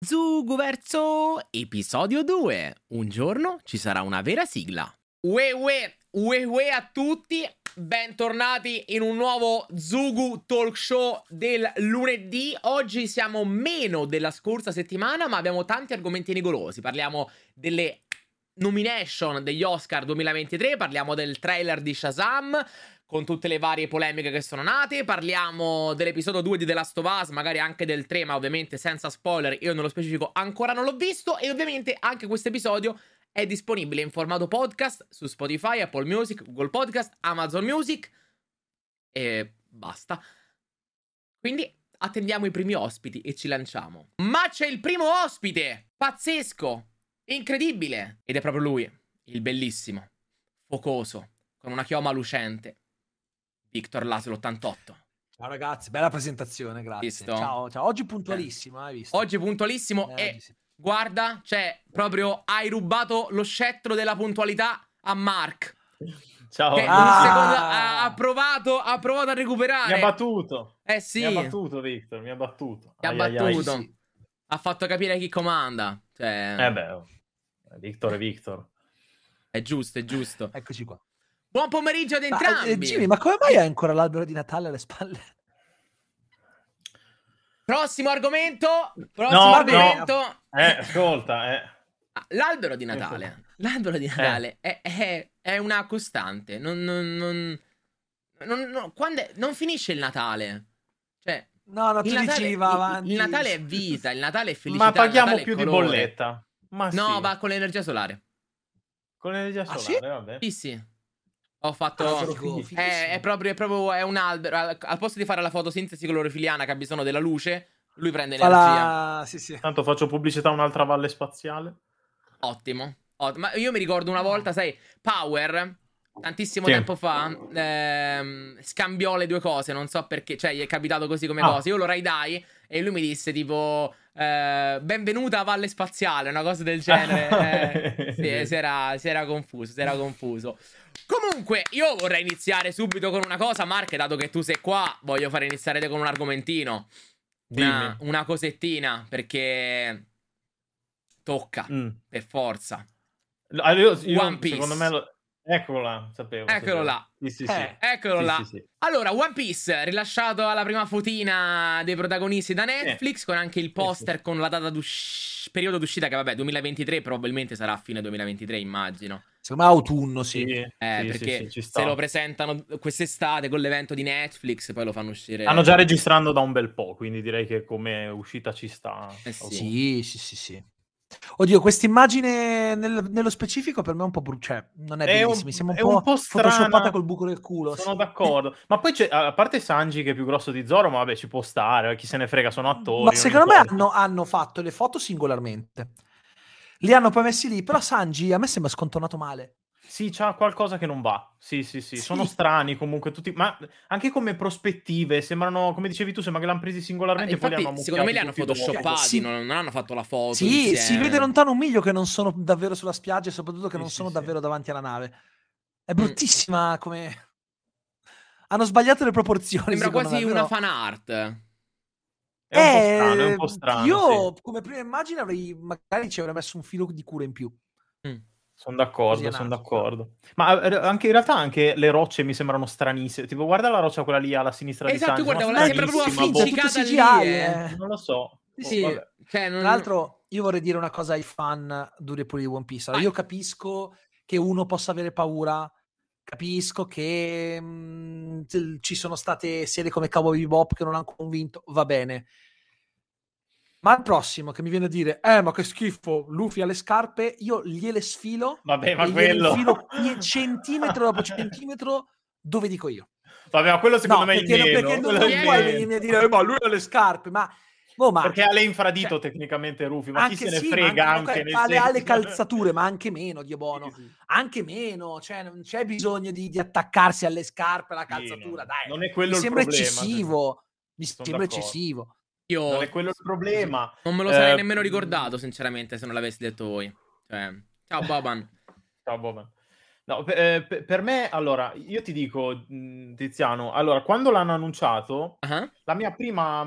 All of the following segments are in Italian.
Zugu verso episodio 2. Un giorno ci sarà una vera sigla. Ue ue, ue ue a tutti. Bentornati in un nuovo Zugu Talk Show del lunedì. Oggi siamo meno della scorsa settimana, ma abbiamo tanti argomenti rigorosi. Parliamo delle nomination degli Oscar 2023, parliamo del trailer di Shazam, con tutte le varie polemiche che sono nate. Parliamo dell'episodio 2 di The Last of Us, magari anche del 3, ma ovviamente senza spoiler. Io nello specifico ancora non l'ho visto. E ovviamente anche questo episodio è disponibile in formato podcast su Spotify, Apple Music, Google Podcast, Amazon Music e basta. Quindi attendiamo i primi ospiti e ci lanciamo. Ma c'è il primo ospite! Pazzesco! Incredibile! Ed è proprio lui, il bellissimo, focoso, con una chioma lucente Victor Laslo 88. Ciao ragazzi, bella presentazione, grazie. Visto? Ciao, ciao. Oggi puntualissimo, hai visto? Oggi puntualissimo Eh, e oggi sì. guarda, cioè, proprio hai rubato lo scettro della puntualità a Mark. Ciao. Che Ah. secondo ha, ha provato, ha provato a recuperare. Mi ha battuto. eh sì, Mi ha battuto Victor, mi ha battuto. Ti ha Ai, ai, ai. battuto. Sì. ha fatto capire chi comanda. Cioè, Eh beh, oh. Victor e Victor. è giusto, è giusto. Eccoci qua. Buon pomeriggio ad Ma, entrambi. eh, Jimmy, ma come mai hai ancora l'albero di Natale alle spalle? Prossimo argomento. Prossimo No, argomento. Eh, ascolta, eh. Ah, L'albero di Natale. L'albero di Natale è, è- è una costante. Non, non, non, non- non- quando è- non finisce il Natale. Cioè, No, no, tu il Natale, dici va il- avanti. il Natale è vita, il Natale è felicità. Ma il paghiamo più di bolletta. Ma No, sì. va con l'energia solare. Con l'energia Ah, solare, sì? vabbè. Sì, sì. Ho fatto. Ah, figo, fighissimo. fighissimo. È, è proprio, è proprio è un albero. Al, al posto di fare la fotosintesi clorofiliana che ha bisogno della luce, lui prende Fa energia. la- Sì, sì. Tanto faccio pubblicità a un'altra valle spaziale. Ottimo. Ottimo. Ma io mi ricordo una volta, sai, Power, tantissimo Sì. tempo fa, ehm, scambiò le due cose, non so perché, cioè gli è capitato così come Ah. cosa. Io lo raidai e lui mi disse tipo, eh, benvenuta a Valle Spaziale, una cosa del genere. Eh, sì, si era, si era confuso, si era confuso. Comunque, io vorrei iniziare subito con una cosa, Mark, dato che tu sei qua, voglio fare iniziare con un argomentino. Una, una cosettina, perché tocca, Mm. per forza. Allora, io- io- One Piece. Secondo me lo... Eccolo là, sapevo. Eccolo sapevo. là. Sì, sì, Eh, sì. Eccolo Sì, là. sì, sì. Allora, One Piece, rilasciato alla prima fotina dei protagonisti da Netflix, con anche il poster sì. con la data d'uscita, periodo d'uscita che vabbè, 2023, probabilmente sarà a fine 2023, immagino. Secondo me autunno, sì. Sì, Eh, sì, perché se lo presentano quest'estate con l'evento di Netflix, poi lo fanno uscire. Stanno già registrando da un bel po', quindi direi che come uscita ci sta. Eh sì. Sì, sì, sì, sì. Oddio, questa immagine nel- nello specifico per me è un po' brutta. Cioè, non è, È un- bellissima. Mi sembra un è po', un po' photoshoppata col buco del culo. Sono sì. d'accordo. Ma poi c'è, a parte Sanji che è più grosso di Zoro, ma vabbè, ci può stare, chi se ne frega, sono attori. Ma secondo me hanno, hanno fatto le foto singolarmente. Li hanno poi messi lì, però Sanji a me sembra scontornato male. Sì, c'ha qualcosa che non va. Sì, sì, sì, Sì. sono strani comunque tutti, ma anche come prospettive sembrano, come dicevi tu, sembra che l'hanno presi Ah, singolarmente e poi li infatti, hanno secondo me li hanno photoshoppati, Sì. non, non hanno fatto la foto. Sì, insieme. si vede lontano un miglio che non sono davvero sulla spiaggia e soprattutto che Sì, non sì, sono sì. davvero davanti alla nave. È Mm. bruttissima come... Hanno sbagliato le proporzioni. Sembra quasi me, una però- fan art. È un po' Eh, strano, è un po' strano. Io, come prima immagine, avrei magari ci avrei messo un filo di cura in più. Mm. Sono d'accordo, sono d'accordo. Ma eh, anche in realtà anche le rocce mi sembrano stranissime. Tipo, guarda la roccia quella lì alla sinistra Esatto, di Sanji. guarda, ma quella sembra proprio finta, boh. lì, eh. eh. Non lo so. Sì, Oh. Cioè, non... Tra l'altro, io vorrei dire una cosa ai fan duri e puri di One Piece. Allora, io capisco che uno possa avere paura, capisco che mm, t- ci sono state serie come Cowboy Bebop che non hanno convinto, va bene. Ma al prossimo che mi viene a dire, eh, ma che schifo, Luffy ha le scarpe, io gliele sfilo Vabbè, ma gliele quello... pie- centimetro dopo centimetro dove dico io. Vabbè, ma quello secondo no, me è il meno. perché non, non puoi venirmi a dire, eh, ma lui ha le scarpe, ma... boh, ma Perché ha le infradito cioè, tecnicamente Rufy, ma chi se ne sì, frega ma anche, nel ha, le, calzature, ma anche meno, Dio buono. Sì, sì. Anche meno, cioè non c'è bisogno di, di attaccarsi alle scarpe, alla calzatura, no, dai. Non è quello mi il sembra problema. eccessivo. Mi Sono sembra d'accordo. eccessivo. Io Non è quello il problema. non me lo sarei Eh, nemmeno ricordato, sinceramente, se non l'avessi detto voi. Cioè, ciao Boban. Ciao, Boban. No, per, eh, per- me, allora, io ti dico, Tiziano, allora, quando l'hanno annunciato, Ah, la mia prima...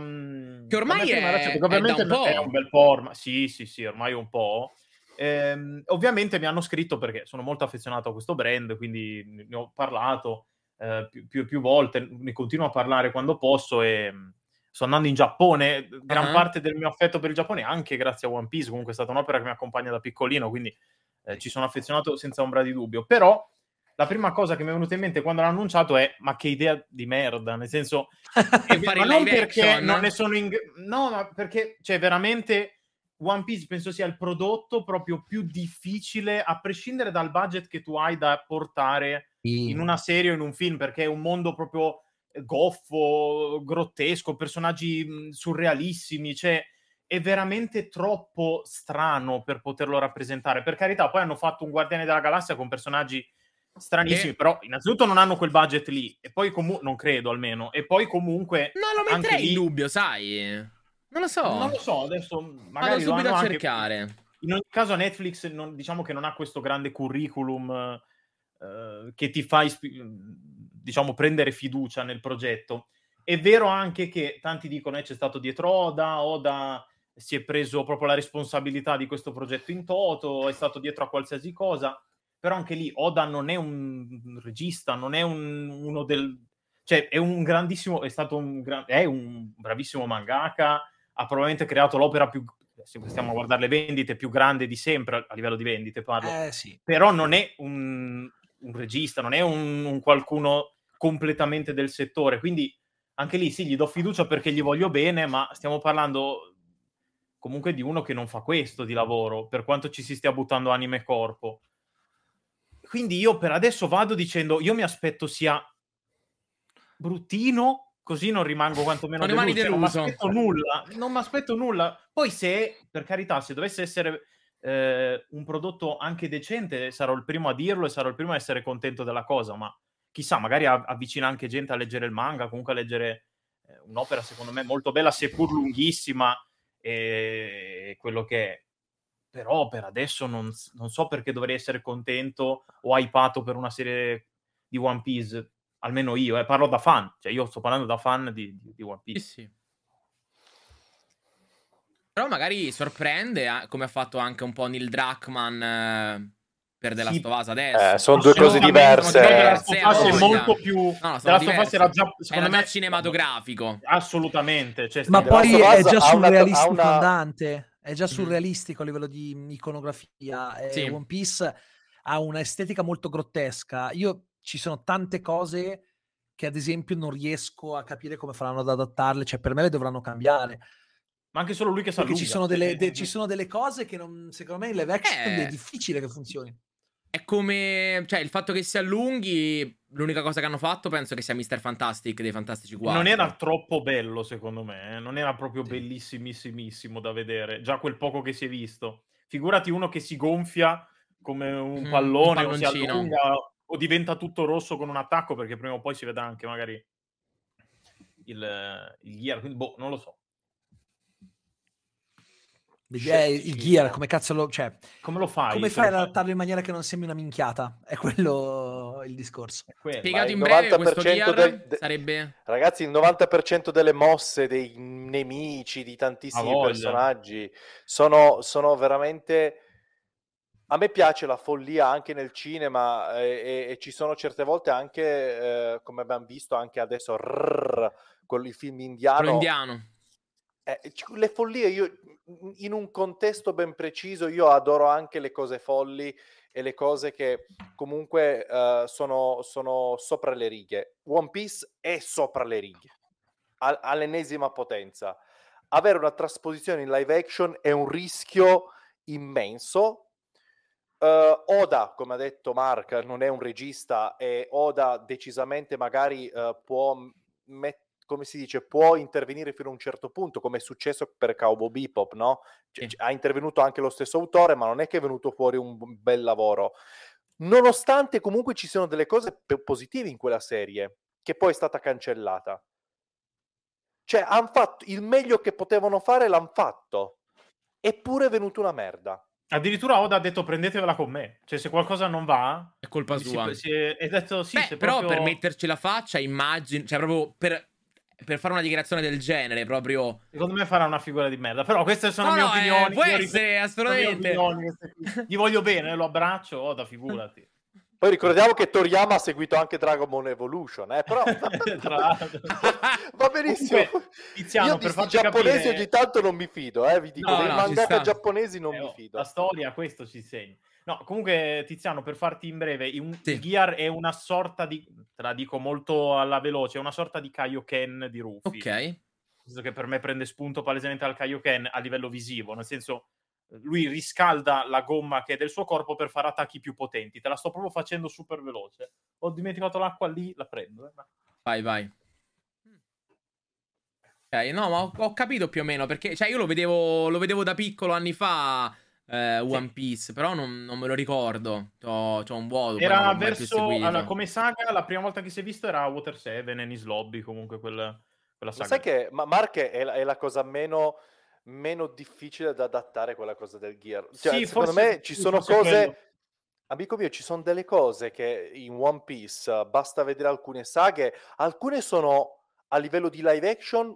Che ormai prima è- è perché ovviamente da un è un bel po' ormai, sì, sì, sì, ormai un po'. Ehm, ovviamente mi hanno scritto perché sono molto affezionato a questo brand, quindi ne ho parlato eh, più, più- più volte, ne continuo a parlare quando posso e sto andando in Giappone. Gran Ah. parte del mio affetto per il Giappone anche grazie a One Piece, comunque è stata un'opera che mi accompagna da piccolino, quindi eh, ci sono affezionato senza ombra di dubbio. Però la prima cosa che mi è venuta in mente quando l'ho annunciato è ma che idea di merda, nel senso eh, ma non perché action? non ne sono in no, ma perché cioè veramente One Piece penso sia il prodotto proprio più difficile a prescindere dal budget che tu hai da portare in una serie o in un film perché è un mondo proprio goffo, grottesco, personaggi surrealissimi, cioè è veramente troppo strano per poterlo rappresentare. Per carità, poi hanno fatto un Guardiane della Galassia con personaggi stranissimi, Eh. però innanzitutto non hanno quel budget lì e poi comunque non credo almeno e poi comunque Non lo Anche metterei lì- in dubbio, sai? Non lo so. non lo so, adesso Vado magari lo subito a anche- cercare. in ogni caso Netflix non- diciamo che non ha questo grande curriculum eh, che ti fa ispi- diciamo prendere fiducia nel progetto. È vero anche che tanti dicono che c'è stato dietro Oda, Oda si è preso proprio la responsabilità di questo progetto in toto, è stato dietro a qualsiasi cosa, però anche lì Oda non è un regista, non è un- uno del... cioè è un grandissimo, è stato un, gran- è un bravissimo mangaka, ha probabilmente creato l'opera più, se stiamo a guardare le vendite, più grande di sempre, a livello di vendite parlo, Eh sì. però non è un, un regista, non è un, un qualcuno completamente del settore, quindi anche lì sì, gli do fiducia perché gli voglio bene, ma stiamo parlando comunque di uno che non fa questo di lavoro, per quanto ci si stia buttando anima e corpo. Quindi io per adesso vado dicendo, io mi aspetto sia bruttino, così non rimango quantomeno Non rimani deluso, cioè, non mi deluso. aspetto nulla, non mi aspetto nulla. Poi se, per carità, se dovesse essere eh, un prodotto anche decente, sarò il primo a dirlo e sarò il primo a essere contento della cosa, ma chissà, magari av- avvicina anche gente a leggere il manga, comunque a leggere eh, un'opera secondo me molto bella, seppur lunghissima, e quello che è. Però per adesso non, non so perché dovrei essere contento o hypato per una serie di One Piece, almeno io, eh, parlo da fan, cioè io sto parlando da fan di, di- One Sì, Piece. sì. Però magari sorprende, eh, come ha fatto anche un po' Neil Druckmann eh, per The Sì. Last of Us adesso. Eh, sono due cose diverse. Eh, Last of Us è molto più... No, The sono Last of Us diversi. era già, secondo Era me, cinematografico. Assolutamente. Cioè, Ma poi è già surrealistico una- andante, è già Mm. surrealistico a livello di iconografia. e Sì. One Piece ha un'estetica molto grottesca. Io ci sono tante cose che ad esempio non riesco a capire come faranno ad adattarle, cioè per me le dovranno cambiare. Ma anche solo lui che sa ci sono, delle, de- ci sono delle cose che non, secondo me in live action Eh. è difficile che funzioni. È come, cioè, il fatto che si allunghi, l'unica cosa che hanno fatto penso che sia Mr. Fantastic dei Fantastici 4. Non era troppo bello, secondo me. eh, Non era proprio Sì. bellissimissimissimo da vedere. Già quel poco che si è visto. Figurati uno che si gonfia come un Mm, pallone un o si allunga o diventa tutto rosso con un attacco perché prima o poi si vedrà anche magari il, il gear. Quindi, boh, non lo so. Eh, il gear, come cazzo lo... Cioè, Come lo fai? come fai ad adattarlo in maniera che non sembri una minchiata? È quello il discorso. Quello. Spiegato Ma in breve, questo 90% gear del- de- sarebbe... Ragazzi, il 90% delle mosse dei nemici, di tantissimi personaggi, sono, sono veramente... A me piace la follia anche nel cinema eh, e, e ci sono certe volte anche, eh, come abbiamo visto anche adesso, rrrr, con il film indiano, Quello indiano. Eh, le follie, io in un contesto ben preciso, io adoro anche le cose folli e le cose che comunque eh, sono, sono sopra le righe. One Piece è sopra le righe, al- all'ennesima potenza. Avere una trasposizione in live action è un rischio immenso. Eh, Oda, come ha detto Mark, non è un regista e Oda decisamente magari eh, può mettere come si dice, può intervenire fino a un certo punto, come è successo per Cowboy Bebop, no? Cioè, Sì. Ha intervenuto anche lo stesso autore, ma non è che è venuto fuori un bel lavoro. Nonostante comunque ci siano delle cose p- positive in quella serie, che poi è stata cancellata. Cioè, hanno fatto il meglio che potevano fare, l'hanno fatto. Eppure è venuta una merda. Addirittura Oda ha detto prendetevela con me. Cioè, se qualcosa non va... È colpa si- sua. Si, è, è detto sì, Beh, se però proprio- per metterci la faccia, immagino, cioè proprio per, per fare una dichiarazione del genere, proprio... Secondo me farà una figura di merda. Però queste sono No, mie no, eh, opinioni. può io essere, assolutamente. opinioni. Gli voglio bene, lo abbraccio, Oda, figurati. Poi ricordiamo che Toriyama ha seguito anche Dragon Ball Evolution, eh? però va benissimo. Comunque, Tiziano, Io per farci giapponesi capire- ogni tanto non mi fido, eh? vi dico, No, dei no, mangaka giapponesi non Eh, mi oh, fido. La storia, questo ci segna. No, comunque, Tiziano, per farti in breve, un, Sì. Gear è una sorta di, te la dico molto alla veloce, è una sorta di Kaioken di Rufy. Ok. Nel senso che per me prende spunto palesemente dal Kaioken a livello visivo, nel senso lui riscalda la gomma che è del suo corpo per fare attacchi più potenti. Te la sto proprio facendo super veloce. Ho dimenticato l'acqua lì, la prendo. eh, Vai, vai. Ok, no, ma ho, ho capito più o meno perché, cioè, io lo vedevo, lo vedevo da piccolo anni fa. Eh, One Piece, però non, non me lo ricordo. C'ho, c'ho un vuoto. Era verso allora, come saga, la prima volta che si è visto era Water 7, Ennis Lobby, comunque quel- quella Ma saga. sai che ma Mark è la, è la cosa meno, meno difficile da adattare quella cosa del gear. Cioè, Sì, secondo forse- me ci sì, sono cose... quello. Amico mio, ci sono delle cose che in One Piece eh, basta vedere alcune saghe, alcune sono a livello di live action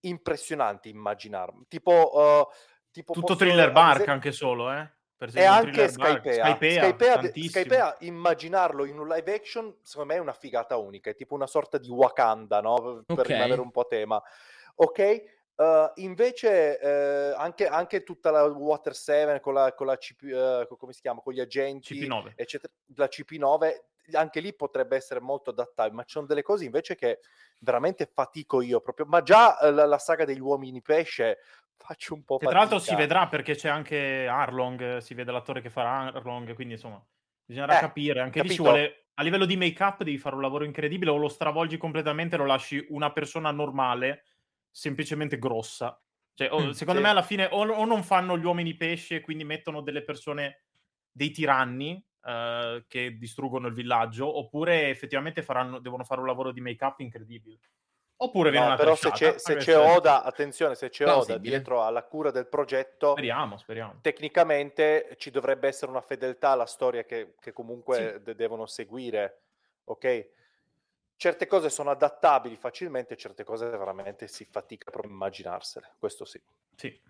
impressionanti immaginarmi. Tipo, eh, tipo Tutto posso- Thriller Bark esempio- anche solo, eh? Per e esempio, anche Thriller Bark, Skypea. Skypea, Skypea. Skypea, immaginarlo in un live action, secondo me è una figata unica, è tipo una sorta di Wakanda, no? Per Ok. rimanere un po' tema. Ok? eh, invece eh, anche, anche tutta la Water 7 con la, con la CP, eh, co- come si chiama? Con gli agenti, CP9. eccetera, la CP9, anche lì potrebbe essere molto adattabile, ma ci sono delle cose invece che veramente fatico io proprio. Ma già eh, la, la saga degli uomini pesce faccio un po' Che tra l'altro si fatica. vedrà perché c'è anche Arlong, si vede l'attore che farà Arlong, quindi insomma bisognerà Eh, capire. Anche lì ci vuole, a livello di make-up devi fare un lavoro incredibile o lo stravolgi completamente e lo lasci una persona normale, semplicemente grossa. Cioè, o- Mm, secondo sì. me alla fine o, o non fanno gli uomini pesce e quindi mettono delle persone, dei tiranni eh, che distruggono il villaggio, oppure effettivamente faranno, devono fare un lavoro di make-up incredibile. Oppure viene No, però se c'è, se magari c'è se- Oda, attenzione, se c'è Oda dietro alla cura del progetto, Speriamo, speriamo. tecnicamente ci dovrebbe essere una fedeltà alla storia che, che comunque de- devono seguire, ok? Certe cose sono adattabili facilmente, certe cose veramente si fatica proprio a immaginarsele, questo sì. Sì.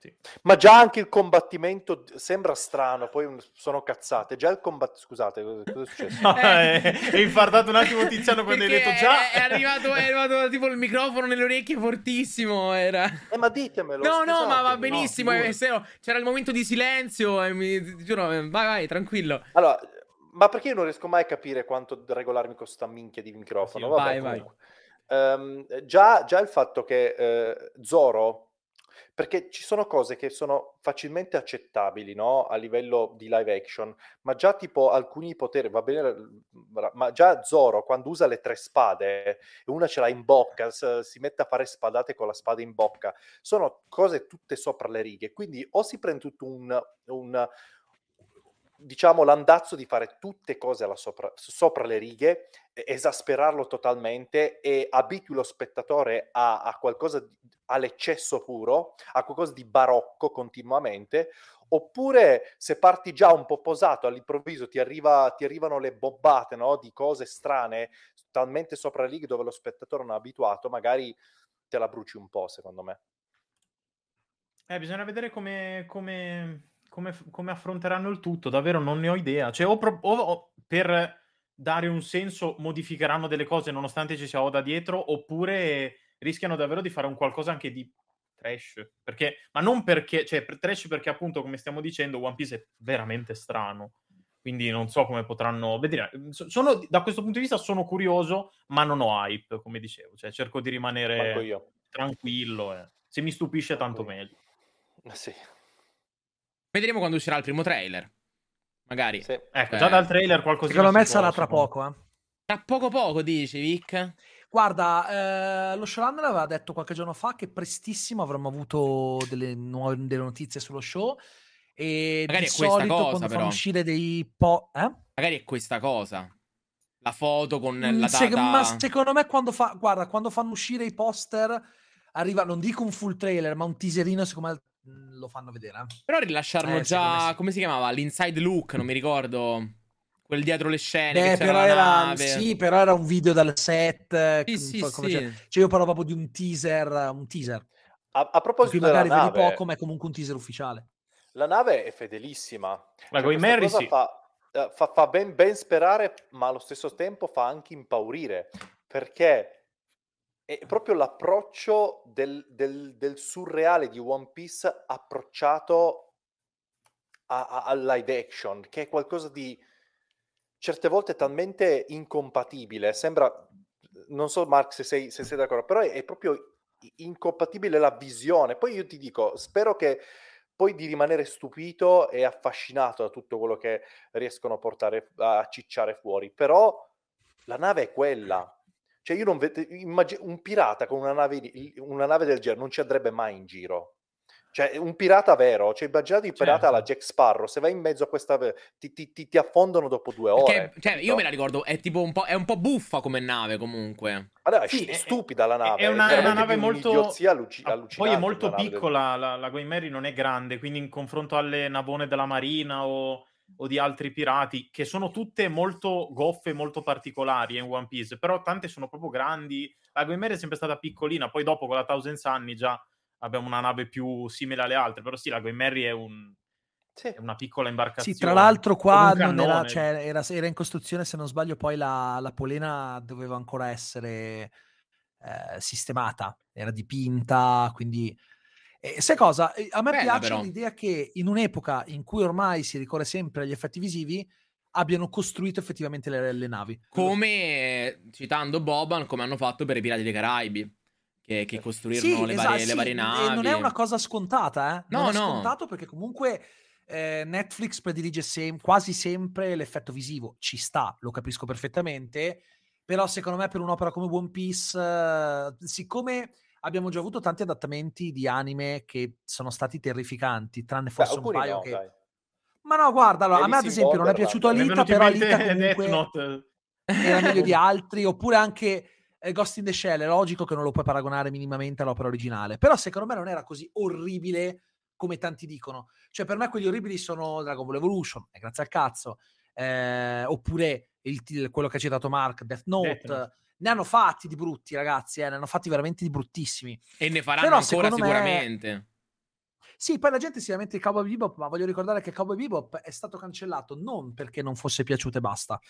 Sì. Ma già anche il combattimento sembra strano, poi sono cazzate. Già il combattimento, scusate, cosa è successo? No, Eh. è, è infartato un attimo Tiziano quando hai detto già. È, è arrivato, è arrivato tipo il microfono nelle orecchie fortissimo. Era. Eh, ma ditemelo. No, no, ma va benissimo. no, è vero. C'era il momento di silenzio. E mi, ti giuro, vai, vai, tranquillo. Allora, ma perché io non riesco mai a capire quanto regolarmi con sta minchia di microfono? Sì, Vabbè, vai, vai. comunque. Ehm, già, già il fatto che eh, Zoro, perché ci sono cose che sono facilmente accettabili, no? A livello di live action, ma già tipo alcuni poteri, va bene, ma già Zoro quando usa le tre spade e una ce l'ha in bocca, si mette a fare spadate con la spada in bocca, sono cose tutte sopra le righe, quindi o si prende tutto un, un diciamo l'andazzo di fare tutte cose sopra, sopra le righe, esasperarlo totalmente e abitui lo spettatore a, a qualcosa di- all'eccesso puro, a qualcosa di barocco continuamente, oppure se parti già un po' posato, all'improvviso ti, arriva, ti arrivano le bobbate no? di cose strane, talmente sopra le righe dove lo spettatore non è abituato, magari te la bruci un po', secondo me. Eh, bisogna vedere come, come, come, come affronteranno il tutto. Davvero non ne ho idea. Cioè, o, pro- o- o per dare un senso modificheranno delle cose nonostante ci sia Oda dietro, oppure rischiano davvero di fare un qualcosa anche di trash. Perché, ma non perché, cioè, per trash perché appunto, come stiamo dicendo, One Piece è veramente strano. Quindi non so come potranno vedere. So- Sono, da questo punto di vista sono curioso, ma non ho hype, come dicevo. Cioè, cerco di rimanere tranquillo. e Se mi stupisce, tanto meglio. Eh, Sì, Vedremo quando uscirà il primo trailer. Magari. sì. Ecco, Eh. già dal trailer qualcosa Secondo me sarà tra poco, eh. Tra poco poco, dici, Vic? Guarda, eh, lo showrunner aveva detto qualche giorno fa che prestissimo avremmo avuto delle, nuove, delle notizie sullo show. E Magari di è questa solito cosa, quando però. fanno uscire dei po'. Eh? Magari è questa cosa. La foto con Mm, la se- data. ma secondo me quando, fa, guarda, quando fanno uscire i poster arriva, non dico un full trailer, ma un teaserino secondo me lo fanno vedere. eh. Però rilasciarono Eh, già, sì. come si chiamava? L'inside look, non mi ricordo. Quel dietro le scene, Beh, che c'era però la era, nave. sì, però era un video dal set. eh, Sì, sì, sì. Cioè, io parlo proprio di un teaser, un teaser. A, a proposito della magari vedi nave, poco, ma è comunque un teaser ufficiale. la nave è fedelissima. La Cioè, cosa sì. fa, eh, fa- fa ben, ben sperare, ma allo stesso tempo fa anche impaurire, perché è proprio l'approccio del, del- del surreale di One Piece approcciato al live action, che è qualcosa di certe volte talmente incompatibile. Sembra, non so Mark se sei, se sei d'accordo, però è, è proprio incompatibile la visione. Poi io ti dico, spero che poi di rimanere stupito e affascinato da tutto quello che riescono a portare a cicciare fuori, però la nave è quella. Cioè io non vedo immag- un pirata con una nave, una nave del genere non ci andrebbe mai in giro. Cioè, un pirata vero, cioè immaginate il pirata Certo. alla Jack Sparrow, se vai in mezzo a questa... ti, ti- ti- ti affondano dopo due ore. Perché, cioè, io me la ricordo, è tipo un po', è un po' buffa come nave comunque. Allora, è Sì, è- stupida la nave. è una- veramente una nave molto- alluci- Ah. Poi è molto nave del- piccola, la, la Merry non è grande, quindi in confronto alle navone della Marina o, o di altri pirati, che sono tutte molto goffe, molto particolari in One Piece, però tante sono proprio grandi. La Going Merry è sempre stata piccolina, poi dopo con la Thousand Sunny già abbiamo una nave più simile alle altre, però sì, la Going Merry è, un- Sì. è una piccola imbarcazione. Sì, tra l'altro qua era, cioè, era, era in costruzione, se non sbaglio, poi la, la polena doveva ancora essere eh, sistemata, era dipinta, quindi... E sai cosa? Eh, A me Bella, piace però. l'idea che in un'epoca in cui ormai si ricorre sempre agli effetti visivi, abbiano costruito effettivamente le, le navi. Come, citando Boban, come hanno fatto per i Pirati dei Caraibi, che, che costruirono Sì, le, esatto, varie, le sì, varie e navi. non è una cosa scontata, eh? No, non è no. scontato perché comunque eh, Netflix predilige sem- quasi sempre l'effetto visivo. Ci sta, lo capisco perfettamente, però secondo me per un'opera come One Piece, eh, siccome abbiamo già avuto tanti adattamenti di anime che sono stati terrificanti, tranne Beh, forse un alcuni paio no, che... dai. Ma no, guarda, allora, a me ad esempio non è piaciuto Alita, però Alita comunque era meglio di altri, oppure anche eh, Ghost in the Shell, è logico che non lo puoi paragonare minimamente all'opera originale, però secondo me non era così orribile come tanti dicono. Cioè per me quelli orribili sono Dragon Ball Evolution, è grazie al cazzo, eh, oppure il, il- quello che ha citato Mark, Death Note, Death Note. Ne hanno fatti di brutti ragazzi, eh, ne hanno fatti veramente di bruttissimi. E ne faranno Però, ancora secondo me- sicuramente. Sì, poi la gente si lamenta di Cowboy Bebop, ma voglio ricordare che Cowboy Bebop è stato cancellato non perché non fosse piaciuto e basta,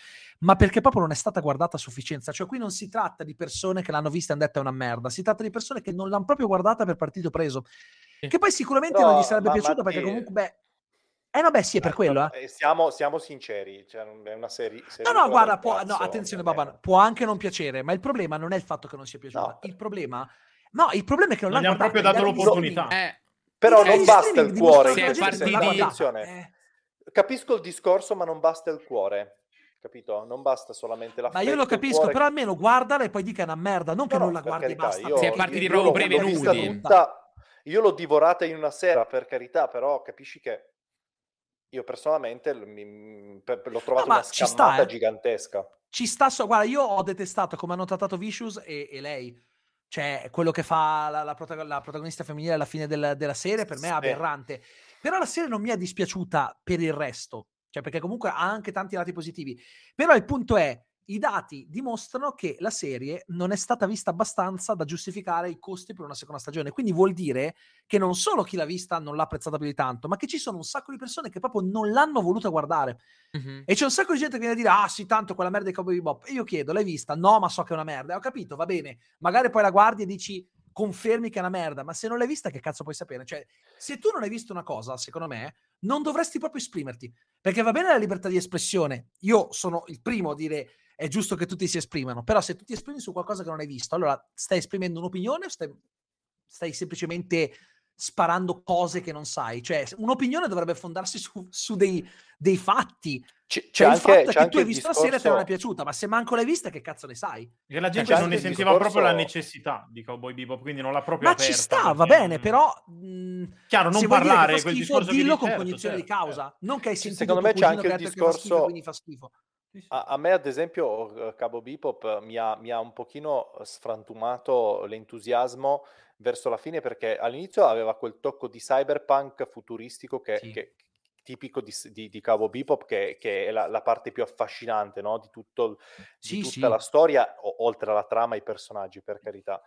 ma perché proprio non è stata guardata a sufficienza. Cioè, qui non si tratta di persone che l'hanno vista e hanno detto è una merda, si tratta di persone che non l'hanno proprio guardata per partito preso. Che poi sicuramente Però, non gli sarebbe piaciuto ma perché comunque, beh. Eh no, beh, sì, è per Eh, quello, no, eh. eh, Siamo, siamo sinceri, cioè, non è una serie. No, no, guarda, può, no, attenzione, Baban, può anche non piacere, ma il problema non è il fatto che non sia piaciuta. No. Il problema, no, il problema è che non, Non l'hanno hanno proprio dato l'opportunità. Eh, Però non basta il cuore. guardata. Attenzione. Eh. Capisco il discorso, ma non basta il cuore. Capito? Non basta solamente la Ma io lo capisco, però almeno guardala e poi dica una merda, non che non la guardi e basta. Si è partiti io proprio prevenuti. tutta- io l'ho divorata in una sera, per carità, però capisci che io personalmente per- l'ho trovata ma una ci sta, scammata eh. gigantesca. Ci sta, so, guarda, io ho detestato come hanno trattato Vicious e, e lei. Cioè, quello che fa la, la protago- la protagonista femminile alla fine del- della serie per me è aberrante. Però la serie non mi è dispiaciuta per il resto. Cioè, perché comunque ha anche tanti lati positivi. Però il punto è, i dati dimostrano che la serie non è stata vista abbastanza da giustificare i costi per una seconda stagione. Quindi vuol dire che non solo chi l'ha vista non l'ha apprezzata più di tanto, ma che ci sono un sacco di persone che proprio non l'hanno voluta guardare. mhm. E c'è un sacco di gente che viene a dire: Ah, sì, tanto quella merda di Cowboy Bebop. E io chiedo: L'hai vista? No, ma so che è una merda. E ho capito, va bene. Magari poi la guardi e dici: Confermi che è una merda. Ma se non l'hai vista, che cazzo puoi sapere? Cioè, se tu non hai visto una cosa, secondo me, non dovresti proprio esprimerti. Perché va bene la libertà di espressione. Io sono il primo a dire. È giusto che tutti si esprimano, però se tu ti esprimi su qualcosa che non hai visto, allora stai esprimendo un'opinione o stai, stai semplicemente sparando cose che non sai? Cioè, un'opinione dovrebbe fondarsi su, su dei, dei fatti. C- c'è Cioè, il anche, fatto è c'è che anche tu hai il visto la serie e te non è discorso- piaciuta, ma se manco l'hai vista, che cazzo ne sai? Che la gente c'è non ne il sentiva proprio la discorso- necessità di Cowboy Bebop, quindi non l'ha proprio Ma aperta. ci sta, va perché, bene, mm, però. mh, Chiaro, non parlare, fa quel schifo, discorso dillo con certo, cognizione di certo, causa. Non che hai sentito secondo me c'è anche che il fa schifo, discorso- quindi fa schifo. Sì, sì. A, a me, ad esempio, eh, Cabo Bebop mi ha, mi ha un pochino sfrantumato l'entusiasmo verso la fine perché all'inizio aveva quel tocco di cyberpunk futuristico che, Sì. che- tipico di, di, di Cabo Bebop che, che è la, la parte più affascinante no? di, tutto, il- di Sì, tutta sì. la storia, o- oltre alla trama e ai personaggi, per carità.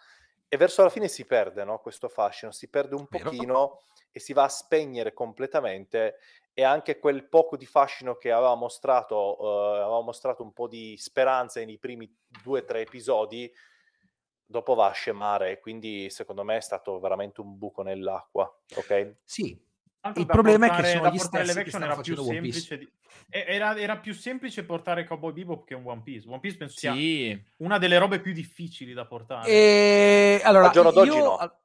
E verso la fine si perde no? questo fascino, si perde un Vero. pochino e si va a spegnere completamente e anche quel poco di fascino che aveva mostrato, eh, aveva mostrato un po' di speranza nei primi due o tre episodi, dopo va a scemare, quindi secondo me è stato veramente un buco nell'acqua, ok? Sì, Tanto Il problema è che portare- sono gli portare stessi che stanno era più facendo One Piece. di- era, era più semplice portare Cowboy Bebop che un One Piece. One Piece penso sia Sì. una delle robe più difficili da portare. E allora, Al giorno d'oggi io, no.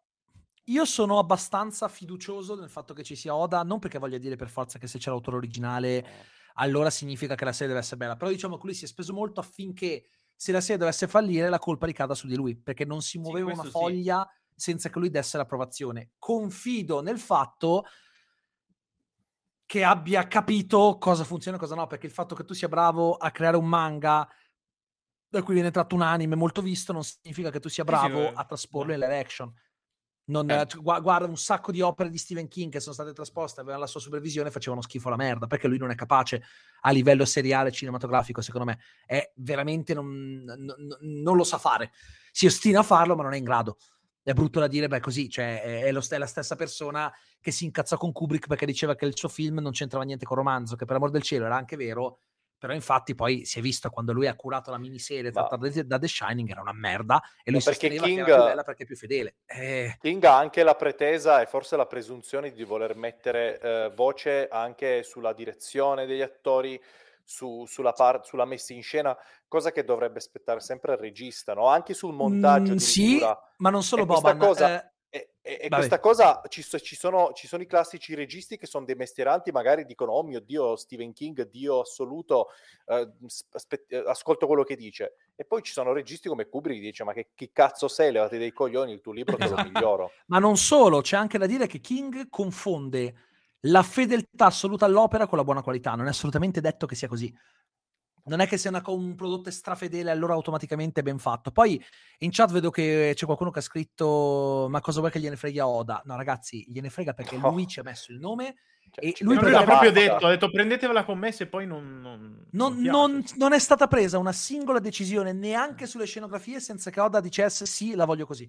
Io sono abbastanza fiducioso nel fatto che ci sia Oda, non perché voglia dire per forza che se c'è l'autore originale allora significa che la serie deve essere bella, però diciamo che lui si è speso molto affinché se la serie dovesse fallire la colpa ricada su di lui, perché non si muoveva una questo sì. foglia senza che lui desse l'approvazione. Confido nel fatto che abbia capito cosa funziona e cosa no, perché il fatto che tu sia bravo a creare un manga da cui viene tratto un anime molto visto non significa che tu sia Sì, sì, bravo eh, a trasporlo in live action. Non, Eh. cioè, gua- guarda un sacco di opere di Stephen King che sono state trasposte, avevano la sua supervisione e facevano schifo la merda, perché lui non è capace a livello seriale cinematografico, secondo me. È veramente non, non- non lo sa fare. Si ostina a farlo, ma non è in grado. È brutto da dire, beh, così, cioè, è, lo è la stessa persona che si incazzò con Kubrick perché diceva che il suo film non c'entrava niente con romanzo, che per amor del cielo era anche vero, però infatti poi si è visto quando lui ha curato la miniserie Ma- trattata da, da The Shining era una merda e lui Ma perché King- che era più bella perché è più fedele. Eh, King ha anche la pretesa e forse la presunzione di voler mettere eh, voce anche sulla direzione degli attori, su- sulla, par- sulla messa in scena, cosa che dovrebbe aspettare sempre il regista, no? Anche sul montaggio mm, sì, ma non solo Boban. cosa- eh, E, e- questa cosa ci, ci sono, ci sono i classici registi che sono dei mestieranti, magari dicono: Oh mio Dio, Stephen King, Dio assoluto, eh, aspe- eh, ascolto quello che dice. E poi ci sono registi come Kubrick che dice: Ma che, chi cazzo sei? Levati dei coglioni, il tuo libro te lo Esatto. miglioro. Ma non solo, c'è anche da dire che King confonde la fedeltà assoluta all'opera con la buona qualità. Non è assolutamente detto che sia così. Non è che sia una un prodotto strafedele, allora automaticamente è ben fatto. Poi in chat vedo che c'è qualcuno che ha scritto: Ma cosa vuoi che gliene freghi a Oda? No, ragazzi, gliene frega perché No. lui ci ha messo il nome. Cioè, E lui l'ha proprio detto, ha detto prendetevela con me se poi non... Non, Non, non non- non è stata presa una singola decisione neanche sulle scenografie senza che Oda dicesse sì, la voglio così.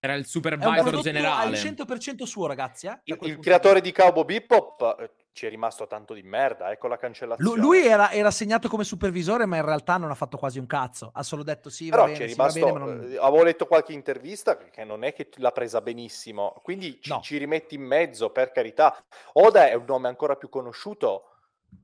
Era il supervisor generale. al 100% suo, ragazzi. eh, Il, il creatore di Cowboy Bebop eh, ci è rimasto tanto di merda, ecco la cancellazione. Lui era, era segnato come supervisore, ma in realtà non ha fatto quasi un cazzo. Ha solo detto sì, va Però bene, ci è sì, va rimasto, bene, ma non- eh, avevo letto qualche intervista che non è che l'ha presa benissimo, quindi ci, No. ci rimetti in mezzo, per carità. Oda è un nome ancora più conosciuto,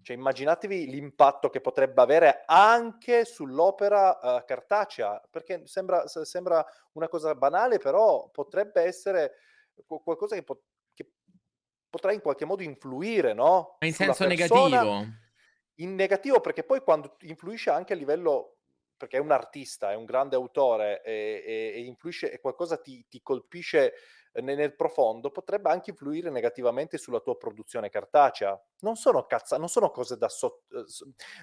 cioè immaginatevi l'impatto che potrebbe avere anche sull'opera eh, cartacea, perché sembra, se- sembra una cosa banale, però potrebbe essere qu- qualcosa che, po- potrà in qualche modo influire, no? Ma in Sulla senso persona negativo. in negativo perché poi quando influisce anche a livello perché è un artista, è un grande autore e, e- e influisce e qualcosa ti, ti colpisce eh, ne- nel, profondo, potrebbe anche influire negativamente sulla tua produzione cartacea. Non sono, cazza, non sono cose da, sot- eh,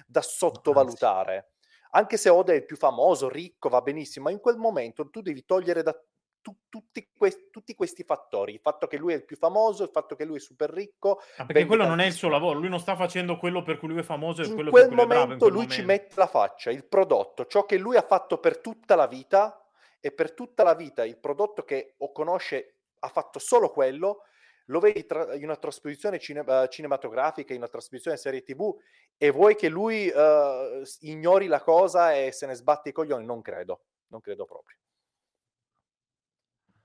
da sottovalutare. Anche se Oda è il più famoso, ricco, va benissimo, ma in quel momento tu devi togliere da tu- tutti, que- tutti questi fattori, il fatto che lui è il più famoso, il fatto che lui è super ricco, Ah, perché quello non è il suo lavoro, lui non sta facendo quello per cui lui è famoso e in quello quel per cui lui è bravo. in momento quel lui ci momento. mette la faccia, il prodotto, ciò che lui ha fatto per tutta la vita e per tutta la vita il prodotto che o conosce ha fatto solo quello, lo vedi tra- in una trasposizione cine- eh, cinematografica, in una trasposizione serie tv e vuoi che lui s- ignori la cosa e se ne sbatte i coglioni? Non credo, non credo proprio.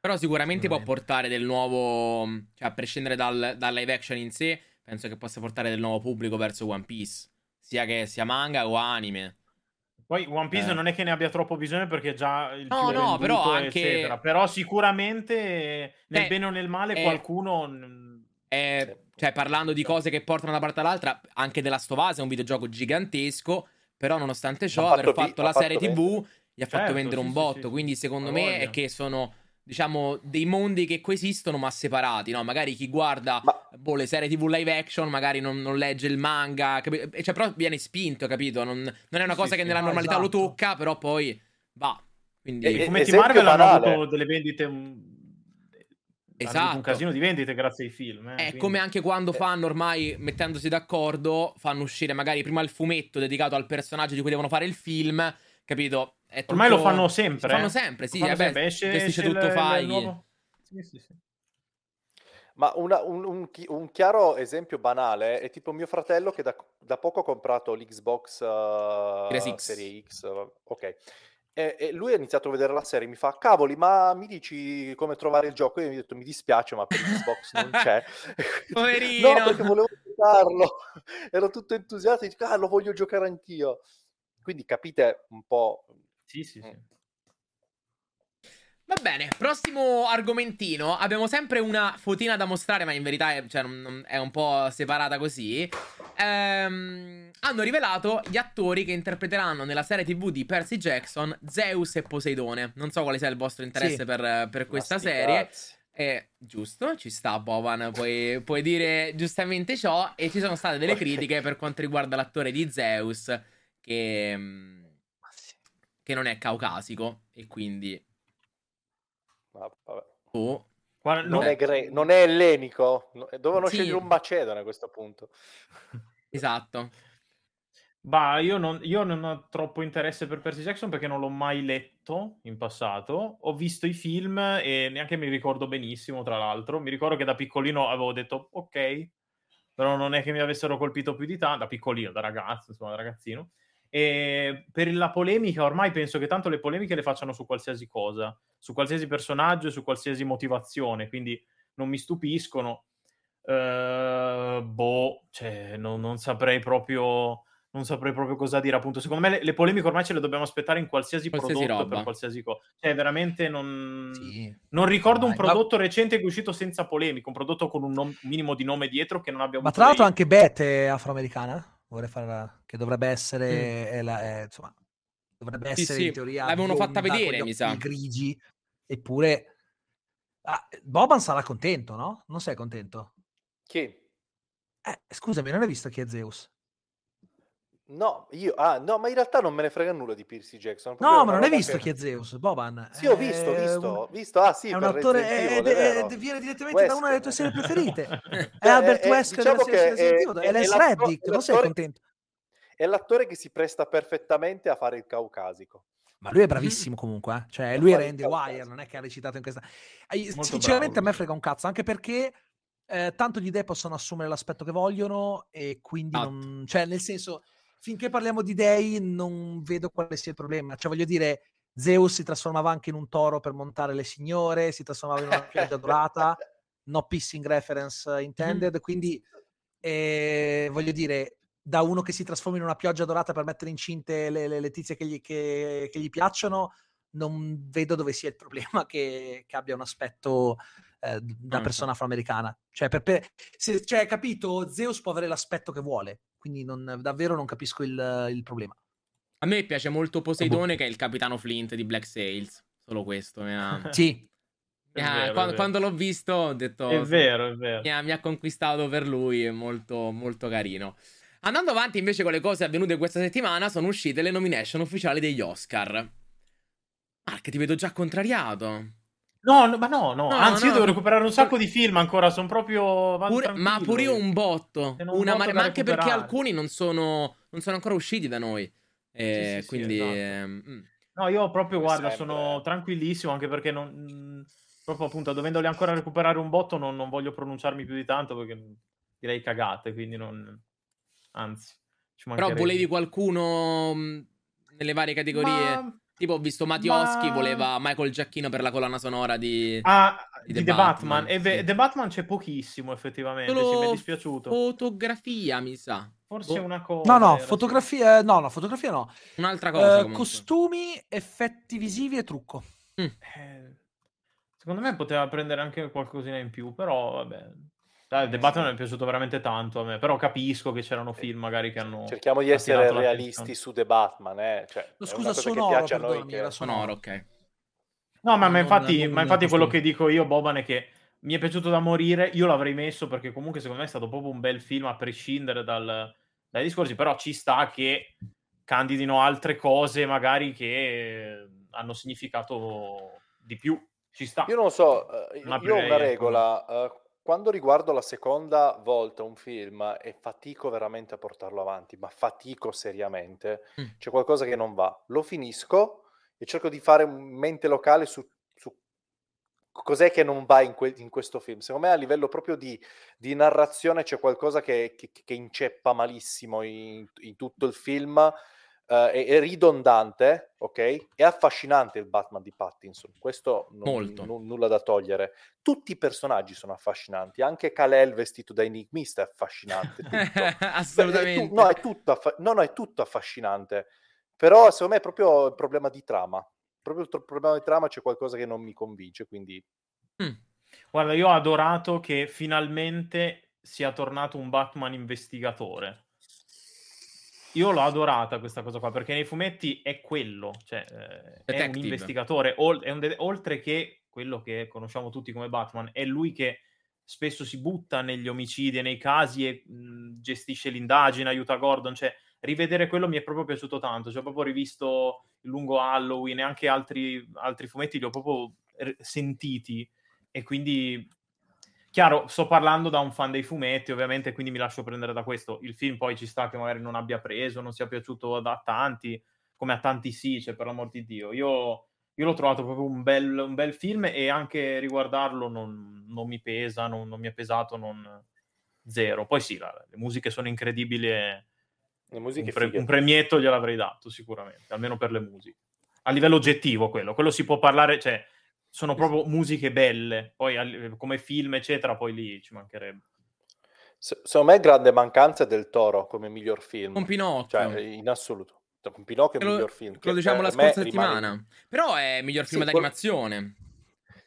Però sicuramente può portare del nuovo. Cioè, a prescindere dal, dal live action in sé, penso che possa portare del nuovo pubblico verso One Piece. Sia che sia manga o anime. Poi One Piece Eh. non è che ne abbia troppo bisogno perché già il No, più no, venduto, però anche- eccetera. Però sicuramente nel Eh, bene o nel male eh, qualcuno... mm, Eh, cioè, parlando di cose che portano da una parte all'altra, anche of Us è un videogioco gigantesco. Però, nonostante ciò, Ha aver fatto vi- fatto la fatto serie TV vendere. gli ha fatto Certo, vendere un sì, botto. sì. Quindi, secondo me, voglia. è che sono, diciamo, dei mondi che coesistono, ma separati. No? Magari chi guarda Ma boh, le serie TV live action, magari non, non legge il manga, capi- cioè, però viene spinto, capito? Non, non è una cosa sì, che sì. nella No, normalità esatto. lo tocca, però poi va. Quindi, E- I e- fumetti esempio Marvel hanno banale. avuto delle vendite mm, un Esatto. casino di vendite grazie ai film. eh, È quindi- come anche quando Eh. fanno ormai, mettendosi d'accordo, fanno uscire magari prima il fumetto dedicato al personaggio di cui devono fare il film, capito? È Ormai lo tutto- fanno sempre. Lo fanno eh. sempre, sì. Lo fanno eh beh, sempre. Esce, gestisce esce tutto nuovo- Sì, sì, sì. Ma una- un, un un chiaro esempio banale è tipo mio fratello che da, da poco ha comprato l'Xbox uh, Series X. Serie X. Ok. E, e lui ha iniziato a vedere la serie, mi fa, cavoli, ma mi dici come trovare il gioco? Io gli ho detto, mi dispiace, ma per Xbox non c'è. Poverino. no, perché volevo giocarlo. Ero tutto entusiasta, dico, ah, lo voglio giocare anch'io. Quindi capite un po'... Sì, sì, sì. Va bene, prossimo argomentino. Abbiamo sempre una fotina da mostrare, ma in verità è, cioè, non- non- è un po' separata così. Ehm, hanno rivelato gli attori che interpreteranno nella serie TV di Percy Jackson Zeus e Poseidone. Non so quale sia il vostro interesse Sì. per, per questa sti serie. cazzi. Eh, giusto, ci sta Boban, puoi, puoi dire giustamente ciò. E ci sono state delle critiche per quanto riguarda l'attore di Zeus, che, mm. Che non è caucasico. E quindi... Vabbè. Oh, Guarda, Non, no- è gre- non è ellenico, No- dovevano Sì. scegliere un macedone a questo punto. esatto. Bah, io non, io non ho troppo interesse per Percy Jackson perché non l'ho mai letto in passato. Ho visto i film e neanche mi ricordo benissimo, tra l'altro. Mi ricordo che da piccolino avevo detto ok, però non è che mi avessero colpito più di tanto, da piccolino, da ragazzo, insomma, da ragazzino. E per la polemica, ormai penso che tanto le polemiche le facciano su qualsiasi cosa, su qualsiasi personaggio, su qualsiasi motivazione, quindi non mi stupiscono. Eh, boh, cioè, non, non saprei proprio non saprei proprio cosa dire. Appunto, secondo me le, le polemiche ormai ce le dobbiamo aspettare in qualsiasi, Qualsiasi prodotto roba. per qualsiasi cosa. Cioè, veramente non. Sì. Non ricordo un Dai, ma- prodotto recente che è uscito senza polemica, un prodotto con un nom- minimo di nome dietro che non abbia Ma avuto tra l'altro dei- anche Beth è afroamericana, vorrei fare la- che dovrebbe essere, Mm. è la- è, insomma, dovrebbe Sì, essere sì, in teoria l'avevano fatta vedere, mi sa. grigi, eppure ah, Boban sarà contento, no? Non sei contento? Chi? Eh, scusami, non hai visto chi è Zeus? No, io, ah, no, ma in realtà non me ne frega nulla di Percy Jackson. No, ma non hai visto che- chi è Zeus, Boban? Sì, ho visto, È visto, un- ho visto. Ah, sì, è un attore, Resident è- è- è è- viene direttamente da una delle tue serie preferite. È Albert è- Wesker diciamo che è- è- è Les è Reddick, è non sei contento? È l'attore che si presta perfettamente a fare il caucasico. Ma lui è bravissimo comunque, eh. cioè lui era The caucasico. Wire, non è che ha recitato in questa... Eh, Molto Sinceramente bravo a me frega un cazzo, anche perché eh, tanto gli dei possono assumere l'aspetto che vogliono e quindi Esatto. non... Cioè, nel senso, finché parliamo di dei non vedo quale sia il problema. Cioè, voglio dire, Zeus si trasformava anche in un toro per montare le signore, si trasformava in una pioggia dorata, no pissing reference intended, quindi eh, voglio dire, da uno che si trasforma in una pioggia dorata per mettere incinte le, le- le tizie che gli, che- che gli piacciono, non vedo dove sia il problema che, che abbia un aspetto eh, da persona afroamericana. Cioè, per, per- se- cioè, capito, Zeus può avere l'aspetto che vuole, quindi non- davvero non capisco il, il problema. A me piace molto Poseidone, che è il capitano Flint di Black Sails. Solo questo. Mi ha... Sì, È mi ha- vero, quando, quando l'ho visto, ho detto. È vero, è vero. Mi ha, mi ha conquistato per lui, è molto, molto carino. Andando avanti invece con le cose avvenute questa settimana, sono uscite le nomination ufficiali degli Oscar. Mark, ti vedo già contrariato. No, no, ma no, no, No, anzi no. io devo recuperare un sacco di film ancora, sono proprio... Pure- ma pure io un botto. Un Una botto da ma anche perché alcuni non sono, non sono ancora usciti da noi. Eh, Sì, sì, sì, quindi... esatto. ehm, mm. No, io proprio, Come guarda, sempre. sono tranquillissimo anche perché non... mh, Proprio appunto, dovendoli ancora recuperare un botto, non, non voglio pronunciarmi più di tanto perché direi cagate, quindi non... Anzi, ci Però volevi qualcuno mh, nelle varie categorie? Ma- Tipo, ho visto Mattioschi, ma- voleva Michael Giacchino per la colonna sonora di... Ah, di di, The The Batman. Batman, E ve- sì. The Batman c'è pochissimo, effettivamente. Sì, Solo mi è dispiaciuto. fotografia, mi sa. Forse boh. una cosa. no, no, sì. fotografia, no, no, fotografia no. Un'altra cosa, Eh, costumi, effetti visivi e trucco. Eh, secondo me poteva prendere anche qualcosina in più, però vabbè. Dai, The Batman mi è piaciuto veramente tanto a me, però capisco che c'erano film magari che hanno... Cerchiamo di essere realisti su The Batman, eh. Cioè, No, scusa, sonoro, piace a noi. perdonami, Che... era Sonoro, ok. No, ma, ma Non- infatti, non ma infatti quello costume. che dico io, Boban, è che mi è piaciuto da morire. Io l'avrei messo perché comunque secondo me è stato proprio un bel film a prescindere dal- dai discorsi, però ci sta che candidino altre cose magari che hanno significato di più. Ci sta. Io non so, eh, Non io ho una ecco. regola, eh, quando riguardo la seconda volta un film e fatico veramente a portarlo avanti, ma fatico seriamente, Mm. c'è qualcosa che non va. Lo finisco e cerco di fare un mente locale su, su cos'è che non va in, que- in questo film. Secondo me a livello proprio di, di narrazione c'è qualcosa che, che- che inceppa malissimo in, in tutto il film. Eh, è, è ridondante, ok? È affascinante il Batman di Pattinson, questo non- Molto. nu- nulla da togliere. Tutti i personaggi sono affascinanti, anche Kal-El vestito da enigmista è affascinante. tutto. Beh, è tu- Assolutamente. no, è tutto, affa- no, no, è tutto affascinante. Però secondo me è proprio il problema di trama. Proprio il tro- problema di trama c'è qualcosa che non mi convince, quindi Mm. Guarda, io ho adorato che finalmente sia tornato un Batman investigatore. Io l'ho adorata questa cosa qua, perché nei fumetti è quello, cioè eh, è un investigatore, ol- è un de- oltre che quello che conosciamo tutti come Batman, è lui che spesso si butta negli omicidi e nei casi e mh, gestisce l'indagine, aiuta Gordon, cioè rivedere quello mi è proprio piaciuto tanto, cioè ho proprio rivisto il lungo Halloween e anche altri, altri fumetti li ho proprio r- sentiti e quindi chiaro, sto parlando da un fan dei fumetti, ovviamente, quindi mi lascio prendere da questo. Il film poi ci sta che magari non abbia preso, non sia piaciuto da tanti, come a tanti sì, cioè, per l'amor di Dio. Io, io l'ho trovato proprio un bel, un bel film e anche riguardarlo non, non mi pesa, non, non mi è pesato, non... zero. Poi sì, la- le musiche sono incredibili e le musiche un, pre- un premietto gliel'avrei dato sicuramente, almeno per le musiche. A livello oggettivo quello, quello si può parlare, cioè sono proprio musiche belle, poi al- come film eccetera, poi lì ci mancherebbe. Se- Secondo me grande mancanza è del Toro come miglior film. Con Pinocchio. Cioè, in assoluto. Con Pinocchio è il miglior film. Lo che diciamo la scorsa rimane- settimana. Però è miglior film Sì, quel- d'animazione.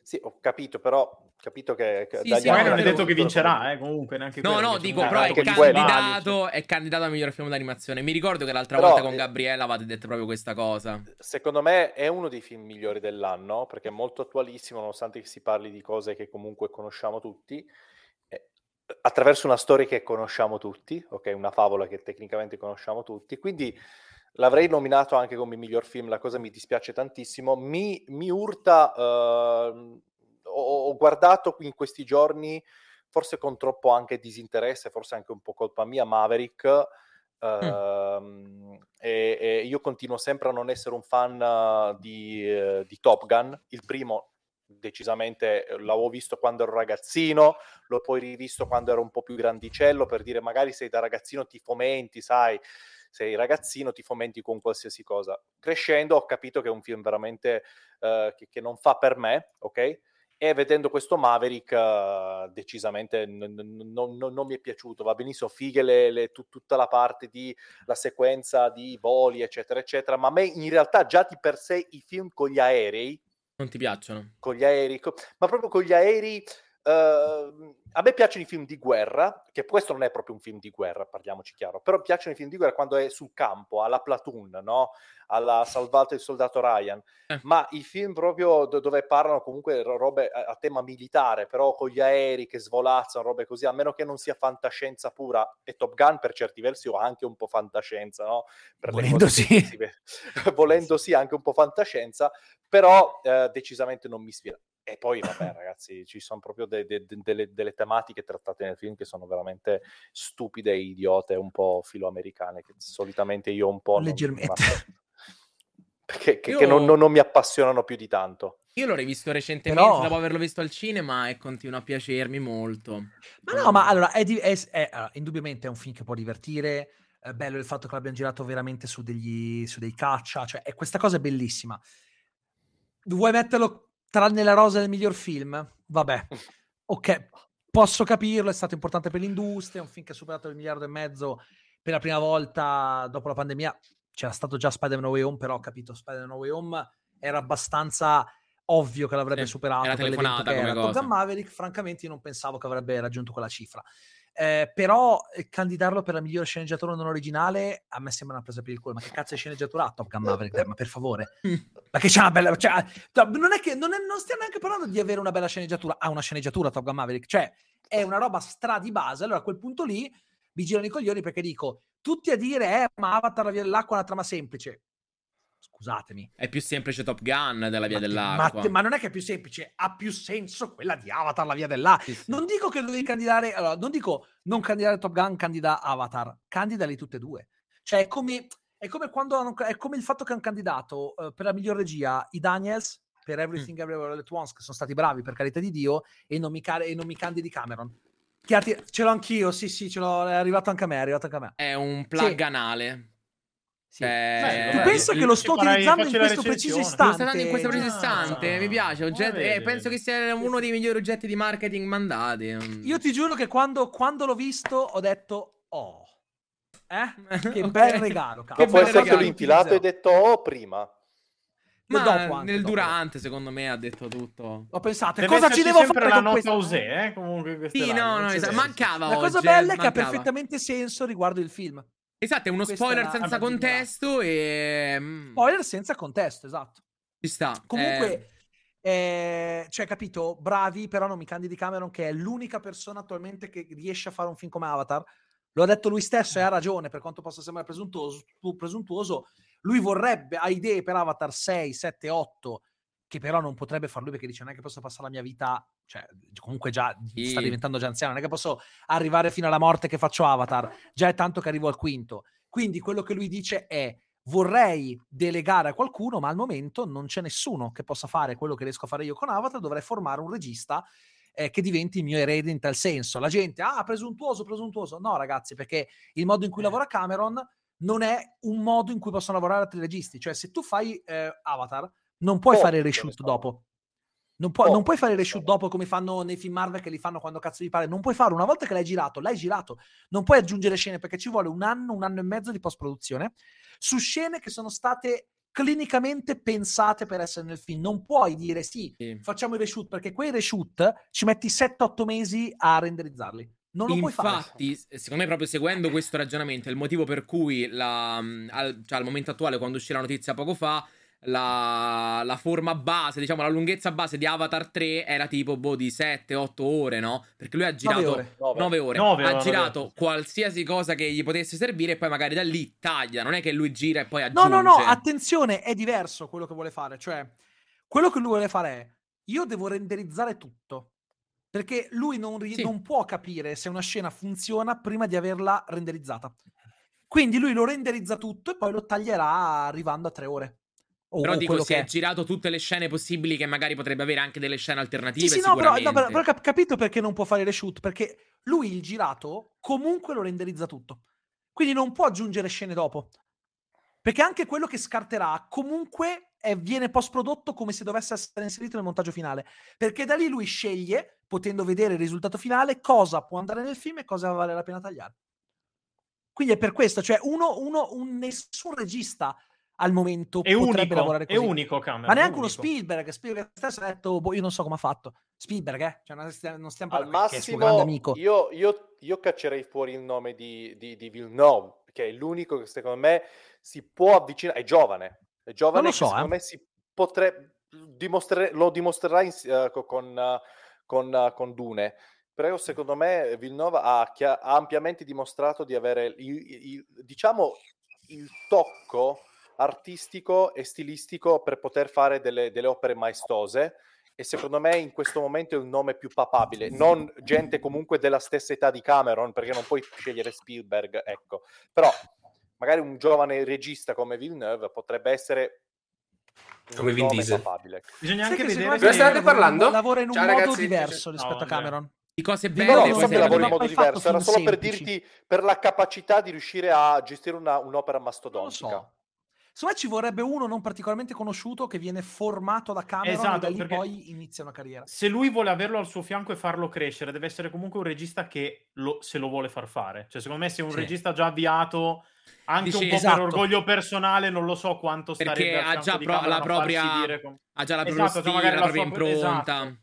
Sì, ho capito, però capito che, Sì, sì, Magari non è detto che vincerà, eh, comunque neanche No, no, dico, però è candidato, è candidato a miglior film d'animazione. Mi ricordo che l'altra Però, volta con eh, Gabriella avete detto proprio questa cosa. Secondo me è uno dei film migliori dell'anno perché è molto attualissimo, nonostante che si parli di cose che comunque conosciamo tutti, eh, attraverso una storia che conosciamo tutti, ok? Una favola che tecnicamente conosciamo tutti. Quindi l'avrei nominato anche come miglior film. La cosa mi dispiace tantissimo. Mi, mi urta. ehm, ho, guardato in questi giorni, forse con troppo anche disinteresse, forse anche un po' colpa mia, Maverick. Ehm, e, e io continuo sempre a non essere un fan eh, di, eh, di Top Gun. Il primo, decisamente, eh, l'avevo visto quando ero ragazzino, l'ho poi rivisto quando ero un po' più grandicello per dire magari sei da ragazzino ti fomenti, sai, sei ragazzino ti fomenti con qualsiasi cosa. Crescendo ho capito che è un film veramente eh, che, che non fa per me, ok? E vedendo questo Maverick, eh, decisamente n- n- non- non- mi è piaciuto. Va benissimo, fighe le- le- tu- tutta la parte di la sequenza di voli, eccetera, eccetera. Ma a me in realtà già di per sé i film con gli aerei, Non ti piacciono? con gli aerei, co- ma proprio con gli aerei. Eh, a me piacciono i film di guerra, che questo non è proprio un film di guerra, parliamoci chiaro, però piacciono i film di guerra quando è sul campo, alla platoon, no? alla salvato il soldato Ryan, Eh. ma i film proprio do- dove parlano comunque ro- robe a, a tema militare, però con gli aerei che svolazzano, robe così, a meno che non sia fantascienza pura, e Top Gun per certi versi ho anche un po' fantascienza, no? Per le Volendo cose sì. Volendo sì, anche un po' fantascienza, però eh, decisamente non mi sfida. E poi, vabbè, ragazzi, ci sono proprio de- de- de- delle, delle tematiche trattate nel film che sono veramente stupide e idiote, un po' filoamericane, che solitamente io un po' Leggermente. non. Perché che- Io- che non, non- non mi appassionano più di tanto. Io l'ho rivisto recentemente Però- dopo averlo visto al cinema e continua a piacermi molto. Ma no, ma allora, è, di- è- è- allora, indubbiamente è un film che può divertire. È bello il fatto che l'abbiano girato veramente su, degli, su dei caccia. Cioè, è- questa cosa è bellissima. Vuoi metterlo tra nella rosa del miglior film? Vabbè, ok, posso capirlo. È stato importante per l'industria. Un film che ha superato il miliardo e mezzo per la prima volta dopo la pandemia. C'era stato già Spider-Man Way Home, però ho capito, Spider-Man Way Home era abbastanza ovvio che l'avrebbe Sì, superato era per l'evento telefonata che era. Top. Gun Maverick, francamente, io non pensavo che avrebbe raggiunto quella cifra. Eh, però candidarlo per la migliore sceneggiatura non originale a me sembra una presa per il culo. Ma che cazzo di sceneggiatura ha Top Gun Maverick? Ma per favore, ma che c'ha una bella. Cioè, no, non è che non, è- non stiamo neanche parlando di avere una bella sceneggiatura. Ha una sceneggiatura Top Gun Maverick, cioè è una roba stra di base. Allora a quel punto lì mi girano i coglioni perché dico tutti a dire, eh, ma Avatar la via dell'acqua è una trama semplice. Scusatemi. È più semplice Top Gun della via Ma, dell'acqua. ma- ma non è che è più semplice, ha più senso quella di Avatar, la via dell'acqua. Sì, sì. Non dico che devi candidare, allora, non dico non candidare Top Gun, candida Avatar, candidali tutte e due. Cioè, è come, è come quando è come il fatto che hanno candidato eh, per la miglior regia i Daniels per Everything Everywhere All at Once, che sono stati bravi per carità di Dio, e non mi, ca- e non mi candidi Cameron. Che ha ti- ce l'ho anch'io, sì, sì, ce l'ho, è arrivato anche a me, è arrivato anche a me. È un plug Sì. anale. Sì. Beh, Tu pensa che lo sto utilizzando in questo preciso. Lo istante? sta dando in questo preciso Ah. istante, mi piace. oggetto- Ah, eh, penso che sia uno dei migliori oggetti di marketing mandati. Io ti giuro che quando, quando l'ho visto ho detto, oh, eh? Che Ok. bel regalo, Che cavolo. può bel essere che regalo. l'ho infilato e hai detto oh prima. Nel Ma dopo anche, nel dopo. durante, secondo me, ha detto tutto. Ho pensato, Deve cosa ci devo fare la con nota questo? Usè, eh, comunque Sì, no, no, esatto, mancava La cosa oggi, bella è che ha mancava. perfettamente senso riguardo il film. Esatto, è uno Questa spoiler era- senza contesto e... mm, Spoiler senza contesto, esatto. Ci sta. Comunque, eh, cioè, capito, bravi, però non mi candidi Cameron, che è l'unica persona attualmente che riesce a fare un film come Avatar. Lo ha detto lui stesso e ha ragione, per quanto possa sembrare presuntuoso, presuntuoso. Lui vorrebbe, ha idee per Avatar 6, 7, 8, che però non potrebbe far lui perché dice non è che posso passare la mia vita, cioè comunque già Sì. sta diventando già anziano, non è che posso arrivare fino alla morte che faccio Avatar, già è tanto che arrivo al quinto. Quindi quello che lui dice è vorrei delegare a qualcuno, ma al momento non c'è nessuno che possa fare quello che riesco a fare io con Avatar, dovrei formare un regista eh, che diventi il mio erede in tal senso. La gente, ah, presuntuoso, presuntuoso. No, ragazzi, perché il modo in cui lavora Cameron non è un modo in cui possono lavorare altri registi. Cioè, se tu fai eh, Avatar, non puoi Oh, fare reshoot dopo. Non, puoi- non puoi fare reshoot dopo come fanno nei film Marvel che li fanno quando cazzo gli pare. Non puoi farlo una volta che l'hai girato, l'hai girato. Non puoi aggiungere scene perché ci vuole un anno, un anno e mezzo di post-produzione su scene che sono state clinicamente pensate per essere nel film. Non puoi dire sì, Sì. facciamo i reshoot perché quei reshoot ci metti 7-8 mesi a renderizzarli. Non lo puoi fare. Infatti, s- secondo me, proprio seguendo questo ragionamento, è il motivo per cui la, mm, al, cioè, al momento attuale, quando uscì la notizia poco fa, la, la forma base, diciamo la lunghezza base di Avatar 3 era tipo boh, di 7-8 ore, no? Perché lui ha 9 girato ore. 9 ore, Nove ha ore, girato sì. qualsiasi cosa che gli potesse servire e poi magari da lì taglia. Non è che lui gira e poi No, aggiunge. no, no, attenzione, è diverso quello che vuole fare. Cioè, quello che lui vuole fare è, io devo renderizzare tutto. Perché lui non, ri- Sì. non può capire se una scena funziona prima di averla renderizzata. Quindi lui lo renderizza tutto e poi lo taglierà arrivando a tre ore. O, Però o dico, si è è. girato tutte le scene possibili che magari potrebbe avere anche delle scene alternative. Sì, sì, no, però, no, però cap- capito perché non può fare le shoot? Perché lui il girato comunque lo renderizza tutto. Quindi non può aggiungere scene dopo. Perché anche quello che scarterà comunque è- viene post prodotto come se dovesse essere inserito nel montaggio finale. Perché da lì lui sceglie, potendo vedere il risultato finale, cosa può andare nel film e cosa vale la pena tagliare. Quindi è per questo, cioè uno, uno un, nessun regista al momento È potrebbe unico, lavorare è così. unico Cameron. Ma è neanche uno. Spielberg, Spielberg stesso ha detto, boh, io non so come ha fatto. Spielberg, eh? Cioè, non stiamo, non stiamo Al parlando è il suo grande amico. io, io, io caccerei fuori il nome di, di, di Villeneuve, che è l'unico che secondo me si può avvicinare, è giovane, è giovane lo che so, secondo eh. me si potrebbe, dimostre- lo dimostrerà in- co- con, eh, con, eh, con Dune. Però secondo me Villeneuve ha, ha ampiamente dimostrato di avere, il, il- diciamo, il tocco artistico e stilistico per poter fare delle, delle opere maestose e secondo me in questo momento è il nome più papabile, non gente comunque della stessa età di Cameron, perché non puoi scegliere Spielberg, ecco. Però magari un giovane regista come Villeneuve potrebbe essere un Come Vin nome Diesel. papabile. Bisogna Sai anche che vedere Cosa state lavora in un- parlando? Lavora in un Ciao, modo ragazzi. diverso rispetto a Andrea. Cameron. Di cose belle. No, non so che lavori in modo diverso, era solo per semplici. dirti per la capacità di riuscire a gestire una- un'opera Non lo mastodontica. Secondo me ci vorrebbe uno non particolarmente conosciuto che viene formato da Cameron e Esatto, da lì perché- poi inizia una carriera. se lui vuole averlo al suo fianco e farlo crescere, deve essere comunque un regista che lo- se lo vuole far fare. Cioè, secondo me, se è un Sì. regista già avviato, anche Dici- un po' Esatto. per orgoglio personale, non lo so quanto Perché starebbe al ha già di pro- la propria- dire com- Ha già la propria Esatto, cioè stile, magari la la propria impronta. esatto.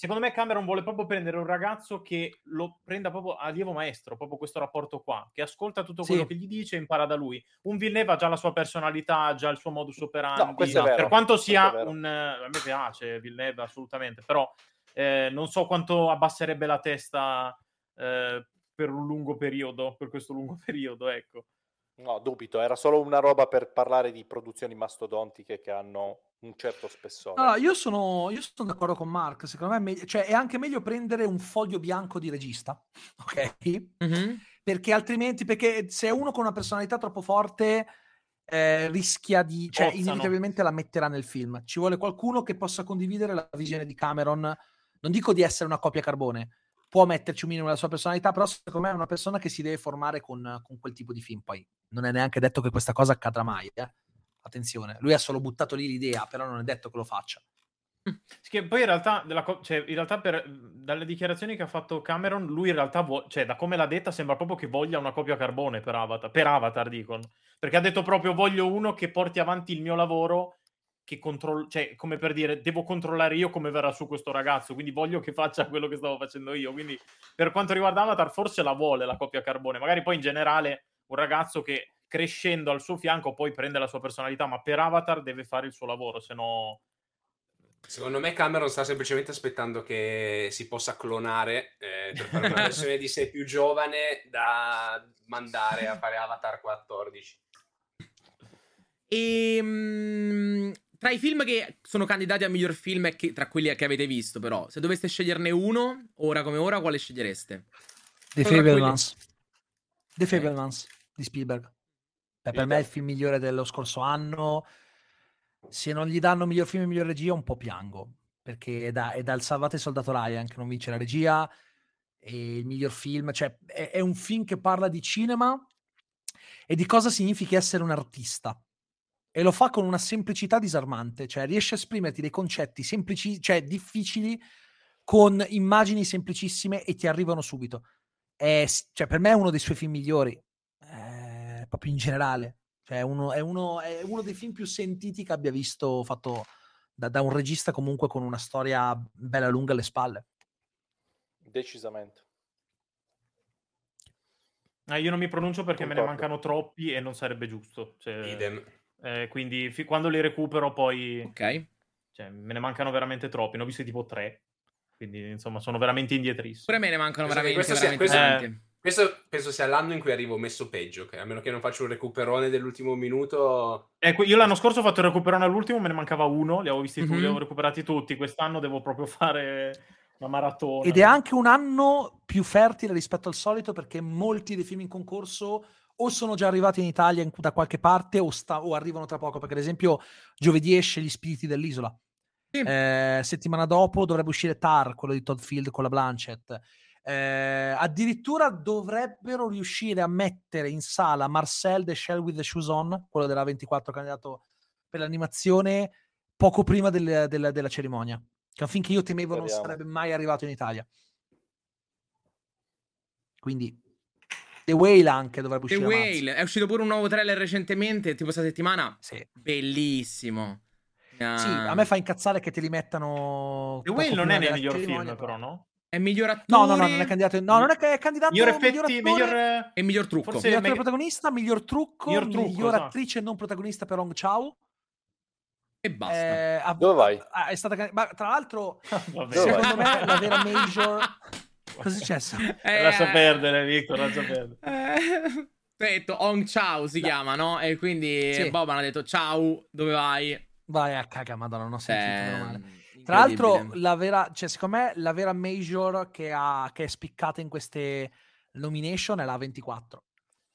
Secondo me Cameron vuole proprio prendere un ragazzo che lo prenda proprio a allievo maestro, proprio questo rapporto qua, che ascolta tutto quello Sì. che gli dice e impara da lui. Un Villeneuve ha già la sua personalità, ha già il suo modus operandi. No. Per quanto sia un... a me piace Villeneuve assolutamente, però eh, non so quanto abbasserebbe la testa eh, per un lungo periodo, per questo lungo periodo, ecco. No, dubito, era solo una roba per parlare di produzioni mastodontiche che hanno un certo spessore. Allora, io sono, io sono d'accordo con Mark. Secondo me è, meglio- cioè, è anche meglio prendere un foglio bianco di regista, ok? Mhm. Perché altrimenti, perché se è uno con una personalità troppo forte, eh, rischia di, cioè, Pozzano. inevitabilmente la metterà nel film. Ci vuole qualcuno che possa condividere la visione di Cameron. Non dico di essere una copia carbone, può metterci un minimo la sua personalità, però secondo me è una persona che si deve formare con, con quel tipo di film. Poi non è neanche detto che questa cosa accadrà mai. eh. Attenzione, lui ha solo buttato lì l'idea, però non è detto che lo faccia. Sì, che poi in realtà, co- cioè, in realtà per, dalle dichiarazioni che ha fatto Cameron, lui in realtà, vuo- cioè, da come l'ha detta, sembra proprio che voglia una copia carbone per Avatar, per Avatar dicono. Perché ha detto proprio voglio uno che porti avanti il mio lavoro, che controllo, cioè, come per dire, devo controllare io come verrà su questo ragazzo, quindi voglio che faccia quello che stavo facendo io. Quindi per quanto riguarda Avatar, forse la vuole la copia carbone. Magari poi in generale un ragazzo che crescendo al suo fianco poi prende la sua personalità, ma per Avatar deve fare il suo lavoro, se no... Secondo me Cameron sta semplicemente aspettando che si possa clonare eh, per fare una versione di sé più giovane da mandare a fare Avatar 14. E mm, tra i film che sono candidati a miglior film e che- tra quelli che avete visto, però, se doveste sceglierne uno, ora come ora, quale scegliereste? The Fablemans. The. Fablemans di Spielberg. Beh, per me è il film migliore dello scorso anno. Se non gli danno miglior film e miglior regia, un po' piango. Perché è, da- è dal Salvate il Soldato Ryan che non vince la regia. E il miglior film, cioè è, è un film che parla di cinema e di cosa significa essere un artista. E lo fa con una semplicità disarmante, cioè riesce a esprimerti dei concetti semplici, cioè difficili, con immagini semplicissime e ti arrivano subito è, cioè, per me è uno dei suoi film migliori, proprio in generale. Cioè, è uno, è, uno, è uno dei film più sentiti che abbia visto fatto da, da un regista comunque con una storia bella lunga alle spalle. Decisamente. Ah, io non mi pronuncio perché me ne Concordo. mancano troppi e non sarebbe giusto. Cioè, Idem. eh, quindi fi- quando li recupero poi... Ok. Cioè, me ne mancano veramente troppi. Ne ho visti tipo tre. Quindi, insomma, sono veramente indietrissi. Pure a me ne mancano veramente, sia- veramente questo- tanti. Questo penso sia l'anno in cui arrivo messo peggio, che a meno che non faccio un recuperone dell'ultimo minuto. Ecco, io l'anno scorso ho fatto il recuperone all'ultimo, me ne mancava uno, li avevo visti tutti, Mhm. li avevo recuperati tutti. Quest'anno devo proprio fare una maratona. Ed è anche un anno più fertile rispetto al solito perché molti dei film in concorso o sono già arrivati in Italia in- da qualche parte o, sta- o arrivano tra poco. Perché, ad esempio, giovedì esce Gli Spiriti dell'Isola. Sì. Eh, settimana dopo dovrebbe uscire Tar, quello di Todd Field con la Blanchett. Eh, addirittura dovrebbero riuscire a mettere in sala Marcel The Shell with the Shoes On, quello della 24 candidato per l'animazione, poco prima del- del- della cerimonia. Che che io temevo non Speriamo. sarebbe mai arrivato in Italia. Quindi The Whale anche dovrebbe The uscire marzo. Whale, è uscito pure un nuovo trailer recentemente, tipo questa settimana. Sì. Bellissimo. Ah, Sì, a me fa incazzare che te li mettano. The Whale non è nel miglior film, però, no? È miglior attore No, no, no, non è candidato. No, non è, è candidato Miglior miglior effetti, attore, miglior... eh, e miglior trucco. Forse- miglior attore me- protagonista, miglior trucco, Miglior trucco, miglior esatto. attrice non protagonista per Hong Chao. E basta. Eh, ha- Dove vai? ah, è stata can- ma tra l'altro, secondo me la vera major. Cosa è successo? Eh, Lascia perdere, Victor, lascia perdere. Eh, detto Hong Ciao si No. chiama, no? E quindi Sì. Boban ha detto ciao, dove vai? Vai a caga, madonna, non ho sentito. Eh, meno male. Tra l'altro, la vera, cioè, secondo me, la vera major che, ha, che è spiccata in queste nomination è la 24.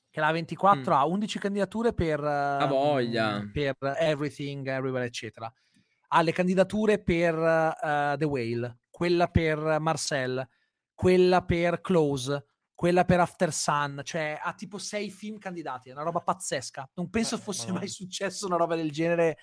Che la 24 Mm. ha 11 candidature per, ehm, voglia. per Everything, Everywhere, eccetera. Ha le candidature per eh, The Whale, quella per Marcel, quella per Close, quella per After Sun, cioè ha tipo sei film candidati, è una roba pazzesca. Non penso Eh, fosse mai successo una roba del genere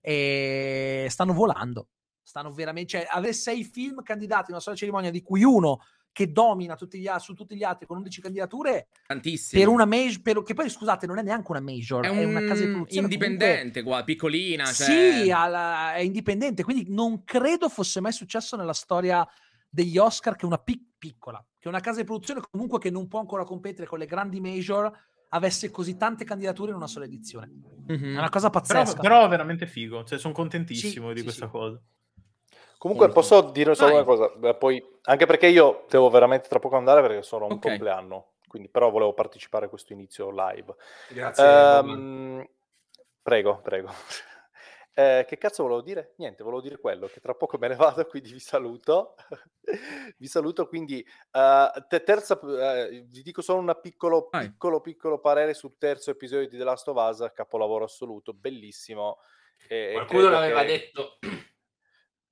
e stanno volando. Stanno veramente, cioè, avere sei film candidati in una sola cerimonia, di cui uno che domina tutti gli, su tutti gli altri con 11 candidature, Tantissimo. per una major, per- che poi scusate, non è neanche una major, è, è, un una casa di produzione comunque- indipendente qua, piccolina. Cioè... sì, alla- è indipendente, quindi non credo fosse mai successo nella storia degli Oscar che una pic- piccola, che una casa di produzione comunque che non può ancora competere con le grandi major avesse così tante candidature in una sola edizione. Mhm. È una cosa Però, pazzesca. però è veramente figo, cioè sono contentissimo Sì, di sì, questa sì. cosa. Comunque Molto. posso dire solo Vai. una cosa, Beh, poi, anche perché io devo veramente tra poco andare perché sono un Ok. compleanno. quindi però volevo partecipare a questo inizio live. Grazie. Ehm, prego, prego. Eh, che cazzo volevo dire? Niente, volevo dire quello, che tra poco me ne vado, quindi vi saluto. vi saluto, quindi eh, te- terza, eh, vi dico solo un piccolo, piccolo, piccolo parere sul terzo episodio di The Last of Us, capolavoro assoluto, bellissimo. E- Qualcuno l'aveva che- detto.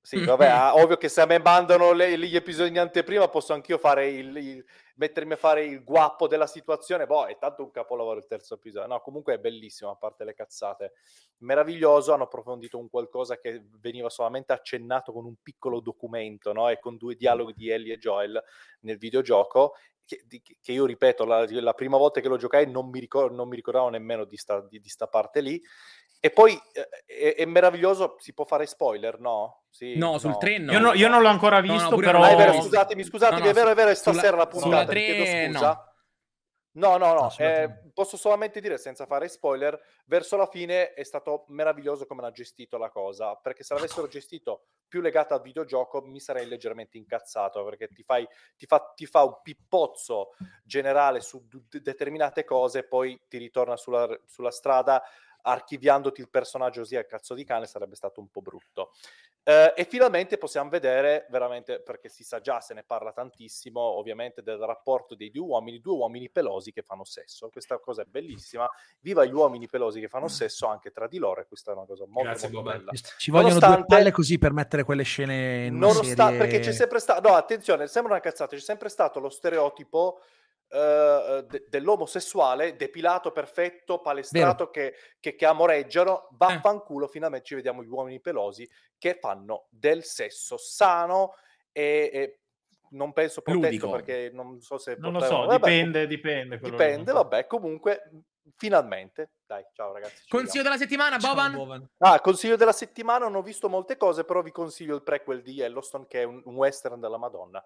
Sì, vabbè, ah, ovvio che se a me mandano le- gli episodi in anteprima posso anch'io fare il, il- mettermi a fare il guappo della situazione. Boh, è tanto un capolavoro il terzo episodio. No, comunque è bellissimo, a parte le cazzate. Meraviglioso, hanno approfondito un qualcosa che veniva solamente accennato con un piccolo documento, no? E con due dialoghi di Ellie e Joel nel videogioco. Che, che io ripeto, la, la prima volta che lo giocai non mi, ricor- non mi ricordavo nemmeno di sta, di- di sta parte lì. E poi eh, è, è meraviglioso, si può fare spoiler, no? Sì, No, sul 3 no. Io, no- io non l'ho ancora No, no, visto, però... no. Ah, è vero, No. scusatemi, scusatemi, No, no, è vero, è vero, è sulla- stasera la sulla puntata, vi chiedo tre scusa. no. No, no, no, No, eh, posso solamente dire senza fare spoiler, verso la fine è stato meraviglioso come l'ha gestito la cosa, perché se l'avessero gestito più legata al videogioco mi sarei leggermente incazzato, perché ti, fai, ti, fa, ti fa un pippozzo generale su d- determinate cose, poi ti ritorna sulla, sulla strada archiviandoti il personaggio così a cazzo di cane sarebbe stato un po' brutto. Eh, e finalmente possiamo vedere veramente, perché si sa già, se ne parla tantissimo, ovviamente del rapporto dei due uomini, due uomini pelosi che fanno sesso. Questa cosa è bellissima. Viva gli uomini pelosi che fanno sesso anche tra di loro, e questa è una cosa molto, Grazie, molto bella. Ci vogliono due Nonostante- palle così per mettere quelle scene in Nonostante, serie... perché c'è sempre stato, no, attenzione, sembra una cazzata, c'è sempre stato lo stereotipo eh, de- dell'omosessuale depilato, perfetto, palestrato, che, che, che amoreggiano. Vaffanculo, finalmente ci vediamo gli uomini pelosi che fanno del sesso sano e, e non penso protetto Ludico. perché non so se Non lo potevano- so, vabbè, dipende, dipende. dipende, vabbè, comunque finalmente, dai, ciao ragazzi. ci Consiglio vediamo. della settimana, Ciao, Boban? Ah, consiglio della settimana, non ho visto molte cose, però vi consiglio il prequel di Yellowstone, che è un, un western della Madonna.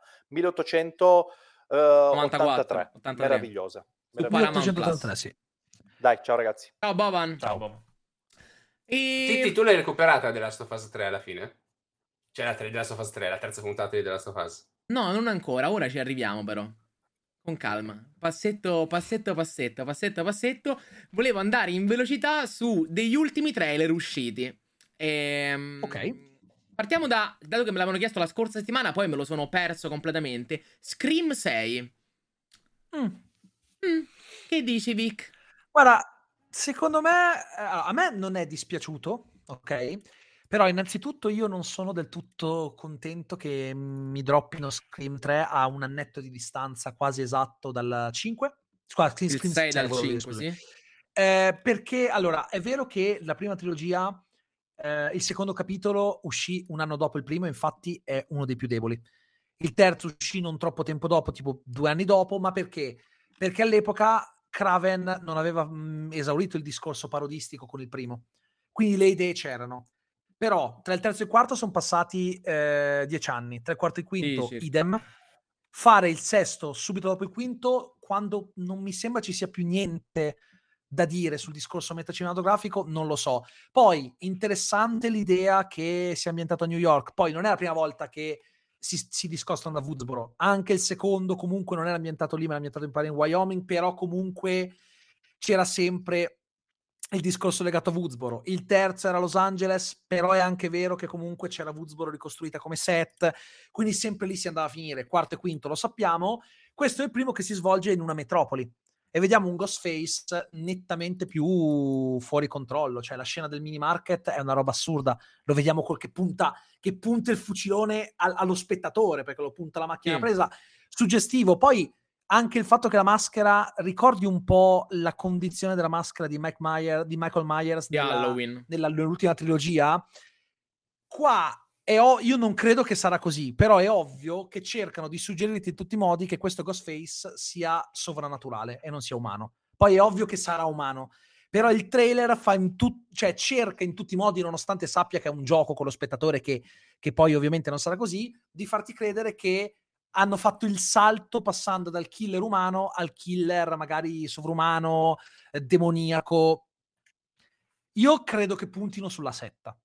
1883. 83. Meravigliosa. Su Meravigliosa. Paramount 1883, sì. Dai, ciao ragazzi. Ciao, Boban. Ciao, Bob. E... Titti, tu l'hai recuperata The Last of Us 3 alla fine? Cioè la, tre- The Last of Us 3, la terza puntata di The Last of Us. No, non ancora, ora ci arriviamo però. Con calma. Passetto, passetto, passetto, passetto, passetto. Volevo andare in velocità su degli ultimi trailer usciti. Ehm, Ok. Partiamo da, dato che me l'avevano chiesto la scorsa settimana, poi me lo sono perso completamente. Scream 6. Mm. Mm, Che dici, Vic? Guarda, secondo me, eh, a me non è dispiaciuto, ok? Però innanzitutto io non sono del tutto contento che mi droppino Scream 3 a un annetto di distanza quasi esatto dal 5. Scusa, Scream, Scream 6 sei, dal volevo dire, 5, scusa. sì? Eh, perché allora è vero che la prima trilogia, eh, il secondo capitolo uscì un anno dopo il primo, infatti è uno dei più deboli. Il terzo uscì non troppo tempo dopo, tipo due anni dopo, ma perché? Perché all'epoca Craven non aveva mh, esaurito il discorso parodistico con il primo, quindi le idee c'erano. Però tra il terzo e il quarto sono passati eh, dieci anni, tra il quarto e il quinto Sì, sì. idem. Fare il sesto subito dopo il quinto, quando non mi sembra ci sia più niente da dire sul discorso metacinematografico, non lo so. Poi, interessante l'idea che sia ambientato a New York. Poi, non è la prima volta che si, si discostano da Woodsboro. Anche il secondo, comunque, non era ambientato lì, ma era ambientato in, in Wyoming. Però, comunque, c'era sempre il discorso legato a Woodsboro. Il terzo era Los Angeles, però è anche vero che comunque c'era Woodsboro ricostruita come set. Quindi, sempre lì si andava a finire. Quarto e quinto lo sappiamo. Questo è il primo che si svolge in una metropoli e vediamo un Ghostface nettamente più fuori controllo. Cioè, la scena del mini market è una roba assurda. Lo vediamo col che punta, che punta il fucilone al- allo spettatore perché lo punta la macchina Sì. presa. Suggestivo. Poi anche il fatto che la maschera ricordi un po' la condizione della maschera di, Mike Meyer, di Michael Myers Di nella- Halloween. nell'ultima trilogia. Qua ov- io non credo che sarà così, però è ovvio che cercano di suggerirti in tutti i modi che questo Ghostface sia sovrannaturale e non sia umano. Poi è ovvio che sarà umano, però il trailer in tut- cioè cerca in tutti i modi, nonostante sappia che è un gioco con lo spettatore, che, che poi ovviamente non sarà così, di farti credere che hanno fatto il salto passando dal killer umano al killer magari sovrumano, eh, demoniaco. Io credo che puntino sulla setta.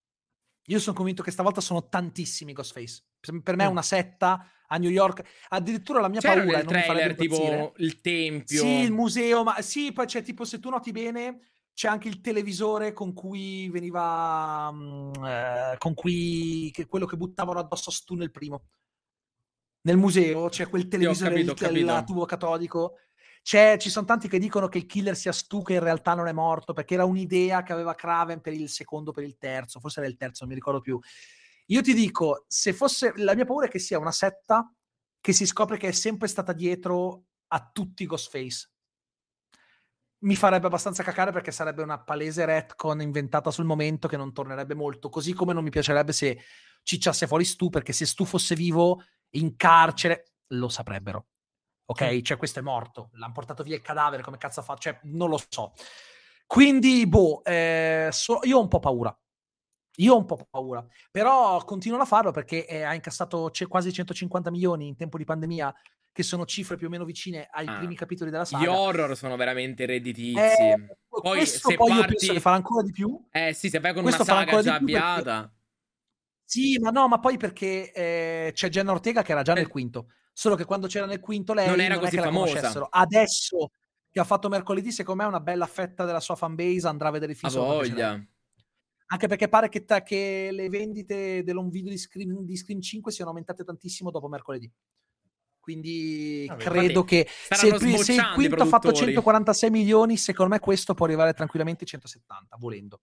Io sono convinto che stavolta sono tantissimi Ghostface. Per- me Mm. una setta a New York. Addirittura la mia C'era paura e non mi trailer impazzire. tipo il tempio. Sì, il museo, ma sì, poi c'è tipo, se tu noti bene, c'è anche il televisore con cui veniva, mm, eh, con cui, che quello che buttavano addosso a Stu nel primo. Nel museo c'è quel televisore, capito, il- capito. il tubo catodico. C'è- ci sono tanti che dicono che il killer sia Stu, che in realtà non è morto, perché era un'idea che aveva Craven per il secondo, per il terzo, forse era il terzo, non mi ricordo più. Io ti dico, se fosse, la mia paura è che sia una setta che si scopre che è sempre stata dietro a tutti i Ghostface. Mi farebbe abbastanza cacare perché sarebbe una palese retcon inventata sul momento che non tornerebbe molto. Così come non mi piacerebbe se cicciasse fuori Stu, perché se Stu fosse vivo in carcere lo saprebbero. Ok, cioè questo è morto, l'hanno portato via il cadavere, come cazzo fa? Cioè, non lo so. Quindi, boh, eh, so- io ho un po' paura. Io ho un po' paura, però continuano a farlo perché eh, ha incassato ce- quasi 150 milioni in tempo di pandemia, che sono cifre più o meno vicine ai Ah. primi capitoli della Gli saga. horror sono veramente redditizi. Eh, Poi se poi io parti- penso che farà ancora di più. Eh sì, se vai con Questo una saga già più perché- avviata. Sì, ma no, ma poi perché eh, c'è Jenna Ortega che era già Eh. nel quinto. Solo che quando c'era nel quinto lei Non era è così famosa. Adesso che ha fatto mercoledì, secondo me una bella fetta della sua fanbase andrà a vedere il film. voglia. Anche perché pare che, ta- che le vendite dell'home video di Scream, di Scream 5 siano aumentate tantissimo dopo mercoledì. Quindi Vabbè, credo che se il, pri- se il quinto ha fatto produttori. 146 milioni, secondo me questo può arrivare tranquillamente ai 170, volendo.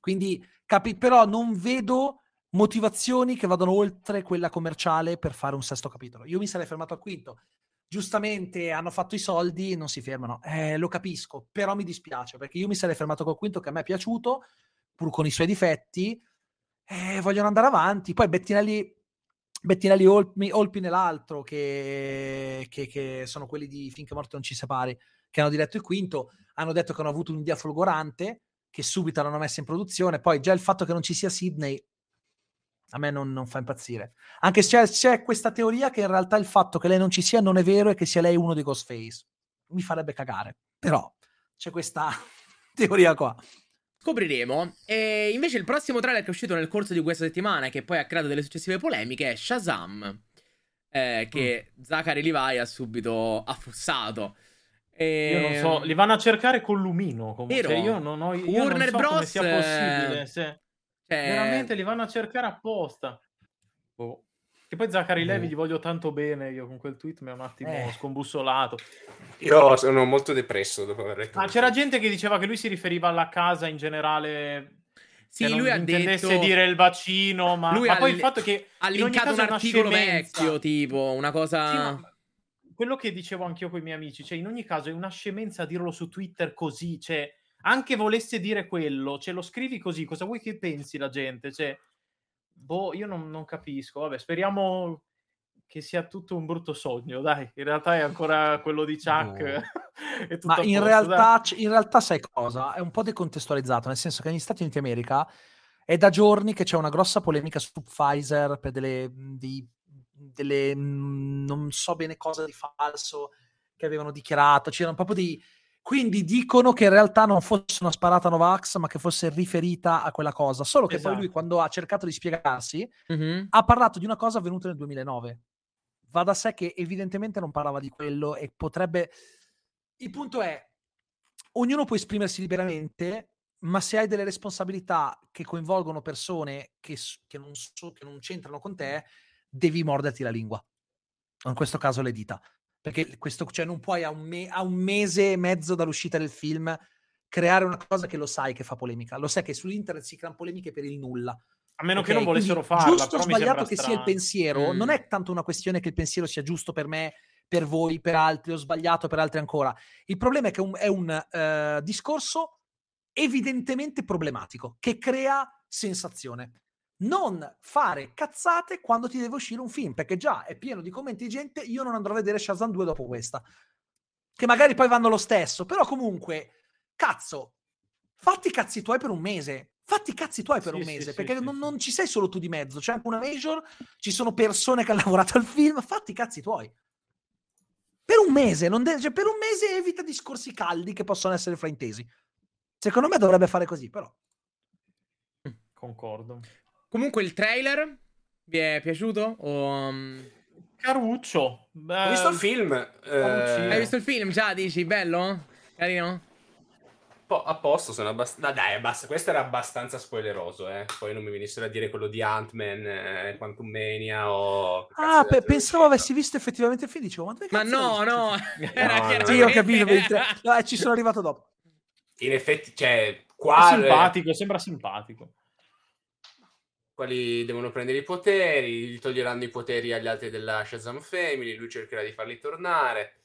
Quindi, capi- però non vedo motivazioni che vadano oltre quella commerciale per fare un sesto capitolo. Io mi sarei fermato al quinto. Giustamente hanno fatto i soldi e non si fermano. Eh, lo capisco, però mi dispiace perché io mi sarei fermato col quinto che a me è piaciuto, pur con i suoi difetti. Eh, vogliono andare avanti. Poi Bettinelli, Bettinelli Olpi, Olpi nell'altro, che, che- che sono quelli di Finché Morte non ci separi, che hanno diretto il quinto, hanno detto che hanno avuto un'idea folgorante, che subito l'hanno messa in produzione. Poi già il fatto che non ci sia Sidney a me non, non fa impazzire. Anche se c'è, c'è questa teoria che in realtà il fatto che lei non ci sia non è vero e che sia lei uno dei Ghostface. Mi farebbe cagare. Però c'è questa teoria qua. Scopriremo. E invece il prossimo trailer che è uscito nel corso di questa settimana, e che poi ha creato delle successive polemiche, è Shazam. eh, che Mm. Zachary Levi ha subito affossato. E... Io non so, li vanno a cercare con l'umino. Comunque. Cioè, io non ho io Warner non so come Bros, sia possibile. eh, se- cioè, Veramente li vanno a cercare apposta. Boh. Che poi Zachary Levi Boh. gli voglio tanto bene. Io con quel tweet mi è un attimo Eh. scombussolato. Io sono molto depresso dopo aver letto. Ah, c'era gente che diceva che lui si riferiva alla casa in generale. Sì, che non lui ha intendesse detto... dire il vaccino, ma, Lui ma ha poi il fatto che Ha in ogni linkato un caso è una articolo vecchio, tipo, una cosa... Sì, quello che dicevo anch'io con i miei amici, cioè in ogni caso è una scemenza dirlo su Twitter così, cioè anche volesse dire quello, ce lo scrivi così, cosa vuoi che pensi la gente? Cioè, boh, io non, non capisco, vabbè, speriamo che sia tutto un brutto sogno, dai, in realtà è ancora quello di Chuck. Tutto Ma in posto, realtà, in realtà, sai cosa? È un po' decontestualizzato, nel senso che negli Stati Uniti d'America è da giorni che c'è una grossa polemica su Pfizer per delle, dei- delle, non so bene cosa di falso che avevano dichiarato. C'erano proprio dei. Quindi dicono che in realtà non fosse una sparata Novax, ma che fosse riferita a quella cosa. Solo che poi lui, Esatto. quando ha cercato di spiegarsi, Mhm. ha parlato di una cosa avvenuta nel 2009. Va da sé che evidentemente non parlava di quello e potrebbe... Il punto è, ognuno può esprimersi liberamente, ma se hai delle responsabilità che coinvolgono persone che, che non, so- che non c'entrano con te, devi morderti la lingua. In questo caso le dita. Perché questo, cioè, non puoi a un, me- a un mese e mezzo dall'uscita del film creare una cosa che lo sai che fa polemica. Lo sai che su internet si creano polemiche per il nulla. A meno che Ok, non volessero farla, Giusto o sbagliato che sia il strano. pensiero, non Mm. è tanto una questione che il pensiero sia giusto per me, per voi, per altri, o sbagliato per altri ancora. Il problema è che un- è un eh, discorso evidentemente problematico, che crea sensazione. Non fare cazzate quando ti deve uscire un film, perché già è pieno di commenti di gente, io non andrò a vedere Shazam 2 dopo questa. Che magari poi vanno lo stesso, però comunque, cazzo, fatti i cazzi tuoi per un mese. Fatti i cazzi tuoi per Sì, un mese, sì, perché sì, non, non ci sei solo tu di mezzo, c'è anche una major, ci sono persone che hanno lavorato al film, fatti i cazzi tuoi. Per un mese, non de- cioè, per un mese evita discorsi caldi che possono essere fraintesi. Secondo me dovrebbe fare così, però. Concordo. Comunque il trailer vi è piaciuto? O, um, Caruccio. Ho visto il film. eh, Hai visto il film già, dici? Bello? Carino? po- a posto, sono abbastanza... dai, basta, questo era abbastanza spoileroso, eh. Poi non mi venissero a dire quello di Ant-Man, eh, Quantum Mania o... Ah, pe- pensavo avessi visto effettivamente il film. Dicevo, ma dove Ma no, no. Era no, no. Sì, ho capito. no, eh, ci sono arrivato dopo. In effetti, cioè, È qua... simpatico, sembra simpatico. Quelli devono prendere i poteri, gli toglieranno i poteri agli altri della Shazam Family, lui cercherà di farli tornare.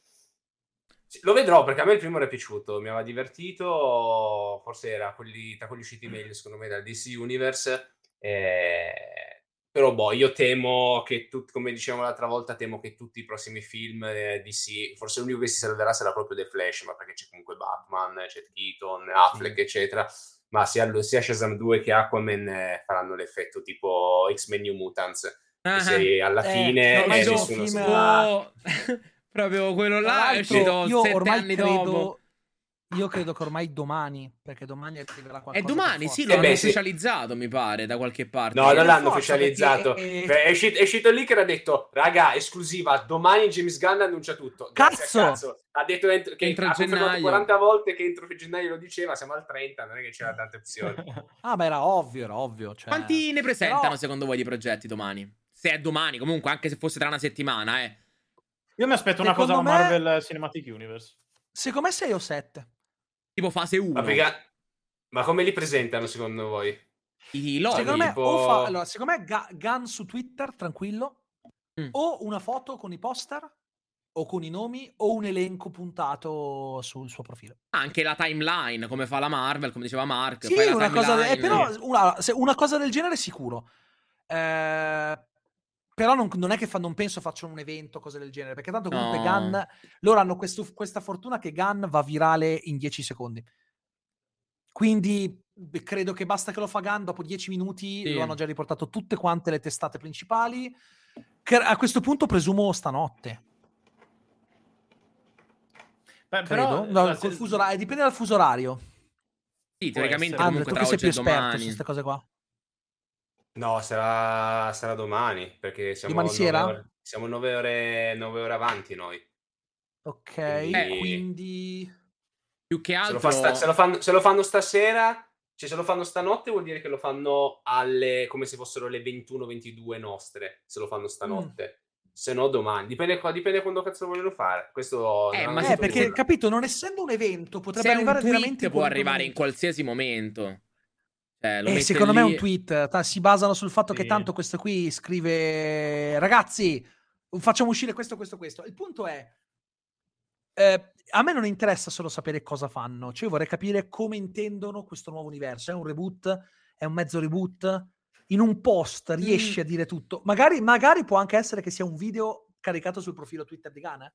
Lo vedrò perché a me il primo era piaciuto, mi aveva divertito, forse era quelli, tra quelli usciti meglio secondo me dal DC Universe, eh, però boh, io temo che, tut- come dicevamo l'altra volta, temo che tutti i prossimi film eh, DC, forse l'unico che si salverà sarà proprio The Flash, ma perché c'è comunque Batman, c'è Keaton, Affleck, eccetera, ma sia, sia Shazam 2 che Aquaman eh, faranno l'effetto tipo X-Men New Mutants, Ah, se alla Eh, fine ormai eh, nessuno film- si- proprio quello là è uscito io sette ormai anni credo, dopo. Io credo che ormai domani, perché domani arriverà qualcosa. E domani, sì, lo Eh hanno beh, sì. ufficializzato, mi pare, da qualche parte. No, non l'hanno ufficializzato. perché- Beh, È uscito, è uscito lì che era detto, raga, esclusiva, domani James Gunn annuncia tutto. Grazie Cazzo! a Ha detto entro, che Entro ha gennaio. 40 volte che entro gennaio lo diceva, siamo al 30, non è che c'era tante opzioni. Ah, ma era ovvio, era ovvio. Cioè... Quanti ne presentano Però- secondo voi di progetti domani? Se è domani, comunque, anche se fosse tra una settimana, eh. Io mi aspetto una cosa Secondo da me- Marvel Cinematic Universe. Secondo me 6 o 7. Tipo fase 1. Ma, perché- ma come li presentano secondo voi? I loghi. secondo me, tipo- o fa... allora, secondo me Ga- Gun su Twitter, tranquillo, Mm. o una foto con i poster, o con i nomi, o un elenco puntato sul suo profilo. Anche la timeline, come fa la Marvel, come diceva Mark. Sì, una cosa, timeline. eh, però una, una cosa del genere sicuro. Eh, però non, non è che fa- non penso facciano un evento, cose del genere, perché tanto comunque No. Gun, loro hanno questo- questa fortuna che Gun va virale in 10 secondi. Quindi beh, credo che basta che lo fa Gun, dopo 10 minuti Sì. lo hanno già riportato tutte quante le testate principali. Che a questo punto presumo stanotte. Beh, Credo. però, No, eh, col se- fuso orario- dipende dal fuso orario. Sì, teoricamente essere. Andre, comunque tu tra che sei oggi più e esperto su domani. queste cose qua. No, sarà, sarà domani, perché siamo Domani nove sera? ore- siamo 9 ore, nove ore avanti noi. Ok, Eh. quindi... Più che Se altro... lo, fa sta- se lo fanno, se lo fanno stasera, cioè se lo fanno stanotte vuol dire che lo fanno alle, come se fossero le 21-22 nostre, se lo fanno stanotte. Se no domani, dipende, qua- dipende quando cazzo lo vogliono fare. Questo Eh, non ma hanno Eh, detto perché nulla. capito, non essendo un evento, potrebbe Se è un arrivare tweet veramente può in arrivare in qualsiasi momento. Cioè, lo Eh, mette secondo me è lì- un tweet, ta- si basano sul fatto che Sì. tanto questo qui scrive ragazzi, facciamo uscire questo, questo, questo. Il punto è eh, a me non interessa solo sapere cosa fanno, cioè io vorrei capire come intendono questo nuovo universo. È un reboot? È un mezzo reboot? In un post riesci a dire tutto? Magari, magari può anche essere che sia un video caricato sul profilo Twitter di Gana.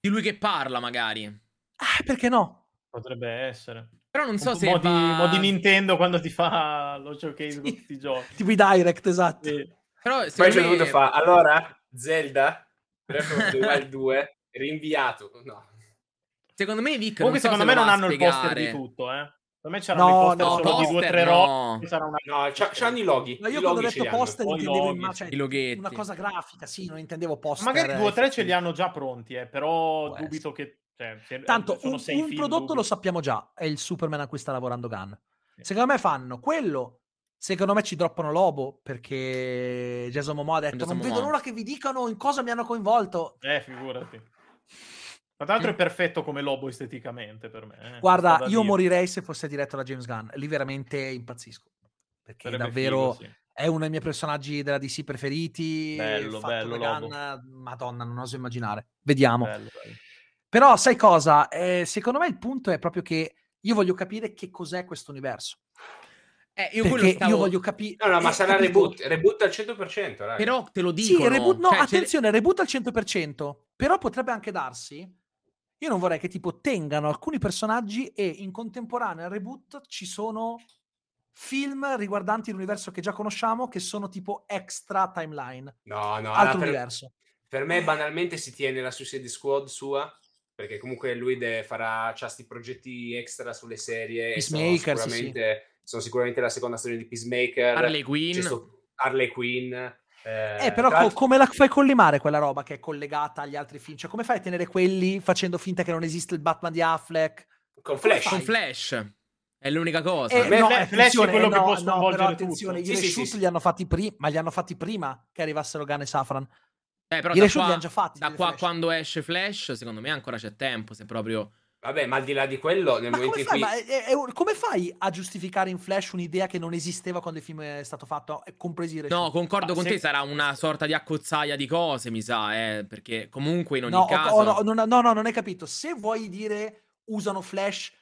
Di lui che parla, magari. Ah, perché no? Potrebbe essere. Però non so se modi, va- modi Nintendo quando ti fa lo showcase con tutti i giochi. Tipo i direct, esatto. Sì. Però Poi secondo c'è me... dovuto fare, allora, Zelda, Breath of the Wild 2, rinviato. No. Secondo me Vic Comunque, non so secondo se me non hanno il poster spiegare. di tutto, eh. Per me c'erano No, i poster no, solo di due o poster tre no. robe. Sarà una... No, c'ha- c'hanno i loghi. Ma io I quando ho detto poster intendevo imma- cioè, i una cosa grafica, sì, non intendevo poster. Magari due o tre ce li hanno già pronti, eh, però Può dubito che... Cioè, se- Tanto sono un, sei un film, prodotto lo sappiamo già, è il Superman a cui sta lavorando Gunn. Sì. Secondo me fanno quello. Secondo me ci droppano Lobo perché Jason Momoa ha detto Jason non vedo Momoa. l'ora che vi dicano in cosa mi hanno coinvolto. Eh, figurati. Tra l'altro è perfetto come lobo esteticamente per me. eh, Guarda, io dire. morirei se fosse diretto da James Gunn. Lì veramente impazzisco. Perché Sarebbe davvero figo, sì. è uno dei miei personaggi della DC preferiti. Bello, fatto bello. Gunn, Madonna, non oso immaginare. Vediamo. Bello, bello. Però sai cosa? Eh, secondo me il punto è proprio che io voglio capire che cos'è questo universo. Eh, io Perché stavo... io voglio capire... No, no, ma eh, sarà capito? reboot. Reboot al 100%, raga. Però te lo Sì, dicono. reboot, no, Cioè, attenzione, reboot al 100%, però potrebbe anche darsi... Io non vorrei che tipo tengano alcuni personaggi e in contemporanea al reboot ci sono film riguardanti l'universo che già conosciamo che sono tipo extra timeline, No, no, altro allora, per, universo. per me banalmente si tiene la Suicide Squad sua, perché comunque lui deve, farà c'ha sti progetti extra sulle serie. e sono Peacemaker, sì, sicuramente, sono sicuramente la seconda stagione di Peacemaker. Harley Quinn. Harley Quinn. Eh, però tra co- come la fai collimare quella roba che è collegata agli altri film? Cioè, come fai a tenere quelli facendo finta che non esiste il Batman di Affleck? con Flash. Con Flash. È l'unica cosa. Eh, no, Flash è attenzione, quello eh, che no, può no, sconvolgere però tutto. attenzione, i Sì, sì, reshoot sì, li hanno fatti prima, ma li hanno fatti prima che arrivassero Gunn e Safran. Eh, però I da reshoot qua, li hanno già fatti, da qua Flash. quando esce Flash, secondo me ancora c'è tempo. Se proprio. Vabbè, ma al di là di quello, nel Ma momento come in fai, cui... ma è- è- come fai a giustificare in Flash un'idea che non esisteva quando il film è stato fatto, eh, compresi i reshoot? No, concordo Ma con se- te. Sarà una sorta di accozzaia di cose, mi sa. Eh, perché comunque in ogni No, caso. ho- no, no, no, no, non hai capito. Se vuoi dire usano Flash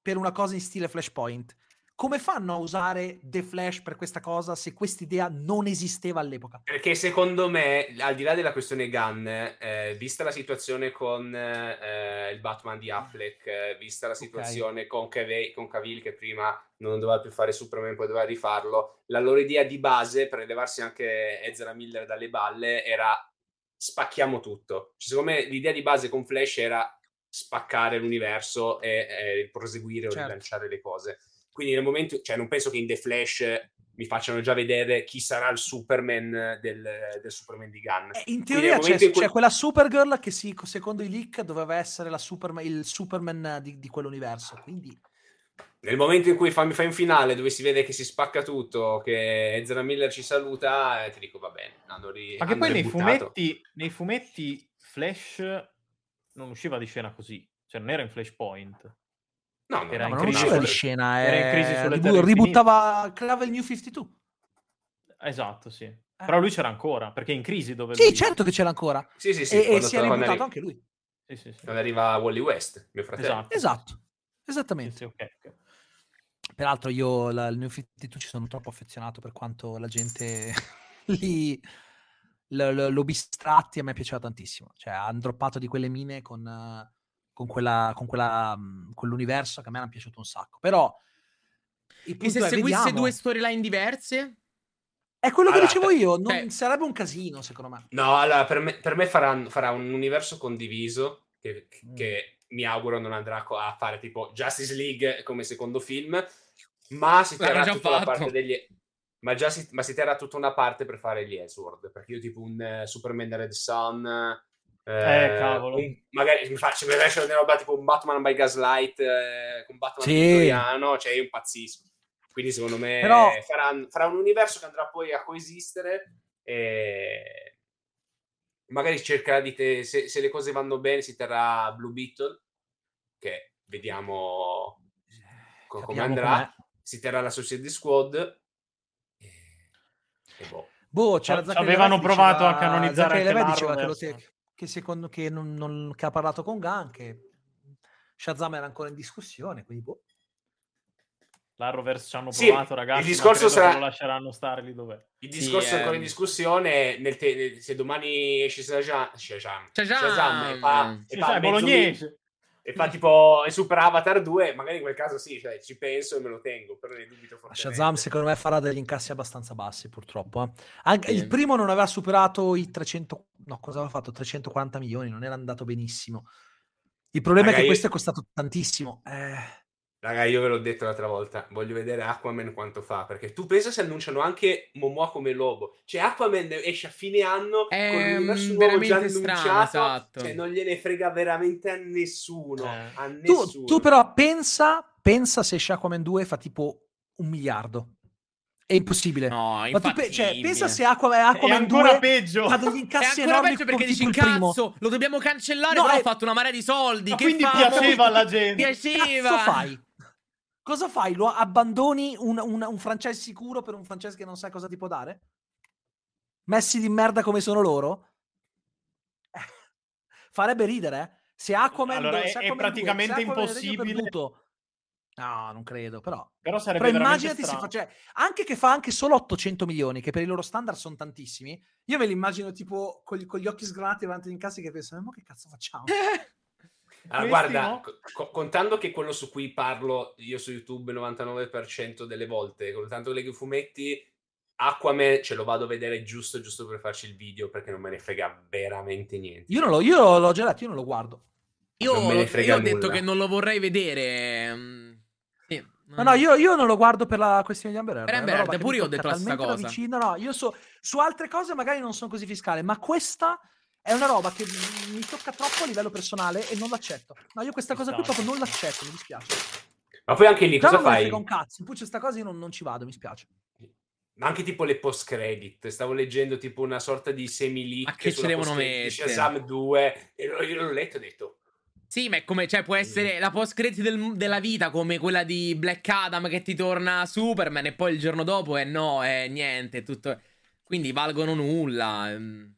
per una cosa in stile Flashpoint, come fanno a usare The Flash per questa cosa se quest'idea non esisteva all'epoca? Perché secondo me, al di là della questione Gunn, eh, vista la situazione con eh, il Batman di Affleck, eh, vista la situazione con, Cav- con Cavill che prima non doveva più fare Superman, poi doveva rifarlo, la loro idea di base per levarsi anche Ezra Miller dalle balle era spacchiamo tutto. Cioè, secondo me l'idea di base con Flash era spaccare l'universo e, e proseguire o Certo. rilanciare le cose. Quindi nel momento, cioè non penso che in The Flash mi facciano già vedere chi sarà il Superman del, del Superman di Gunn. Eh, in teoria c'è, in cui- c'è quella Supergirl che si- secondo i leak doveva essere la Superman- il Superman di, di quell'universo. Quindi Nel momento in cui fa, mi fai un finale dove si vede che si spacca tutto, che Ezra Miller ci saluta, eh, ti dico va bene. Hanno ri- Ma che poi nei fumetti, nei fumetti Flash non usciva di scena così, cioè non era in Flashpoint. No, no, Era ma in non usciva di scena. era in eh, crisi sulle ribu- ributtava, creava il New 52. Esatto, sì. Però lui c'era ancora, perché è in crisi dove Sì, lui... certo che c'era ancora. Sì, sì, sì. e, e si è ributtato arri- anche lui. Sì, sì, sì. quando arriva Wally West, mio fratello. Esatto. Esatto, esattamente. sì, ok, ok. Peraltro io la- il New 52 ci sono troppo affezionato per quanto la gente lì l- l- l'ho bistratti, a me piaceva tantissimo. Cioè, hanno droppato di quelle mine con, eh, con, quella, con quella, mh, quell'universo che a me hanno piaciuto un sacco. Però E se è, seguisse vediamo. due storyline diverse? È quello che Allora, dicevo io, non cioè- sarebbe un casino, secondo me. No, allora, per me, per me farà, farà un universo condiviso che, Mm. che mi auguro non andrà a fare tipo Justice League come secondo film, ma si terrà tutta la fatto. parte degli... Ma, già si, ma si terrà tutta una parte per fare gli Elseworld, perché io tipo un eh, Superman Red Sun... Eh, cavolo. un- magari mi faccio mi faccio una roba tipo un Batman by Gaslight eh, con Batman Sì. vittoriano, cioè io impazzisco. Quindi secondo me Però- farà, farà un universo che andrà poi a coesistere e magari cercherà di te, se, se le cose vanno bene si terrà Blue Beetle che vediamo co- come andrà com'è. si terrà la Suicide Squad e, e boh. Boh, c'era avevano Levi provato diceva- a canonizzare Zachary anche Levi diceva che, lo te- che secondo che, non, non- che ha parlato con Gunn, che Shazam era ancora in discussione, quindi boh. L'Arrowverse ci hanno Sì, provato, ragazzi, il discorso sarà- lo lasceranno stare lì dov'è. il Sì, discorso è ancora in ehm. discussione nel te- se domani esce Shazam, Shazam, Shazam! Shazam e fa, e Sì, fa mezzo bolognese. E fa tipo e Super Avatar 2, magari in quel caso sì, cioè, ci penso e me lo tengo, però ne dubito fortemente. Shazam secondo me farà degli incassi abbastanza bassi purtroppo. eh. Anche, Sì. Il primo non aveva superato i 300, no cosa aveva fatto? 340 milioni, non era andato benissimo. Il problema è Raga, che questo è costato tantissimo. Eh, Raga, io ve l'ho detto l'altra volta, voglio vedere Aquaman quanto fa, perché tu pensa se annunciano anche Momoa come lobo. Cioè Aquaman esce a fine anno È, con l'universo nuovo già veramente strano, annunciato, esatto. cioè non gliene frega veramente a nessuno, Eh. a tu, nessuno. tu però pensa, pensa se esce Aquaman 2 fa tipo un miliardo. È impossibile. No, Ma tu pe- cioè, pensa se Aquaman, È Aquaman ancora 2 peggio. ha degli È incassi ancora enormi peggio perché dici cazzo, lo dobbiamo cancellare, No, però è- ha fatto una marea di soldi. Ma che quindi fa? piaceva alla gente. Piaceva. Cazzo fai? Cosa fai? Lo abbandoni un, un, un franchise sicuro per un franchise che non sai cosa ti può dare? Messi di merda come sono loro? Eh, Farebbe ridere, eh? Se Aquaman, Allora, è- è praticamente due- impossibile. No, non credo, però. Però sarebbe Però immaginati se fa, cioè, anche che fa anche solo 800 milioni, che per i loro standard sono tantissimi. Io me li immagino tipo con gli, con gli occhi sgranati davanti in casa che pensano, ma che cazzo facciamo? Allora, guarda, co- co- contando che quello su cui parlo io su YouTube il 99% delle volte, contando le fumetti, Aquaman ce lo vado a vedere giusto giusto per farci il video perché non me ne frega veramente niente. Io non lo, io l'ho già detto, io non lo guardo. Io, Non me ne io frega ho detto nulla. che non lo vorrei vedere. mm, Sì, No, no, io, io non lo guardo per la questione di Amber Heard. Per Amber Heard, pure io ho detto la stessa cosa. vicino. No, io so, su altre cose magari non sono così fiscale, ma questa è una roba che mi tocca troppo a livello personale e non l'accetto. No, io questa cosa qui sta. proprio non l'accetto, mi dispiace. Ma poi anche lì Già cosa non fai? un cazzo, in più questa cosa io non, non ci vado, mi spiace. Ma anche tipo le post credit, stavo leggendo tipo una sorta di semi Ma leak che ci devono mettere? Shazam 2 e io l'ho letto e ho detto Sì, ma è come, cioè, può essere la post credit del- della vita come quella di Black Adam che ti torna Superman e poi il giorno dopo è no, è niente, è tutto... Quindi valgono nulla. ehm.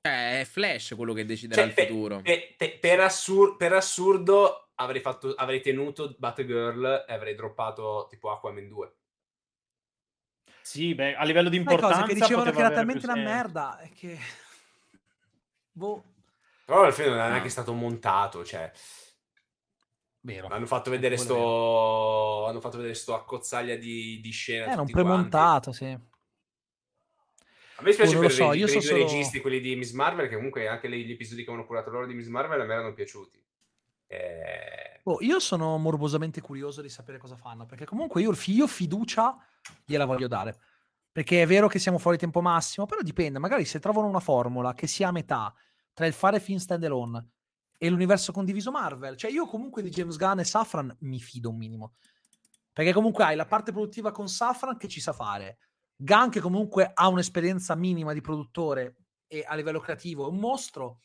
Cioè, è Flash quello che deciderà Cioè, il pe- futuro. pe- pe- per, assur- per assurdo avrei, fatto, avrei tenuto Batgirl e avrei droppato tipo Aquaman 2. Sì, beh, a livello di importanza cose che dicevano che era talmente una merda è che... Boh, Però alla fine non è No. neanche stato montato, cioè vero. hanno fatto vedere vero. sto hanno fatto vedere sto accozzaglia di, di scena Era un tutti quanti. premontato, sì. A me dispiace Oh, per, so, i- per i so due solo- registi, quelli di Miss Marvel, che comunque anche gli episodi che avevano curato loro di Miss Marvel a me erano piaciuti. Eh, Boh, io sono morbosamente curioso di sapere cosa fanno, perché comunque io, io fiducia gliela voglio dare. Perché è vero che siamo fuori tempo massimo, però dipende, magari se trovano una formula che sia a metà tra il fare film standalone e l'universo condiviso Marvel, cioè io comunque di James Gunn e Safran mi fido un minimo. Perché comunque hai la parte produttiva con Safran che ci sa fare, Gunn che comunque ha un'esperienza minima di produttore e a livello creativo è un mostro.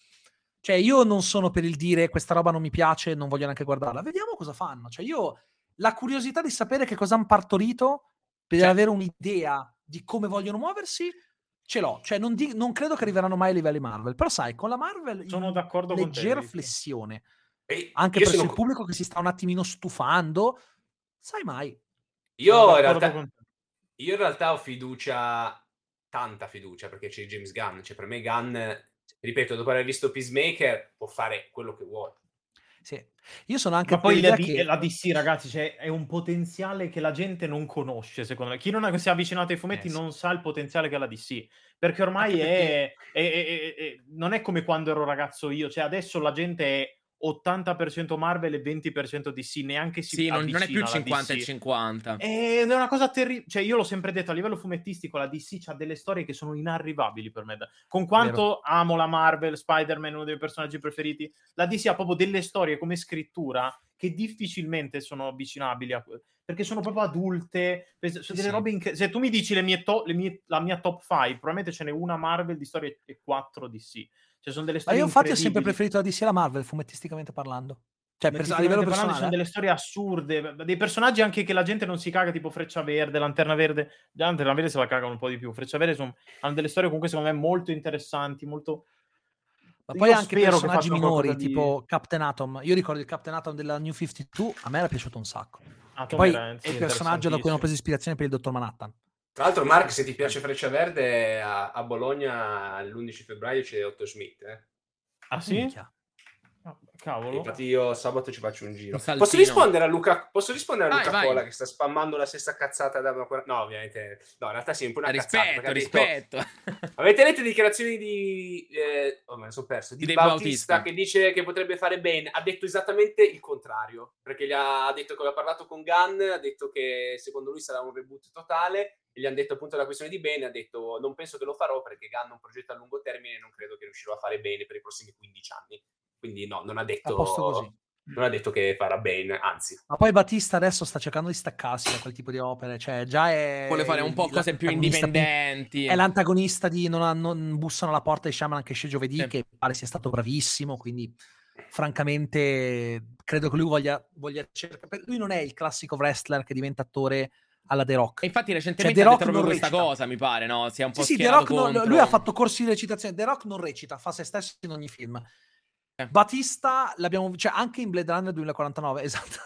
Cioè, io non sono per il dire questa roba non mi piace, non voglio neanche guardarla. Vediamo cosa fanno. Cioè, io la curiosità di sapere che cosa hanno partorito per Cioè- avere un'idea di come vogliono muoversi, ce l'ho. Cioè, non, di- non credo che arriveranno mai ai livelli Marvel. Però, sai, con la Marvel, Sono d'accordo con te, leggera flessione, e anche presso sono il co- pubblico che si sta un attimino stufando, sai mai. Io in, realtà, con te. Io in realtà ho fiducia, tanta fiducia, perché c'è James Gunn. Cioè, per me Gunn, ripeto, dopo aver visto Peacemaker, può fare quello che vuole. Sì. Io sono anche Ma poi per la, che... la DC, ragazzi, cioè, è un potenziale che la gente non conosce, secondo me. Chi non è- si è avvicinato ai fumetti Eh, sì. non sa il potenziale che ha la DC. Perché ormai è- è- è- è- non è come quando ero ragazzo io. Cioè, adesso la gente è 80% Marvel e 20% DC. Neanche si Sì, non, non è più avvicina alla 50 e DC. 50. Ed è una cosa terribile. Cioè, io l'ho sempre detto a livello fumettistico: la DC ha delle storie che sono inarrivabili per me. Con quanto amo la Marvel, Spider-Man, uno dei miei personaggi preferiti, la DC ha proprio delle storie come scrittura che difficilmente sono avvicinabili a perché sono proprio adulte. Sono delle Sì. robe incre- Se tu mi dici le mie to- le mie- la mia top 5, probabilmente ce n'è una Marvel di storie e quattro DC. Cioè, sono delle Ma storie io infatti ho sempre preferito la DC e la Marvel, fumettisticamente parlando. Cioè, per- a livello personale. sono eh. delle storie assurde, dei personaggi anche che la gente non si caga, tipo Freccia Verde, Lanterna Verde. Già Lanterna Verde se la cagano un po' di più. Freccia Verde sono, hanno delle storie comunque secondo me molto interessanti, molto... Ma poi Io anche personaggi minori, di- tipo Captain Atom. Io ricordo il Captain Atom della New 52, a me era piaciuto un sacco. Ah, Che Tommy poi è il personaggio da cui hanno preso ispirazione per il Dottor Manhattan. Tra l'altro, Mark, se ti piace Freccia Verde, a, a Bologna l'11 febbraio c'è Otto Smith. Eh? Ah sì? Minchia. Ah, Cavolo. Infatti, io sabato ci faccio un giro. Un. Posso rispondere a Luca, posso rispondere a Vai, Luca vai. Cola che sta spammando la stessa cazzata da No, ovviamente. No, in realtà sì, è un po' una cazzata. rispetto, perché ha detto- rispetto. Avete letto le dichiarazioni di. Eh, oh, me ne sono perso. Di, Di Bautista, Bautista. che dice che potrebbe fare bene. Ha detto esattamente il contrario. Perché gli ha, detto che aveva parlato con Gunn. Ha detto che secondo lui sarà un reboot totale. E gli hanno detto appunto la questione di bene. Ha detto non penso che lo farò perché Gunn è un progetto a lungo termine e non credo che riuscirò a fare bene per i prossimi 15 anni. Quindi no, non ha detto. Non ha detto che farà bene, anzi. Ma poi Battista adesso sta cercando di staccarsi da quel tipo di opere, cioè già è... Vuole fare un po' cose più indipendenti. È l'antagonista di non, ha- non bussano alla porta di Shaman che esce giovedì, Sì. che pare sia stato bravissimo, quindi francamente credo che lui voglia, voglia cercare... Lui non è il classico wrestler che diventa attore alla The Rock. E infatti recentemente Cioè, ha The detto Rock proprio non questa recita. cosa, mi pare, no? Si è un po' Sì, sì, The Rock non- lui ha fatto corsi di recitazione. The Rock non recita, fa se stesso in ogni film. Batista l'abbiamo, cioè anche in Blade Runner 2049, esatto.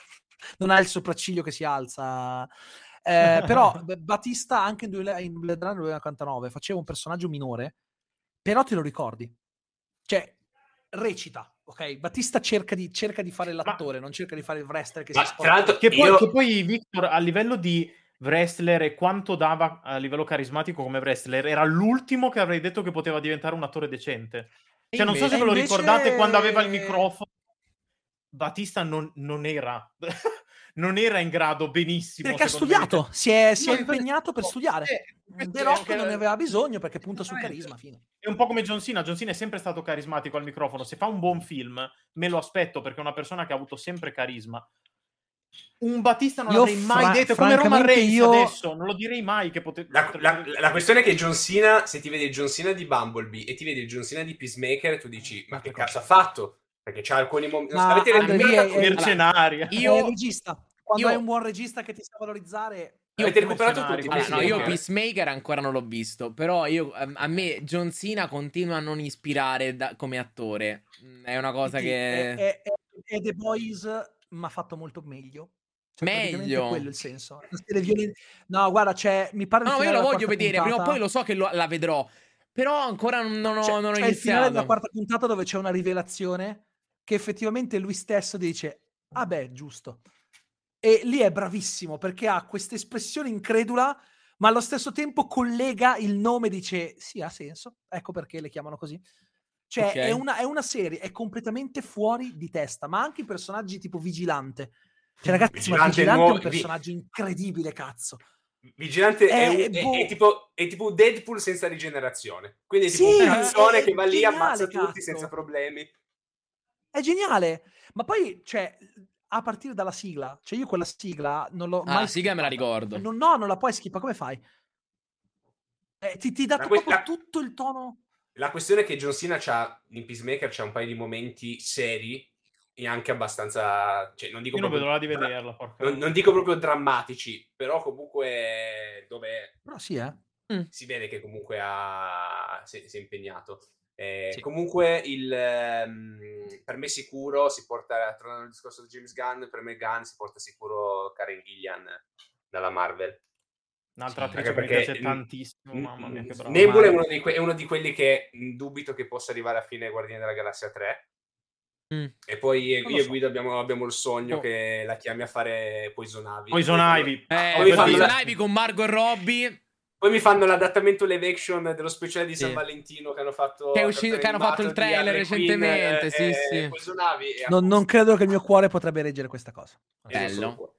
Non ha il sopracciglio che si alza. Eh, però Batista anche in, duela- in Blade Runner 2049 faceva un personaggio minore, però te lo ricordi. Cioè, recita, ok? Batista cerca di, cerca di fare l'attore, non cerca di fare il wrestler che Ma, si tra l'altro, Che poi, io- che poi, Victor, a livello di wrestler e quanto dava a livello carismatico come wrestler, era l'ultimo che avrei detto che poteva diventare un attore decente. Cioè, non so se ve lo invece- ricordate quando aveva il microfono. Batista non, non era. non era in grado benissimo. Perché ha secondo me, studiato, si è, si è impegnato per studiare. eh, The Rock non ne aveva bisogno perché punta sul carisma. Fine. È un po' come John Cena. John Cena è sempre stato carismatico al microfono. Se fa un buon film, me lo aspetto perché è una persona che ha avuto sempre carisma. Un Batista non Io l'avrei mai fra- detto. Come Roman Reigns io- adesso. Non lo direi mai che pote- La, la- la questione è che John Cena, se ti vedi il John Cena di Bumblebee e ti vedi il John Cena di Peacemaker, tu dici, ma che cazzo ha fatto? Perché c'ha alcuni momenti... Ma Avete Andre, recuperato, lì è- mercenaria. Io- È regista. Quando io- hai un buon regista che ti sa valorizzare, avete recuperato tutti Allora, no, io Peacemaker? Ancora non l'ho visto, però io, ehm, a me John Cena continua a non ispirare da- come attore. Mm, È una cosa Sì, che... è, è- è- è The Boys mi ha fatto molto meglio. Cioè, Meglio? È quello il senso. Violen- No, guarda, c'è, mi pare No, ma io lo della voglio vedere, prima o puntata. poi lo so che lo- la vedrò, però ancora non, ho, C'è, non ho c'è il finale iniziato. della quarta puntata dove c'è una rivelazione che effettivamente lui stesso dice, ah beh, giusto. E lì è bravissimo perché ha questa espressione incredula, ma allo stesso tempo collega il nome e dice, sì, ha senso, ecco perché le chiamano così. Cioè, Ok. è, una, è una serie, è completamente fuori di testa, ma anche i personaggi tipo Vigilante. Cioè, ragazzi, ma Vigilante Vigilante è nuovo- un vi- personaggio incredibile, cazzo. Vigilante è, È- un- è- boh. è tipo, è tipo Deadpool senza rigenerazione. Quindi è tipo Sì, un cazzone è- che va è lì, geniale, ammazza tutti cazzo. senza problemi. È geniale. Ma poi, cioè, a partire dalla sigla, cioè io quella sigla non l'ho Ah, mai la sigla me la ricordo. Non, no, non la puoi skippare, come fai? Eh, ti, ti dà proprio questa- tutto il tono. La questione è che John Cena c'ha, in Peacemaker c'ha un paio di momenti seri e anche abbastanza... Cioè, non dico Io non vedo l'ora di vederla. porca non, non dico proprio drammatici, però comunque dove Però sì, eh. si vede che comunque ha, si, si è impegnato. Eh, Sì. Comunque, il, ehm, per me sicuro si porta, tornando al discorso di James Gunn, per me Gunn si porta sicuro Karen Gillian dalla Marvel. Un'altra Sì, attrice che mi perché- piace tantissimo. Mamma mia, che brava. Nebula è uno, di que- è uno di quelli che mh, dubito che possa arrivare a fine Guardiani della Galassia 3. Mm. E poi io, io e so. Guido abbiamo, abbiamo il sogno Oh. che la chiami a fare Poison Ivy. Poison Ivy. Eh, Poi Poison la- Ivy con Margot Robbie, Poi mi fanno l'adattamento live action dello speciale di San Sì. Valentino che hanno fatto, Che è uscito- che hanno fatto il trailer recentemente, sì, e sì. Poison Ivy e a Non, non credo che il mio cuore potrebbe reggere questa cosa. E sono Bello.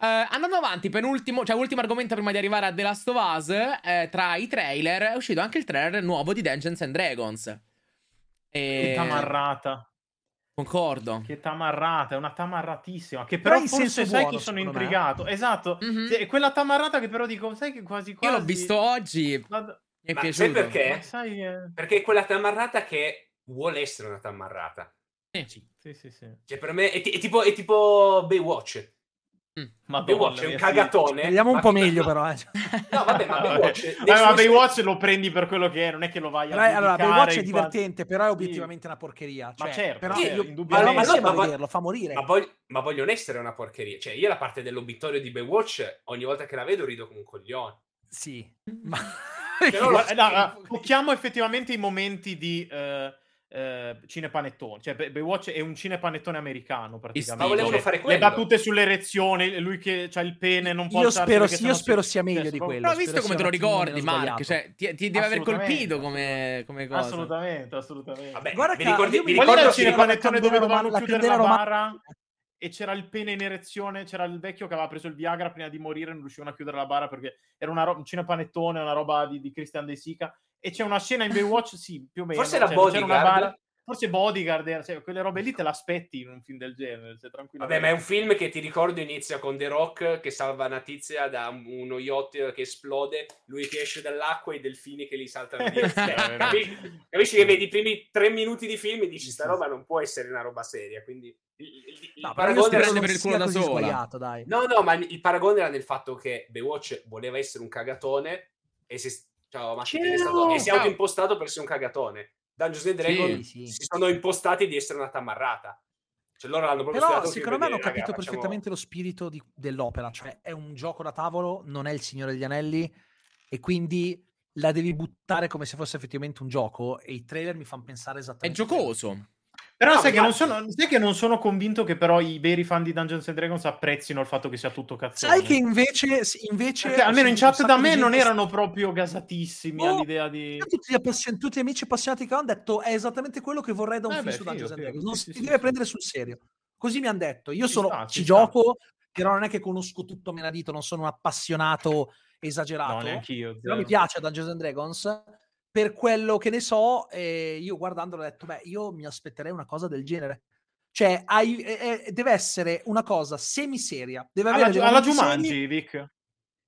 Eh, andando avanti, penultimo, cioè ultimo argomento prima di arrivare a The Last of Us, eh, tra i trailer è uscito anche il trailer nuovo di Dungeons and Dragons. E... Che tamarrata. Concordo. Che tamarrata, è una tamarratissima. Che Però però, in forse senso sai buono, chi sono secondo me. intrigato. Esatto. Mhm. Sì, è quella tamarrata che però dico, sai che quasi quasi... Io l'ho visto oggi, Ma, mi è Ma piaciuto. sai perché? ma sai... eh, Perché è quella tamarrata che vuole essere una tamarrata. Sì. Sì, sì, sì. Cioè, per me è, ti- è tipo, è tipo Baywatch. Madonna Baywatch è un sì. cagatone. Vediamo un ma- po' meglio, però. Eh. No, vabbè, ma Vabbè. Baywatch... Vabbè, nel ma suo- Baywatch lo prendi per quello che è, non è che lo vai a Però, allora, Baywatch è in quanto- divertente, però è Sì. obiettivamente una porcheria. Ma Cioè, certo, però sì, io, indubbiamente. ma Ma insieme no, a ma- vederlo, fa morire. Ma, voglio, ma voglio non essere una porcheria. Cioè, io la parte dell'obitorio di Baywatch, ogni volta che la vedo rido come un coglione. Sì, ma... Però lo- Guarda, no, no, tocchiamo effettivamente i momenti di eh, eh, cinepanettone. Cioè, Bay- Baywatch è un cinepanettone americano, praticamente. Ma volevano Cioè, fare Le quello. battute sull'erezione, lui che ha il pene, non può Io spero, io spero si- sia meglio di quello. Però visto come te lo ricordi, Mark, cioè ti, ti deve aver colpito come, come cosa. Assolutamente, assolutamente. Vabbè, Guarda che ricordi, io mi ricordo il cinepanettone dove dovevano chiudere la bara e c'era il pene in erezione, c'era il vecchio che aveva preso il Viagra prima di morire, non riuscivano a chiudere la bara perché era una ro- un cinepanettone, una roba di, di Christian De Sica. E c'è una scena in Baywatch, sì, più o meno. Forse era cioè, una Bodyguard. forse Bodyguard, cioè, quelle robe lì te l'aspetti in un film del genere, cioè, Vabbè, ma è un film che ti ricordo inizia con The Rock che salva una tizia da un- uno yacht che esplode, lui che esce dall'acqua e i delfini che gli saltano via. Cioè, capisci, capisci che vedi i primi tre minuti di film e dici sta roba non può essere una roba seria, quindi il, il- il No, paragone era... non per il culo da sola. sbagliato, dai. No, no, ma il paragone era nel fatto che Baywatch voleva essere un cagatone e si, ciao, Matti, è stato- e si è autoimpostato per essere un cagatone. Dungeons and Dragons Sì, sì. si sono impostati di essere una tamarrata. Cioè loro l'hanno proprio Però secondo me hanno capito "Raga, facciamo- perfettamente lo spirito di- dell'opera, cioè è un gioco da tavolo, non è il Signore degli Anelli e quindi la devi buttare come se fosse effettivamente un gioco e i trailer mi fanno pensare È esattamente quello. giocoso. Però No, sai, che non sono, sai che non sono convinto che però i veri fan di Dungeons and Dragons apprezzino il fatto che sia tutto cazzone. Sai che invece, invece Perché almeno in chat da me non erano proprio gasatissimi Oh, all'idea di... tutti gli, appassion- tutti gli amici appassionati che hanno detto è esattamente quello che vorrei da un Eh film beh, su Dungeons and. Dragons non Sì, si sì, deve sì, prendere sul serio così mi hanno detto io Ci sono sta, ci ci gioco però non è che conosco tutto a menadito, non sono un appassionato esagerato. No, neanch'io. però mi piace Dungeons and Dragons. Per quello che ne so, eh, io guardandolo ho detto, beh, io mi aspetterei una cosa del genere. Cioè, hai- eh, eh, deve essere una cosa semiseria. Deve avere Alla, alla Jumanji, Vic.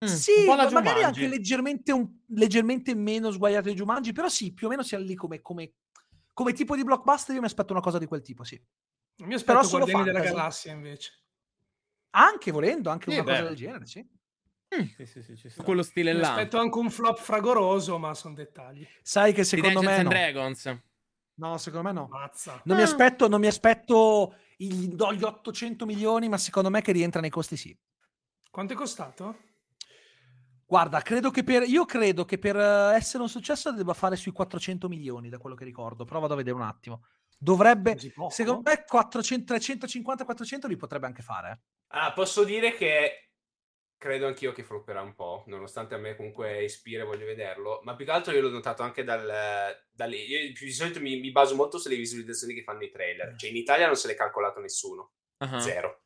Mm. Sì, ma magari Jumanji. anche leggermente, un- leggermente meno sguaiato di Jumanji, però sì, più o meno siamo lì come, come, come tipo di blockbuster. Io mi aspetto una cosa di quel tipo, sì. Mi aspetto Però Guardiani della. Galassia invece. Anche volendo, anche Sì, una cosa beh. del genere, sì. Sì, sì, sì, ci sta. Quello stile Mi là. aspetto anche un flop fragoroso, ma sono dettagli. Sai che secondo me no. Dragons. No, secondo me no. Mazza. Non mi Ah. aspetto, non mi aspetto gli, do gli 800 milioni, ma secondo me che rientra nei costi sì. Quanto è costato? Guarda, credo che per, io credo che per eh, essere un successo debba fare sui 400 milioni, da quello che ricordo. Però vado a vedere un attimo. Dovrebbe, secondo me 400, 350-400 li potrebbe anche fare. eh. Ah, posso dire che credo anch'io che flopperà un po', nonostante a me comunque ispira e voglio vederlo, ma più che altro io l'ho notato anche dal... dalle- io di solito mi, mi baso molto sulle visualizzazioni che fanno i trailer, cioè in Italia non se l'è calcolato nessuno, Ah. zero.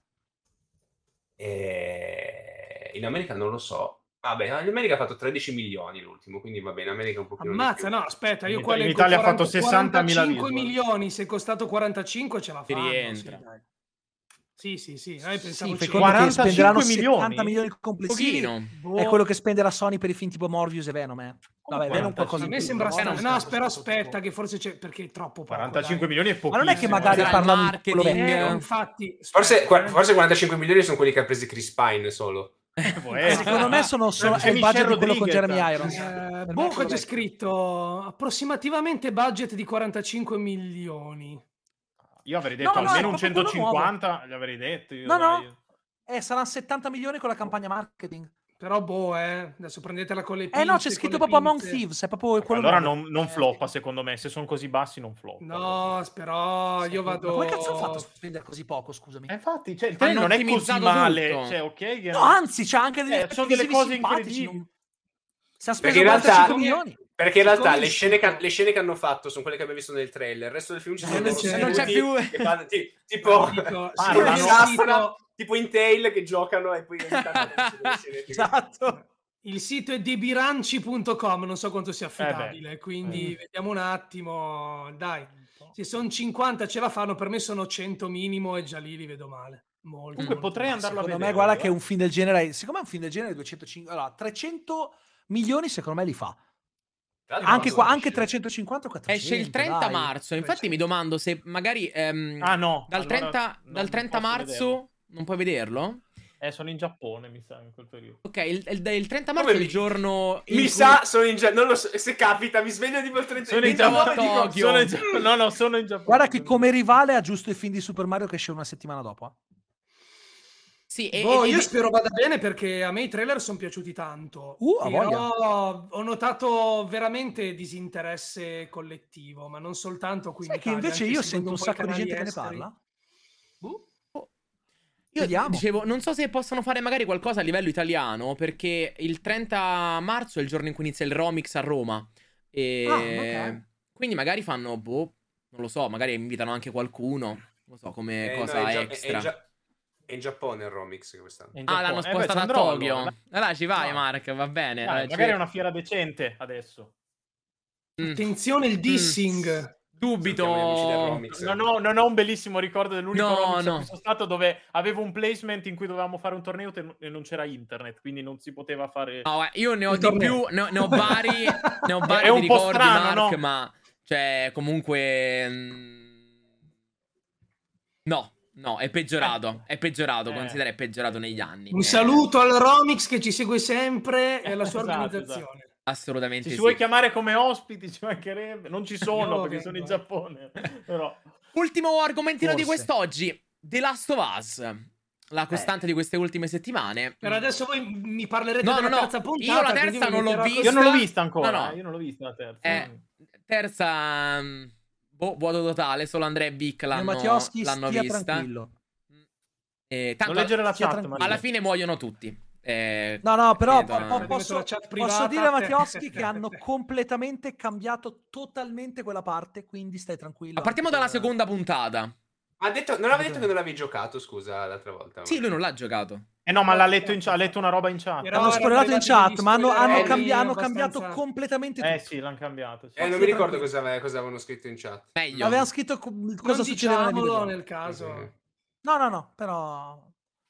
E in America non lo so. Vabbè, in America ha fatto 13 milioni l'ultimo, quindi va bene, in America è un pochino di Ammazza, più. no, aspetta, io In qua Ita- in Italia ha fatto 40 60.000 45 visual. milioni, se è costato 45 ce la fanno. rientra. Sì, dai. Sì, sì, sì. Eh, Sì, pensavo che 45 spenderanno milioni? 70 milioni complessivi. Pochino. Boh, È quello che spenderà Sony per i film tipo Morbius e Venom. Eh. Vabbè, Venom 45? qualcosa a me sembra strano. No, però aspetta, poco. che forse c'è perché è troppo poco. 45 dai. milioni è Ma pochissimo. non è che magari il parlano di marketing. Eh, infatti, Forse, forse 45 milioni sono quelli che ha preso Chris Pine solo. Essere. Secondo me sono, sono- C'è è il budget di quello con. Jeremy Irons. Eh, boh, c'è scritto approssimativamente budget di 45 milioni. Io avrei detto No, no, almeno un proprio quello 150, gli avrei detto. io, No, no. dai. Eh, saranno 70 milioni con la campagna marketing. Però boh, eh, adesso prendetela con le pinze. Eh no, c'è scritto proprio Among. Thieves, è proprio quello Allora non, non Eh, floppa, secondo me. Se sono così bassi, non floppa. No, però io Ma vado... come cazzo ha fatto a spendere così poco, scusami? Eh, infatti, cioè, il trailer non è così male. tutto. Cioè, ok, che- No, anzi, c'ha anche Eh, effetti sono delle cose incredibili. non- Si ha speso in realtà- 45 milioni. Perché in realtà Siccome le scene, che, le scene che hanno fatto sono quelle che abbiamo visto nel trailer. Il resto del film ci sono Non loro c'è- non c'è più- fanno- ti- tipo, Dico, tipo parlano. in Astra, tipo in Tail che giocano e poi Esatto. Il sito è debiranci.com, non so quanto sia Eh affidabile, quindi Mm. vediamo un attimo. Dai, se sono 50 ce la fanno, per me sono 100 minimo e già lì li vedo male. Molto, Comunque molto potrei andarlo a Secondo vedere. me, guarda eh. che un film del genere, secondo me un film del genere 205, allora, 300 milioni secondo me li fa. Anche, qua, anche esce- 350 400. Esce il 30 dai. marzo. Infatti mi domando se magari ehm, Ah, no. dal allora 30, non dal 30 posso marzo vederlo. non puoi vederlo? Eh, sono in Giappone, mi sa, in quel periodo. Ok, il, il- il 30 marzo Come è il mi- giorno. in Mi cui- sa, sono in Gia- non lo so, se capita, mi sveglio tipo il 30 Sono in Giappone. dico, sono in Gia- No, no, sono in Giappone. Guarda che come rivale ha giusto il film di Super Mario che esce una settimana dopo. eh. Sì, e, Boh, e- io e- spero vada bene perché a me i trailer sono piaciuti tanto. Uh, Però ho notato veramente disinteresse collettivo, ma non soltanto qui. in Sai che Italia, invece io sento un sacco di gente che ne esteri. parla. Boh. Io Vediamo. dicevo, non so se possono fare magari qualcosa a livello italiano, perché il 30 marzo è il giorno in cui inizia il Romix a Roma. E Ah, ok. quindi magari fanno, boh, non lo so, magari invitano anche qualcuno, non lo so, come Eh, no, cosa è in Gia- è extra. È in Giappone il Romix quest'anno. Ah, l'hanno Eh, beh, spostato ci a Tokyo. allora. Allora ci vai, No. Mark, va bene. Dai, Eh, magari ci- è una fiera decente adesso. Mm. Attenzione il dissing. Dubito. Gli amici del Romix. Non ho, non ho un bellissimo ricordo dell'unico No, no. sono stato dove avevo un placement in cui dovevamo fare un torneo e non c'era internet, quindi non si poteva fare... No, guarda, io ne ho Il di torneo. più, ne ho, ne ho vari, ne ho vari È un di po' ricordi, strano, Mark, no? ma cioè, comunque mm, no, no, è peggiorato, è peggiorato, Eh. considera è peggiorato negli anni. Un Eh, saluto al Romix che ci segue sempre e alla sua Esatto, organizzazione. Assolutamente Se ci sì. vuoi chiamare come ospiti ci mancherebbe, non ci sono perché sono in vengo. Giappone, però... Ultimo argomentino di Forse. quest'oggi, The Last of Us. La costante di queste ultime settimane. Per adesso voi mi parlerete No, della no, no, terza puntata. io la terza non l'ho vista. Io non l'ho vista ancora, No, no. eh, io non l'ho vista la terza. Eh, terza boh, vuoto totale, solo Andrea e Vic Io, l'hanno, Mattioschi, l'hanno stia vista. tranquillo. E Non tanto leggere la chat, alla fine muoiono tutti. Eh, No, no, però credo, po- eh. po- posso, posso dire a Mattioschi che hanno completamente cambiato totalmente quella parte, quindi stai tranquillo. Ma partiamo dalla seconda puntata. Ha detto, non avevi detto che non l'avevi giocato, scusa, l'altra volta. Sì, lui non l'ha giocato. Eh no, ma l'ha letto, in, ha letto una roba in chat. Però Hanno era spoilerato in chat, ma hanno, hanno cambi- hanno abbastanza- cambiato completamente tutto. Eh sì, l'hanno cambiato. sì. Eh, non mi ricordo cosa, ave- cosa avevano scritto in chat. Meglio. Avevano scritto co- cosa Non succedeva nel nel caso. Mhm. No, no, no, però...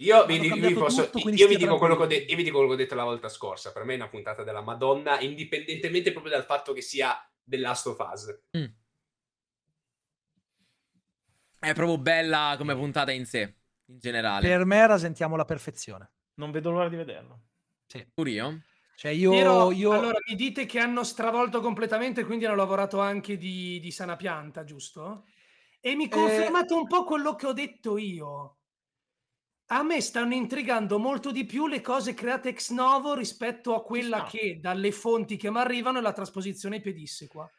Io vi, vi posso- tutto, io vi dico quello che ho de- io vi dico quello che ho detto la volta scorsa. Per me è una puntata della Madonna, indipendentemente proprio dal fatto che sia The Last of Us. È proprio bella come puntata in sé, in generale. Per me rasentiamo la perfezione. Non vedo l'ora di vederlo. Pure io? Cioè io... Però, io... Allora, mi dite che hanno stravolto completamente, quindi hanno lavorato anche di, di sana pianta, giusto? E Eh, mi confermate un po' quello che ho detto io. A me stanno intrigando molto di più le cose create ex novo rispetto a quella che dalle fonti che mi arrivano è la trasposizione pedissequa.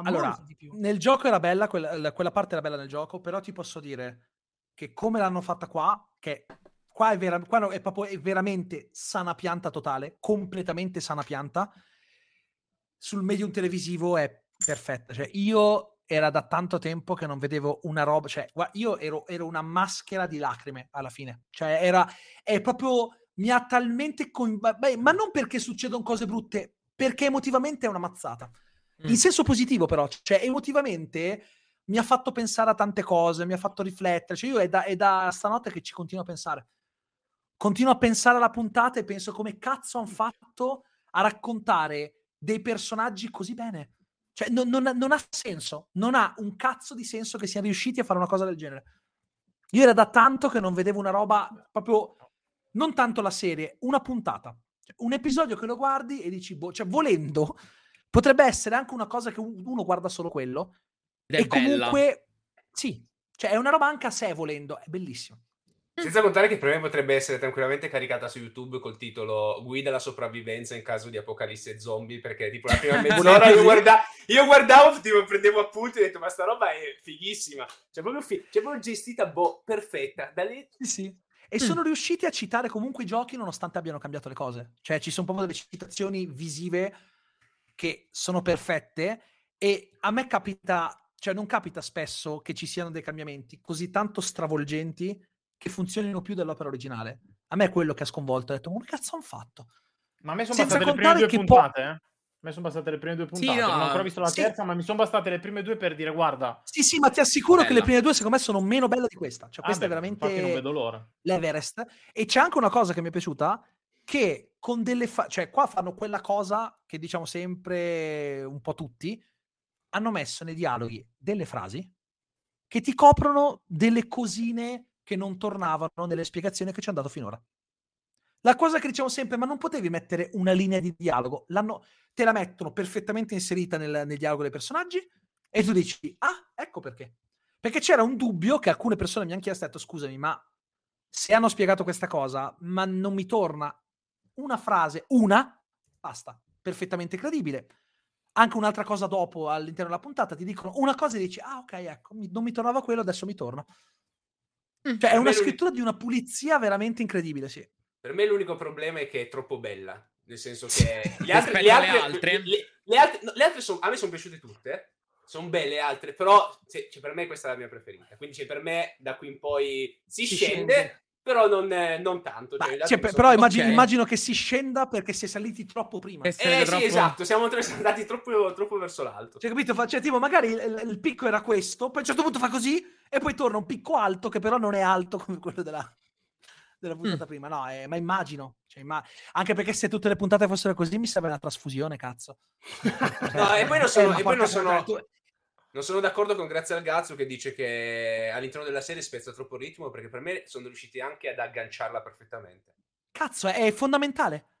Ma Allora, di più. nel gioco era bella, quella, quella parte era bella nel gioco, però ti posso dire che come l'hanno fatta qua, che qua è, vera- qua è proprio è veramente sana pianta totale, completamente sana pianta, sul medium televisivo è perfetta. Cioè, io era da tanto tempo che non vedevo una roba, cioè, io ero, ero una maschera di lacrime alla fine. Cioè, era, è proprio, mi ha talmente, coin- beh, ma non perché succedono cose brutte, perché emotivamente è una mazzata. Mm. In senso positivo, però, cioè emotivamente mi ha fatto pensare a tante cose, mi ha fatto riflettere. Cioè, io è da, è da stanotte che ci continuo a pensare. Continuo a pensare alla puntata e penso come cazzo hanno fatto a raccontare dei personaggi così bene. Cioè, non, non ha- non ha senso, non ha un cazzo di senso che siano riusciti a fare una cosa del genere. Io era da tanto che non vedevo una roba proprio, non tanto la serie, una puntata. Cioè, un episodio che lo guardi e dici, boh, cioè volendo, potrebbe essere anche una cosa che un- uno guarda solo quello. Ed è e bella. comunque, sì, cioè è una roba anche a sé volendo, è bellissimo. Senza contare che per me potrebbe essere tranquillamente caricata su YouTube col titolo Guida alla sopravvivenza in caso di apocalisse zombie, perché tipo la prima mezz'ora io, guarda- io guardavo, tipo, prendevo appunti e ho detto ma sta roba è fighissima. Cioè proprio, fi- cioè, proprio gestita, boh, perfetta. Da lì... Sì, sì. E sono riusciti a citare comunque i giochi nonostante abbiano cambiato le cose. Cioè ci sono proprio delle citazioni visive che sono perfette e a me capita, cioè non capita spesso che ci siano dei cambiamenti così tanto stravolgenti che funzionino più dell'opera originale. A me è quello che ha sconvolto, ho detto, ma che cazzo hanno fatto? Ma a me sono Senza bastate le prime due che po- puntate, eh. A me sono bastate le prime due Sì, puntate. no, Non ho ancora visto la sì. terza, ma mi sono bastate le prime due per dire guarda, Sì, sì, ma ti assicuro che le Bella. prime due secondo me sono meno belle di questa. Cioè, ah, questa beh, è infatti non veramente vedo l'ora. l'Everest. E c'è anche una cosa che mi è piaciuta, che con delle... Fa- cioè, qua fanno quella cosa che diciamo sempre un po' tutti, hanno messo nei dialoghi delle frasi che ti coprono delle cosine che non tornavano nelle spiegazioni che ci hanno dato finora. La cosa che diciamo sempre, ma non potevi mettere una linea di dialogo, L'hanno- te la mettono perfettamente inserita nel, nel dialogo dei personaggi e tu dici, ah, ecco perché. Perché c'era un dubbio che alcune persone mi hanno chiesto, scusami, ma se hanno spiegato questa cosa, ma non mi torna una frase, una, basta, perfettamente credibile. Anche un'altra cosa dopo all'interno della puntata ti dicono una cosa e dici, ah ok, ecco, mi- non mi tornava quello, adesso mi torna. Cioè è una scrittura di una pulizia veramente incredibile, sì. Per me l'unico problema è che è troppo bella. Nel senso che le altre, le altre, altre? le- le altre, no, le altre son- a me sono piaciute tutte. Sono belle altre, però se- cioè, per me questa è la mia preferita. Quindi cioè, per me da qui in poi si, Si scende, scende. Però non, eh, non tanto. Ma, Cioè, le cioè, però immagino, ok. immagino che si scenda perché si è saliti troppo prima. Eh, Cioè, Eh troppo- sì, esatto, siamo, andati troppo, troppo verso l'alto. capito? Fa- Cioè, tipo, magari il, il- picco era questo, poi a un certo punto fa così e poi torna un picco alto che però non è alto come quello della, della puntata Mm. prima. No, eh, ma immagino. Cioè, imma- anche perché se tutte le puntate fossero così mi serve una trasfusione, cazzo. No, e poi non sono- ma e poi non sono- tu- Non sono d'accordo con Grazie al Gazzo che dice che all'interno della serie spezza troppo ritmo perché per me sono riusciti anche ad agganciarla perfettamente. Cazzo, è fondamentale. È una cosa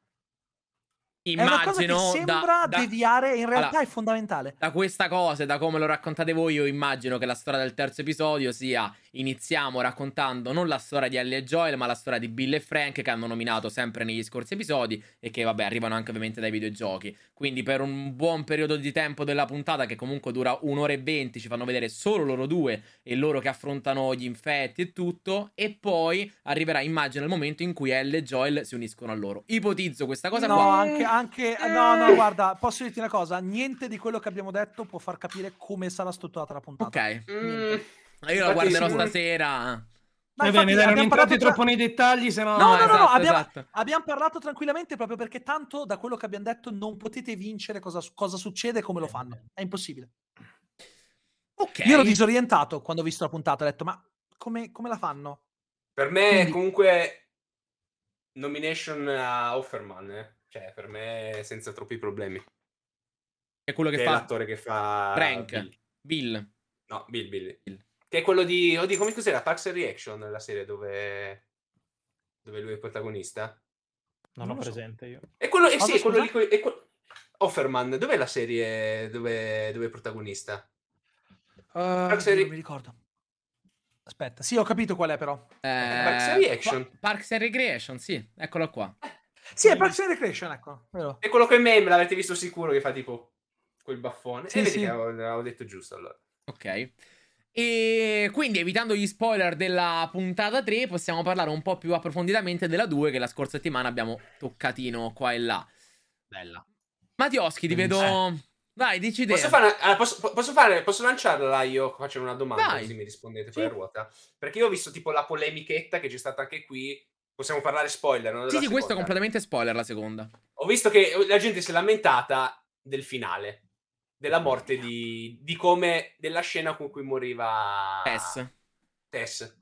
che Immagino sembra da, da- deviare, in realtà Allora, è fondamentale. da questa cosa e da come lo raccontate voi, io immagino che la storia del terzo episodio sia iniziamo raccontando non la storia di Ellie e Joel, ma la storia di Bill e Frank che hanno nominato sempre negli scorsi episodi e che vabbè arrivano anche ovviamente dai videogiochi. Quindi per un buon periodo di tempo della puntata che comunque dura un'ora e venti ci fanno vedere solo loro due e loro che affrontano gli infetti e tutto e poi arriverà immagino il momento in cui Ellie e Joel si uniscono a loro. Ipotizzo questa cosa no, qua. anche, anche no, no, guarda, posso dirti una cosa: niente di quello che abbiamo detto può far capire come sarà strutturata la puntata. Ok. Mm, Io la guarderò sicuro- stasera. No, Va infatti bene, dai, non abbiamo entrate parlato tra- troppo nei dettagli, se no... No, no, no, no, esatto, abbiamo, esatto. abbiamo parlato tranquillamente proprio perché tanto da quello che abbiamo detto non potete vincere cosa, cosa succede e come lo fanno. È impossibile. Ok. Io ero disorientato quando ho visto la puntata, ho detto ma come, come la fanno? Per me, Quindi- comunque, nomination a Offerman, eh. Cioè, per me, senza troppi problemi. È quello che Che è fa l'attore che fa... Frank. Bill. Bill. No, Bill, Bill. Che è quello di... Oddio, come cos'era? Parks and Reaction, la serie dove... Dove lui è protagonista? Non, Non ho lo so. presente io. È quello... Eh sì, è quello lì... è que- Offerman, dov'è la serie dove, dove è protagonista? Uh, Parks and non mi ricordo. Aspetta, sì, ho capito qual è però. Eh, Parks and Reaction. Pa- Parks and Recreation, sì, eccolo qua. Sì, è Parks and Recreation, ecco. vero. È quello che meme, l'avete visto sicuro, che fa tipo quel baffone. Sì, e vedi sì. che avevo, avevo detto giusto allora. Ok. E quindi, evitando gli spoiler della puntata 3, possiamo parlare un po' più approfonditamente della 2, che la scorsa settimana abbiamo toccatino qua e là. Bella. Mattioschi, ti vedo. Vai, dici idea. Posso fare, allora, posso, posso fare, posso lanciarla io? Faccio una domanda Vai. così mi rispondete Sì. poi a ruota. Perché io ho visto tipo la polemichetta che c'è stata anche qui. Possiamo parlare spoiler, no? Sì, Della sì, questo è completamente spoiler la seconda. Ho visto che la gente si è lamentata del finale, della morte di, di come, della scena con cui moriva Tess. Tess.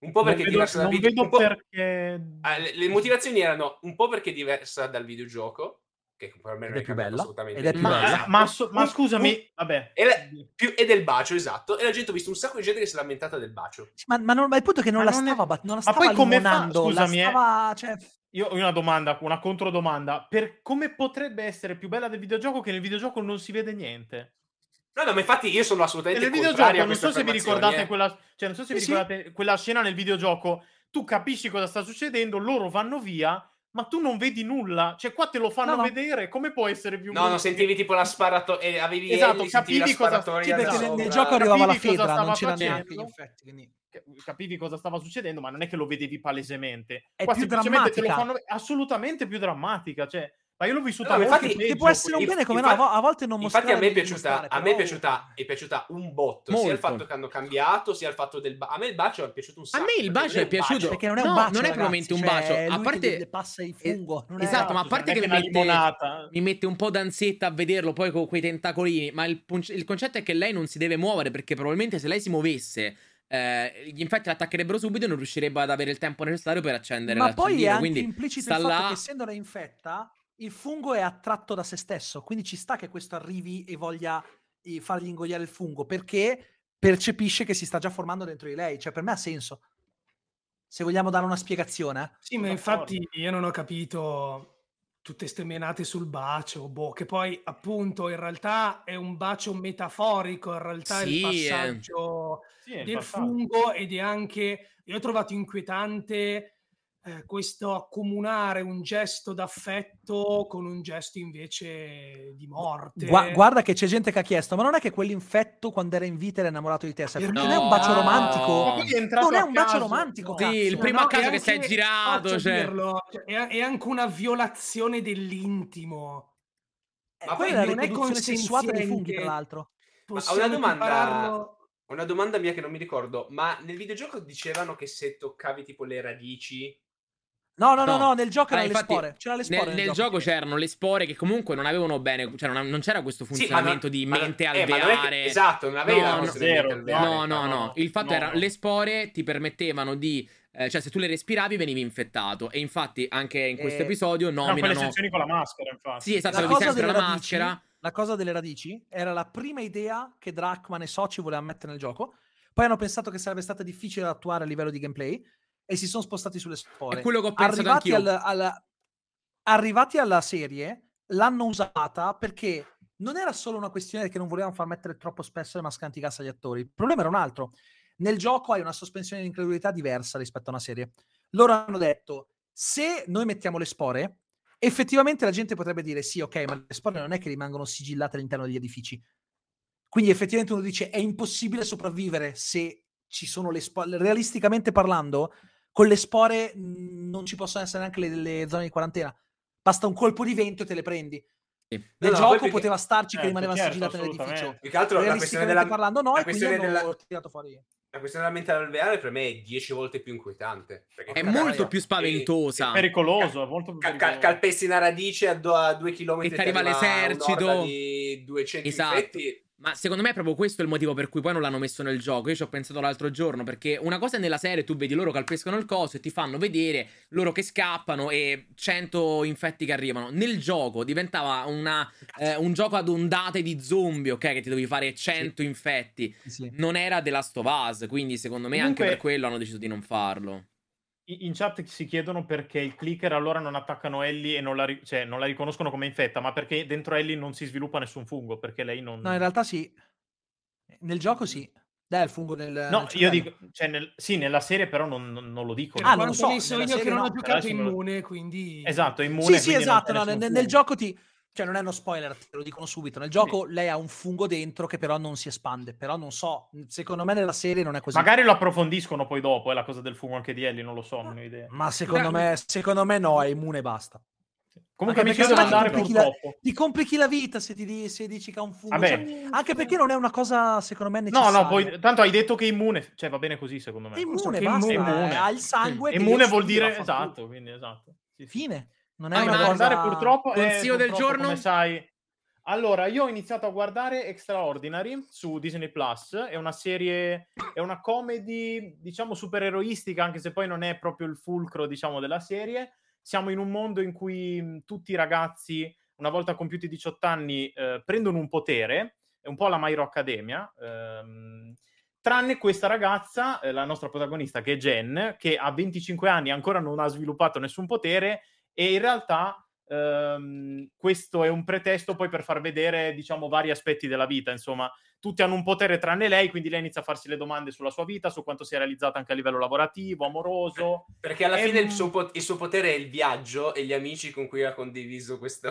Un po' perché è non vedo, diversa dal non video. vedo un po'- perché... Ah, le, le motivazioni erano un po' perché è diversa dal videogioco, che per me non Ed è è più bella, assolutamente ed è più Ma, bella. ma so- ma Un- scusami, vabbè. E, la- più- e del bacio, esatto. E la gente ho visto un sacco di gente che si è lamentata del bacio. Ma, ma non- ma il punto è che non Ma la non è- stava, bat- non la Ma stava poi come fa- scusami, eh. stava, cioè, Io ho una domanda, una controdomanda. Per come potrebbe essere più bella del videogioco che nel videogioco non si vede niente? No, no, ma infatti io sono assolutamente nel videogioco, non so se vi ricordate eh. quella, cioè, non so se vi Sì, sì. ricordate quella scena nel videogioco. Tu capisci cosa sta succedendo, loro vanno via, ma tu non vedi nulla. Cioè, qua te lo fanno No, no. vedere. Come può essere più No, no, sentivi tipo la sparatoria, e avevi Esatto, sentivi la capivi cosa- da perché nel, nel gioco arrivava la Capivi cosa fedra, non stava c'era neanche infetti, quindi... capivi cosa stava succedendo, ma non è che lo vedevi palesemente. È Qua più semplicemente te lo drammatica. fanno assolutamente più drammatica. Cioè, ma io l'ho vissuta No, molto infatti- peggio, che può essere un bene come no, infatti- a vo- a volte non Infatti a mostrare me è piaciuta, mostrare, a me è piaciuta, è piaciuta un botto, sia il Molto. fatto che hanno cambiato, sia il fatto del ba- A me il bacio è piaciuto un A sacco. me il bacio non è piaciuto. Perché non è un No, bacio, non è probabilmente un cioè, bacio, è a parte- che passa il fungo. non è- Esatto, ma a parte è che una mette- mi mette un po' d'ansietta a vederlo poi con quei tentacolini. Ma il, il concetto è che lei non si deve muovere perché probabilmente se lei si muovesse. eh, gli infetti l'attaccherebbero subito e non riuscirebbe ad avere il tempo necessario per accendere Ma poi è anche Quindi implicito il fatto che essendo lei infetta, il fungo è attratto da se stesso, quindi ci sta che questo arrivi e voglia eh, fargli ingoiare il fungo, perché percepisce che si sta già formando dentro di lei, cioè per me ha senso. Se vogliamo dare una spiegazione. eh. Sì, ma infatti io non ho capito tutte ste menate sul bacio, boh, che poi appunto in realtà è un bacio metaforico, in realtà è il Sì, eh. passaggio Sì, è il del passaggio. fungo ed è anche, io ho trovato inquietante eh, questo accomunare un gesto d'affetto con un gesto invece di morte. Gua- guarda che c'è gente che ha chiesto, ma non è che quell'infetto quando era in vita era innamorato di te? Sai, Per non è un bacio No. romantico? È Non è un bacio caso. romantico, No. Sì, cazzo. il primo a caso è che sei anche- girato, cioè. dirlo, cioè, è, è anche una violazione dell'intimo. Eh, Ma quella poi è non è sessuata dei funghi, tra l'altro. Ma ho una domanda, equipararlo- una domanda mia che non mi ricordo, ma nel videogioco dicevano che se toccavi tipo le radici... No, no, no, No. no, nel gioco Ah, erano le infatti, spore. C'erano le spore Nel, nel, nel gioco c'erano le spore che comunque non avevano bene, cioè non, non c'era questo Sì, ma funzionamento di ma- mente eh, ma non è che- alveare. esatto, non avevi No, no, zero, No, no, no. no, Il fatto no, era no. le spore ti permettevano di. eh, cioè, se tu le respiravi, venivi infettato. E infatti, anche in questo Eh, episodio Erano quelle nominano. sezioni con la maschera, infatti. Sì, esatto, La cosa, sempre delle la radici, maschera. la cosa delle radici era la prima idea che Drachman e Soci volevano mettere nel gioco. Poi hanno pensato che sarebbe stata difficile da attuare a livello di gameplay e si sono spostati sulle spore. È quello che ho pensato arrivati, al- al- arrivati alla serie, l'hanno usata perché non era solo una questione che non volevano far mettere troppo spesso le maschere antigas agli attori. Il problema era un altro. Nel gioco hai una sospensione di incredulità diversa rispetto a una serie. Loro hanno detto: se noi mettiamo le spore, effettivamente la gente potrebbe dire: sì, ok, ma le spore non è che rimangono sigillate all'interno degli edifici. Quindi effettivamente uno dice: è impossibile sopravvivere se ci sono le spore. Realisticamente parlando, con le spore mh, non ci possono essere neanche le, le zone di quarantena. Basta un colpo di vento e te le prendi. Sì. Nel No, no, gioco perché- poteva starci che Certo, rimanevano certo, sigillate nell'edificio. Più che altro la questione della... parlando, no, la e quindi questione della- tirato fuori. La questione della mente alveare per me è 10 volte più inquietante. perché È molto più spaventosa. È pericoloso, è molto più pericoloso. calpesti una radice a, do- a due chilometri E ti arriva l'esercito. di 200 Esatto. infetti. Ma secondo me è proprio questo il motivo per cui poi non l'hanno messo nel gioco. Io ci ho pensato l'altro giorno. Perché una cosa è nella serie, tu vedi loro calpescano il coso e ti fanno vedere loro che scappano e 100 infetti che arrivano. Nel gioco diventava una, eh, un gioco ad ondate di zombie, ok? Che ti dovevi fare 100 infetti. Sì, sì. Non era The Last of Us. Quindi secondo me Comunque- anche per quello hanno deciso di non farlo. In chat si chiedono perché il clicker allora non attaccano Ellie e non la, ri- cioè, non la riconoscono come infetta, ma perché dentro Ellie non si sviluppa nessun fungo, perché lei non... No, in realtà sì. Nel gioco sì. Dai, il fungo nel. No, nel io dico, cioè, nel- sì, nella serie però non, non- non lo dicono. Ah, non lo so, ne so nella io che non ho no. giocato me lo- immune, quindi... Esatto, immune. Sì, sì, esatto. no, nel, nel gioco ti. Cioè, non è uno spoiler, te lo dicono subito. Nel gioco lei ha un fungo dentro che però non si espande. Però non so. Secondo me nella serie non è così. Magari lo approfondiscono poi dopo, è la cosa del fungo anche di Ellie, non lo so, non ho idea. Ma secondo me, secondo me no, è immune e basta. Comunque Anche mi devo andare complichi la- purtroppo. Ti complichi la vita se, ti se dici che ha un fungo. Vabbè. Cioè, anche perché non è una cosa, secondo me, No, necessaria. no, poi tanto hai detto che è immune, cioè va bene così secondo me. È immune, so basta. è immune. Ha il sangue. che Immune vuol dire esatto, quindi esatto. Sì, sì. Fine. Non è Vai, una cosa... andare purtroppo. Consiglio del purtroppo, giorno? Come sai. Allora, io ho iniziato a guardare Extraordinary su Disney Plus. È una serie, è una comedy, diciamo, supereroistica, anche se poi non è proprio il fulcro, diciamo, della serie. Siamo in un mondo in cui mh, tutti i ragazzi, una volta compiuti 18 anni, eh, prendono un potere, è un po' la My Hero Academia. ehm, tranne questa ragazza, eh, la nostra protagonista, che è Jen, che a 25 anni ancora non ha sviluppato nessun potere e in realtà ehm, questo è un pretesto poi per far vedere, diciamo, vari aspetti della vita. Insomma, tutti hanno un potere tranne lei, quindi lei inizia a farsi le domande sulla sua vita, su quanto si è realizzata anche a livello lavorativo, amoroso. Perché alla Ehm, fine il suo, po- il suo potere è il viaggio e gli amici con cui ha condiviso questo.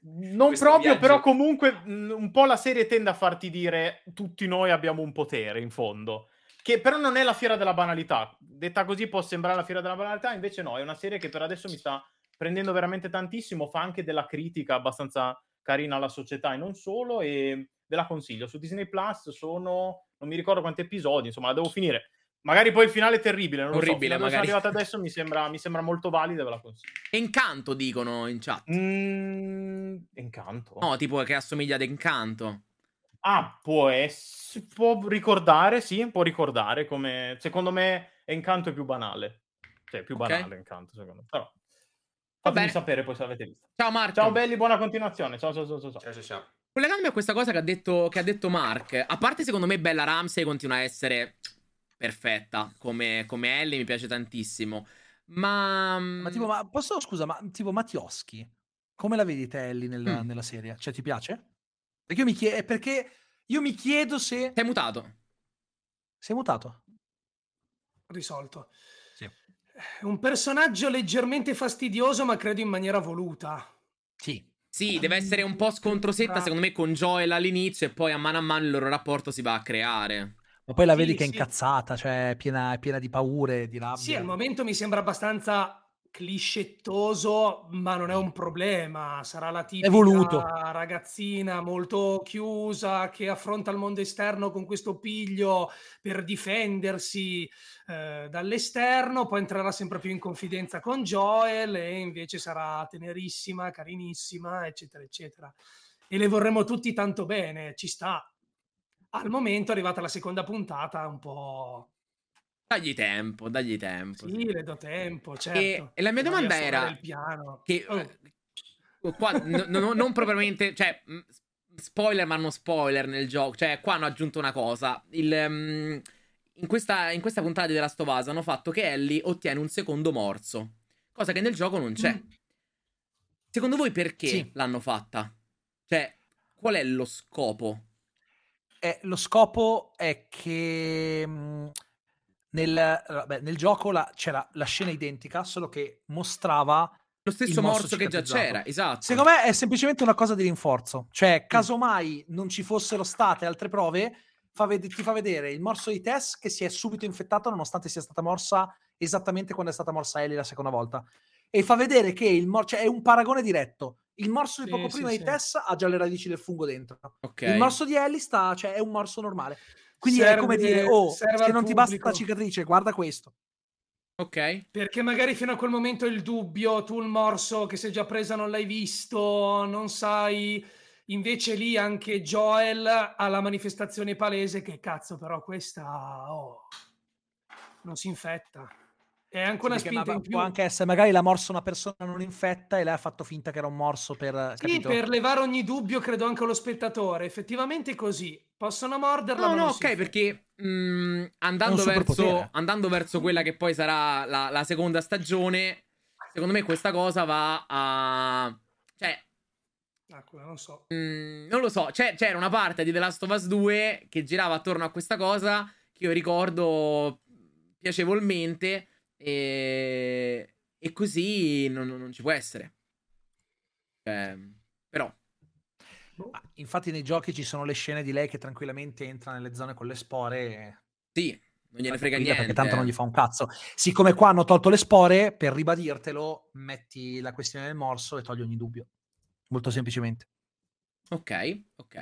Non questo proprio, viaggio. però comunque mh, un po' la serie tende a farti dire tutti noi abbiamo un potere in fondo. Che però non è la fiera della banalità. Detta così può sembrare la fiera della banalità, invece no, è una serie che per adesso mi sta prendendo veramente tantissimo, fa anche della critica abbastanza carina alla società e non solo, e ve la consiglio. Su Disney Plus sono, non mi ricordo quanti episodi, insomma, la devo finire. Magari poi il finale è terribile, non lo so. Orribile, Fino a dove sono magari. arrivato adesso mi sembra, mi sembra molto valida, ve la consiglio. Encanto dicono in chat. Mm, incanto. No, tipo che assomiglia ad Encanto. Ah, può essere, può ricordare, sì, può ricordare come, secondo me, Encanto è più banale. Cioè, più Ok. banale Encanto, secondo me. Però, fatemi sapere poi se l'avete visto. Ciao Marco. Ciao belli, buona continuazione. Ciao, ciao, ciao, ciao. ciao. Ciao, ciao. Collegandomi a questa cosa che ha detto, che ha detto Mark, a parte secondo me Bella Ramsey continua a essere perfetta come, come Ellie, mi piace tantissimo. Ma... Ma tipo, ma posso, scusa, ma tipo Mattioschi, come la vedi te Ellie nella, Mm. nella serie? Cioè, ti piace? Perché io mi, chie- perché io mi chiedo se... Sei mutato. Sei mutato? risolto. Un personaggio leggermente fastidioso, ma credo in maniera voluta. Sì. Sì, deve essere un po' scontrosetta secondo me con Joel all'inizio e poi a mano a mano il loro rapporto si va a creare. Ma poi la Sì, vedi che è sì. incazzata, cioè piena, è piena di paure, di rabbia. Sì, al momento mi sembra abbastanza cliscettoso, ma non è un problema. Sarà la tipica ragazzina molto chiusa che affronta il mondo esterno con questo piglio per difendersi eh, dall'esterno, poi entrerà sempre più in confidenza con Joel e invece sarà tenerissima, carinissima, eccetera, eccetera. E le vorremmo tutti tanto bene, ci sta. Al momento, arrivata la seconda puntata, un po'... Dagli tempo, dagli tempo. Sì, le do tempo, certo. E, e la mia domanda era il piano. che Oh, eh, qua no- no- non propriamente, cioè spoiler ma non spoiler nel gioco, cioè qua hanno aggiunto una cosa, il, mm, in, questa, in questa puntata di The Last of Us hanno fatto che Ellie ottiene un secondo morso, cosa che nel gioco non c'è. Mm. Secondo voi perché Sì. l'hanno fatta? Cioè, qual è lo scopo? Eh, lo scopo è che mh, nel, vabbè, nel gioco la- c'era la scena identica, solo che mostrava... Lo stesso morso che già c'era, esatto. Secondo me è semplicemente una cosa di rinforzo. Cioè, casomai non ci fossero state altre prove, fa ved- ti fa vedere il morso di Tess che si è subito infettato nonostante sia stata morsa esattamente quando è stata morsa Ellie la seconda volta. E fa vedere che il morso... Cioè, è un paragone diretto. Il morso di poco sì, prima sì. di Tess ha già le radici del fungo dentro. Ok. Il morso di Ellie sta, cioè, è un morso normale. Quindi Serve- è come dire, oh, se non ti basta pubblico. la cicatrice, guarda questo. Ok. Perché magari fino a quel momento il dubbio, tu il morso che sei già presa non l'hai visto, non sai. Invece lì anche Joel ha la manifestazione palese che cazzo, però questa oh, non si infetta. È anche una Sì, spinta in più. può anche essere, magari l'ha morso una persona non infetta e lei ha fatto finta che era un morso per... Sì, capito? per levare ogni dubbio, credo anche allo spettatore. Effettivamente è così. Possono morderla, No, ma no, ok, perché mh, È andando, verso, andando verso quella che poi sarà la, la seconda stagione, secondo me questa cosa va a... Cioè, quella non so. mh, non lo so, c'è- c'era una parte di The Last of Us 2 che girava attorno a questa cosa che io ricordo piacevolmente e, e così non, non ci può essere. Cioè, però... Ma infatti nei giochi ci sono le scene di lei che tranquillamente entra nelle zone con le spore e... Sì, non gliene frega niente. Perché tanto non gli fa un cazzo. Siccome qua hanno tolto le spore, per ribadirtelo, metti la questione del morso e togli ogni dubbio. Molto semplicemente. Ok, ok.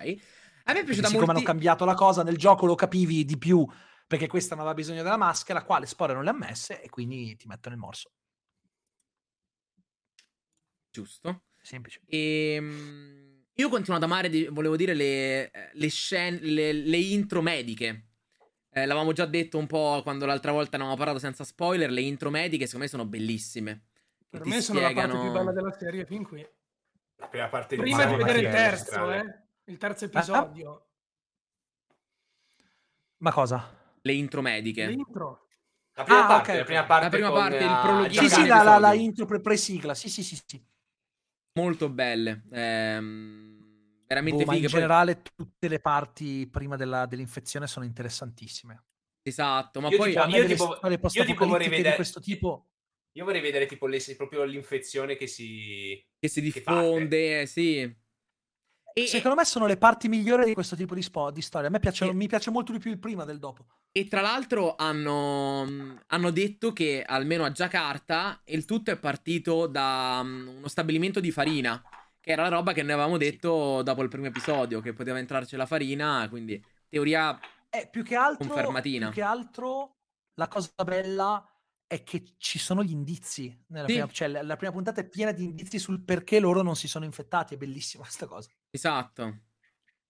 A me è piaciuta siccome molto. hanno cambiato la cosa, nel gioco lo capivi di più perché questa non aveva bisogno della maschera, qua le spore non le ha messe e quindi ti mettono il morso. Giusto. Semplice. Ehm, io continuo ad amare, volevo dire, le, le scene, le, le intro mediche. Eh, l'avevamo già detto un po' quando l'altra volta ne avevamo parlato senza spoiler. Le intro mediche, secondo me, sono bellissime. Per me sono la parte più bella della serie fin qui. La prima parte di Prima di vedere il terzo, eh? Il terzo Ah, episodio. Ma cosa? Le intro mediche. L'intro. La prima Ah, parte, ok, la prima parte, La prima con, parte, il eh, prologhino. Sì, sì, la, la, la intro pre- pre-sigla. Sì, sì, sì, sì. Molto belle. Ehm, veramente Boh, ma in fighe. Poi- generale tutte le parti prima della- dell'infezione sono interessantissime. Esatto, ma Io poi... tipo- A me io tipo- io tipo vorrei vedere- questo tipo... Io vorrei vedere tipo le- proprio l'infezione che si... che si che parte. diffonde, eh, sì. E, Secondo me sono le parti migliori di questo tipo di, spo- di storia. A me piace, Sì. mi piace molto di più il prima del dopo. E tra l'altro hanno, hanno detto che almeno a Giacarta il tutto è partito da mm, uno stabilimento di farina, che era la roba che noi avevamo detto dopo il primo episodio, che poteva entrarci la farina, quindi teoria Eh, più che altro, Confermatina. più che altro la cosa bella è che ci sono gli indizi. Nella Sì. prima, cioè, la, la prima puntata è piena di indizi sul perché loro non si sono infettati. È bellissima questa cosa. Esatto.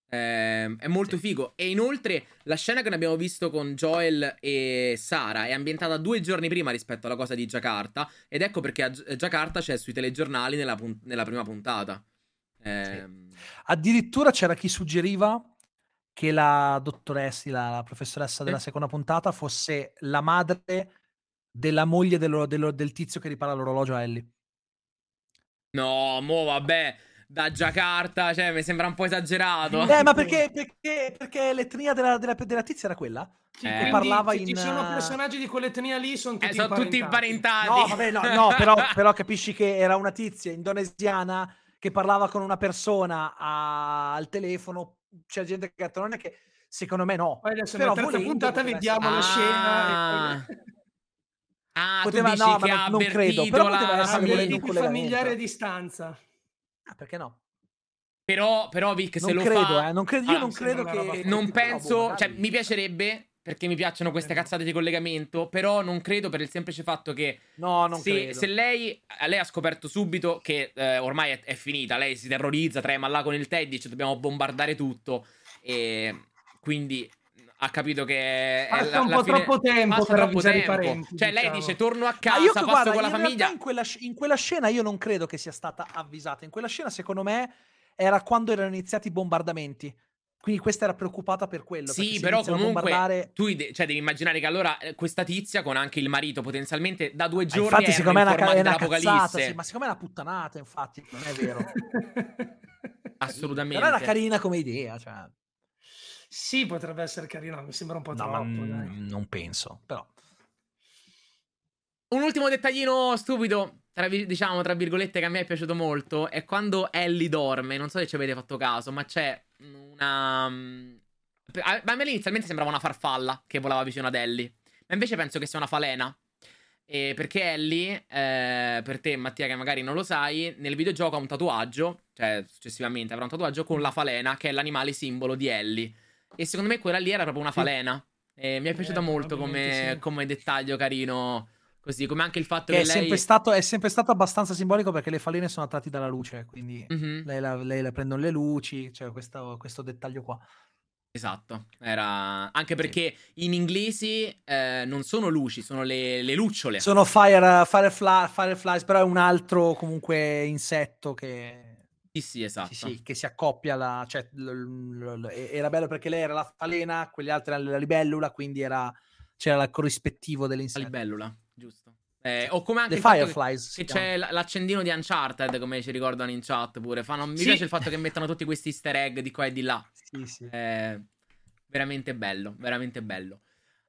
Ehm, è molto figo. E inoltre la scena che ne abbiamo visto con Joel e Sara è ambientata due giorni prima rispetto alla cosa di Giacarta. Ed ecco perché a Gi- Giacarta c'è sui telegiornali nella, pun- nella prima puntata. Ehm, Addirittura c'era chi suggeriva che la dottoressa, la, la professoressa della Sì. seconda puntata fosse la madre della moglie dello- dello- del tizio che ripara l'orologio a Ellie. No, mo vabbè, da Giacarta, cioè, mi sembra un po' esagerato. Eh, ma perché, perché, perché l'etnia della, della, della tizia era quella? Sì, Eh. parlava se in, ci sono eh, personaggi di quell'etnia lì, sono tutti Eh, sono tutti imparentati. No, vabbè, no, no, però, però capisci che era una tizia indonesiana che parlava con una persona a- al telefono. C'è gente che ha detto, non è che secondo me no. Poi adesso Però nella terza puntata vediamo la Ah. scena. e Ah, Poteva- tu dici no, che non- non credo, però la, poteva la essere poi famiglia. volendo di un familiare a distanza. Ah, perché no? Però, però Vic, se Non lo credo, fa... eh, non credo, io Ah, non credo che... roba. Non penso, magari. cioè mi piacerebbe perché mi piacciono queste no. cazzate di collegamento, però non credo per il semplice fatto che No, non se, credo. se lei, lei ha scoperto subito che eh, ormai è, è finita, lei si terrorizza, trema là con il TED, dice dobbiamo bombardare tutto e quindi ha capito che è Passa la, un po' fine- troppo tempo passa per troppo i tempo. parenti, Cioè lei diciamo. dice torno a Ma casa, io, passo guarda, con la famiglia. in quella, in quella scena io non credo che sia stata avvisata. In quella scena, secondo me, era quando erano iniziati i bombardamenti. Quindi questa era preoccupata per quello. Sì, però comunque bombardare- tu ide- cioè, devi immaginare che allora eh, questa tizia con anche il marito potenzialmente da due Eh, giorni infatti, erano secondo me è una, è una cazzata. Sì, ma secondo me è una puttanata, infatti, non è vero. Assolutamente. Però era carina come idea. Cioè... sì, potrebbe essere carino, mi sembra un po' No, troppo. ma dai. non penso. Però. Un ultimo dettaglino stupido, tra, diciamo, tra virgolette, che a me è piaciuto molto, è quando Ellie dorme, non so se ci avete fatto caso, ma c'è una... mm, A me inizialmente sembrava una farfalla che volava vicino ad Ellie, ma invece penso che sia una falena. Eh, perché Ellie, eh, per te Mattia che magari non lo sai, nel videogioco ha un tatuaggio, cioè successivamente avrà un tatuaggio con la falena, che è l'animale simbolo di Ellie. E secondo me quella lì era proprio una falena. E mi è piaciuta Eh, molto come, sì. come dettaglio carino. Così, come anche il fatto Che che, è, lei... sempre stato, è sempre stato abbastanza simbolico perché le falene sono attratti dalla luce, quindi Mhm, lei, la, lei la prendono le luci, cioè questo, questo dettaglio qua. Esatto, era... Anche perché in inglesi eh, non sono luci, sono le, le lucciole. Sono fire, firefly, fireflies, però è un altro comunque insetto che, Sì, sì, esatto. sì, sì, che si accoppia alla... Cioè, l- l- l- era bello perché lei era la falena, quegli altri erano la libellula, quindi era, c'era il corrispettivo La dell'insetto. libellula, giusto. Eh, o come anche che- fireflies. si Che c'è l'accendino di Uncharted, come ci ricordano in chat pure. Fanno- Mi Sì. piace il fatto che mettano tutti questi easter egg di qua e di là. Sì, sì. È veramente bello, veramente bello.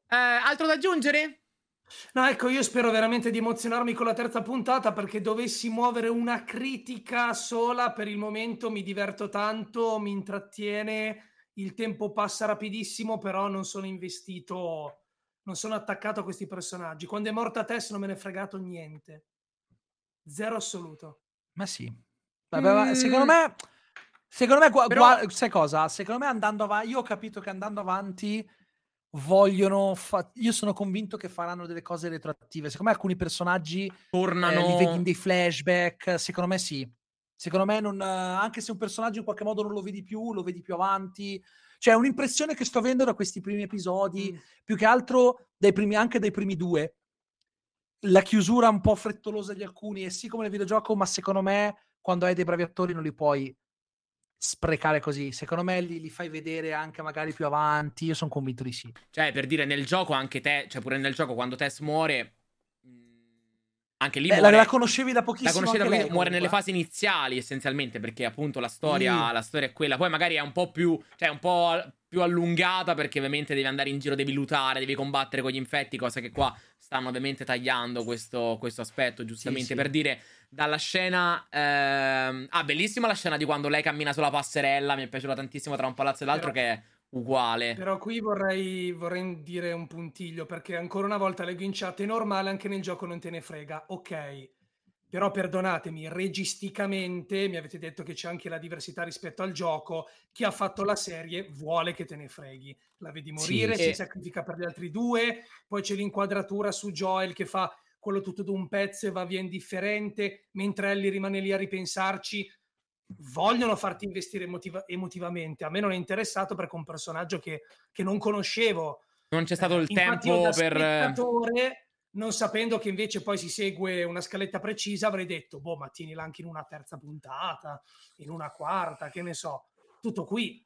Eh, altro da aggiungere? No, ecco, io spero veramente di emozionarmi con la terza puntata perché dovessi muovere una critica sola per il momento mi diverto tanto, mi intrattiene, il tempo passa rapidissimo, però non sono investito, non sono attaccato a questi personaggi. Quando è morta Tess non me ne è fregato niente. Zero assoluto. Ma sì. Vabbè, Mm. secondo me, secondo me, Però- gua- sai cosa? Secondo me andando avanti, io ho capito che andando avanti vogliono, fa- io sono convinto che faranno delle cose retroattive. Secondo me alcuni personaggi eh, Tornano. li vedi in dei flashback, secondo me sì. Secondo me non, eh, anche se un personaggio in qualche modo non lo vedi più, lo vedi più avanti. Cioè, è un'impressione che sto avendo da questi primi episodi, Mm. più che altro dai primi, anche dai primi due. La chiusura un po' frettolosa di alcuni, e sì come nel videogioco, ma secondo me quando hai dei bravi attori non li puoi sprecare così. Secondo me li, li fai vedere anche magari più avanti. Io sono convinto di sì. Cioè, per dire, nel gioco anche te, cioè pure nel gioco quando Tess muore, anche lì Beh, la, muore... la conoscevi da La pochissimo. conoscete anche da lei, pochi- muore nelle comunque. fasi iniziali essenzialmente perché appunto la storia, Sì. la storia è quella. Poi magari è un po' più, cioè un po' più allungata perché ovviamente devi andare in giro, devi lutare, devi combattere con gli infetti, cosa che qua stanno ovviamente tagliando questo, questo aspetto, giustamente sì. per dire dalla scena... ehm, Ah, bellissima la scena di quando lei cammina sulla passerella, mi è piaciuta tantissimo tra un palazzo e l'altro Però- che è uguale. Però qui vorrei, vorrei dire un puntiglio perché ancora una volta leggo in chat è normale anche nel gioco non te ne frega. Ok, però perdonatemi, registicamente mi avete detto che c'è anche la diversità rispetto al gioco. Chi ha fatto la serie vuole che te ne freghi. La vedi morire, Sì, si e- sacrifica per gli altri due, poi c'è l'inquadratura su Joel che fa quello tutto d'un pezzo e va via indifferente, mentre Ellie rimane lì a ripensarci. Vogliono farti investire emotiva- emotivamente. A me non è interessato perché è un personaggio che, che non conoscevo. Non c'è stato Eh, il infatti io tempo per... non sapendo che invece poi si segue una scaletta precisa, avrei detto, boh, ma tienila anche in una terza puntata, in una quarta, che ne so. Tutto qui.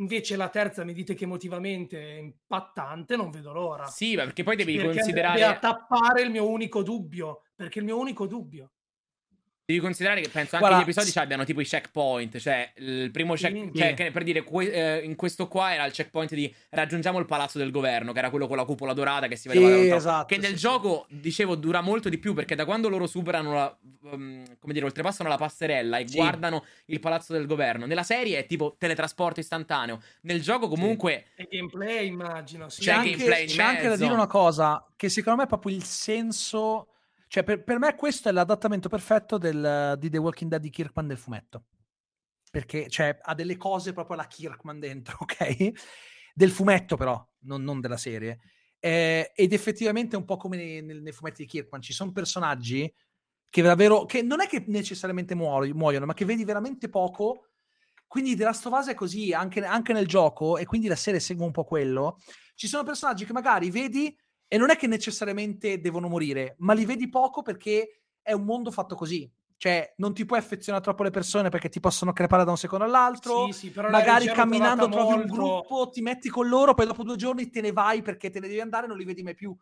Invece la terza mi dite che emotivamente è impattante, non vedo l'ora. Sì, ma perché poi devi perché considerare... a tappare il mio unico dubbio, perché il mio unico dubbio. Devi considerare che penso anche Guarda, gli episodi abbiano tipo i checkpoint, cioè il primo check, Sì. cioè Sì. che- per dire que- eh, in questo qua era il checkpoint di raggiungiamo il palazzo del governo, che era quello con la cupola dorata che si vedeva da Sì, lontano. esatto, che nel sì, gioco dicevo dura molto di più perché da quando loro superano la um, come dire, oltrepassano la passerella e Sì. guardano il palazzo del governo, nella serie è tipo teletrasporto istantaneo. Nel gioco comunque E gameplay, immagino. Sì. C'è C'è, anche gameplay c'è anche da dire una cosa, che secondo me è proprio il senso... Cioè, per, per me questo è l'adattamento perfetto del- di The Walking Dead di Kirkman del fumetto. Perché cioè, ha delle cose proprio alla Kirkman dentro, ok? Del fumetto però, non, non della serie. Eh, ed effettivamente è un po' come nei, nei- fumetti di Kirkman. Ci sono personaggi che davvero... che non è che necessariamente muoiono, muoiono ma che vedi veramente poco. Quindi The Last of Us è così anche, anche nel gioco, e quindi la serie segue un po' quello. Ci sono personaggi che magari vedi e non è che necessariamente devono morire, ma li vedi poco perché è un mondo fatto così. Cioè, non ti puoi affezionare troppo alle persone perché ti possono crepare da un secondo all'altro. Sì, sì, però Magari camminando trovi un molto- gruppo, ti metti con loro, poi dopo due giorni te ne vai perché te ne devi andare e non li vedi mai più.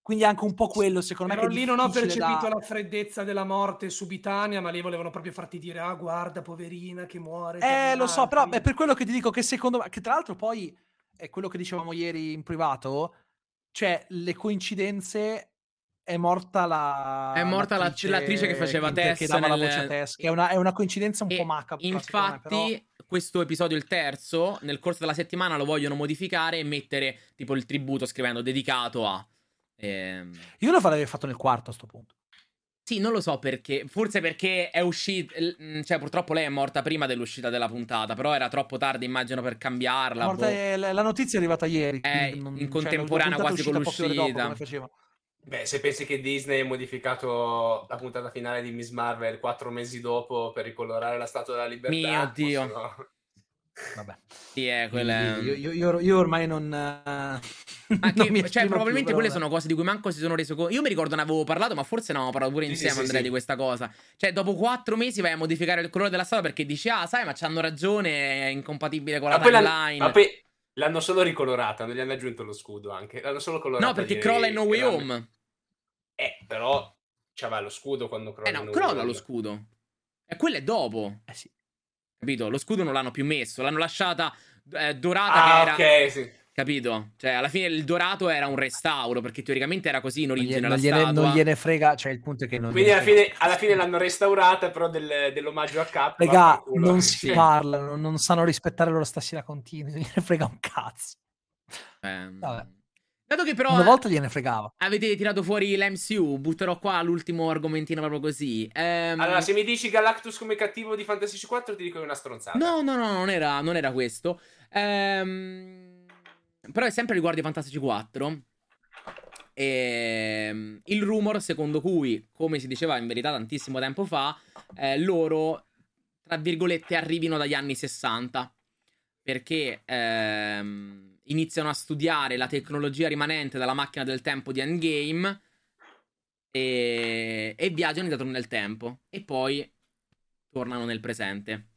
Quindi è anche un po' quello, secondo Però me. è lì non ho percepito da- la freddezza della morte subitanea, ma lì volevano proprio farti dire: Ah, guarda, poverina, che muore. Eh, lo so, però altri." è per quello che ti dico che secondo me, che tra l'altro poi è quello che dicevamo ieri in privato, cioè le coincidenze è morta la È morta la- l'attrice che faceva Tess che dava la nel- voce a Tess, che è una, è una coincidenza un E po' macabra. secondo me, però- Infatti, questo episodio, il terzo, nel corso della settimana lo vogliono modificare e mettere tipo il tributo scrivendo dedicato a. ehm, Io lo farei fatto nel quarto a sto punto. Sì, non lo so perché. Forse perché è uscita. Cioè, purtroppo lei è morta prima dell'uscita della puntata. Però era troppo tardi, immagino, per cambiarla. Morta boh. è- la notizia è arrivata ieri. Eh, quindi non- in cioè, contemporanea puntata quasi è con dopo, l'uscita. come faceva. Beh, se pensi che Disney ha modificato la puntata finale di Miss Marvel quattro mesi dopo per ricolorare la statua della libertà, Mio Dio. possono- Vabbè. Sì, è quella. Io, io- io- io ormai non. eh, Ma non che- cioè, probabilmente più, quelle sono cose di cui manco si sono reso conto. Io mi ricordo ne avevo parlato, ma forse ne avevamo parlato pure Sì, insieme, sì, Andrea, sì. di questa cosa. Cioè, dopo quattro mesi vai a modificare il colore della statua perché dici, ah, sai, ma c'hanno ragione, è incompatibile con la Ma timeline. ma poi l'hanno solo ricolorata, non gli hanno aggiunto lo scudo anche. L'hanno solo colorata. No, perché crolla in No Way Home. Eh, però c'aveva lo scudo quando crolla Eh no, crolla lo scudo. E quello è dopo. Eh sì. Capito? Lo scudo non l'hanno più messo, l'hanno lasciata eh, dorata Ah, che era... ok, sì. Capito? Cioè, alla fine il dorato era un restauro, perché teoricamente era così in Non origine gliene, la non gliene- statua. non gliene frega, cioè il punto è che non Quindi gliene alla frega. fine, alla fine l'hanno restaurata, però del- dell'omaggio a Cap. Regà, vaffanculo. non si Sì. parlano, non sanno rispettare loro stasera continui, non gliene frega un cazzo. Ehm, Vabbè. Dato che però Una volta gliene fregava. avete tirato fuori l'MCU, butterò qua l'ultimo argomentino proprio così. Ehm, Allora, se mi dici Galactus come cattivo di Fantasy 4, ti dico che è una stronzata. No, no, no, non era, non era questo. Ehm, però è sempre riguardo i Fantastici 4. Ehm, il rumor secondo cui, come si diceva in verità tantissimo tempo fa, eh, loro, tra virgolette, arrivino dagli anni 60. Perché ehm, iniziano a studiare la tecnologia rimanente dalla macchina del tempo di Endgame e, e viaggiano indietro nel tempo. E poi tornano nel presente.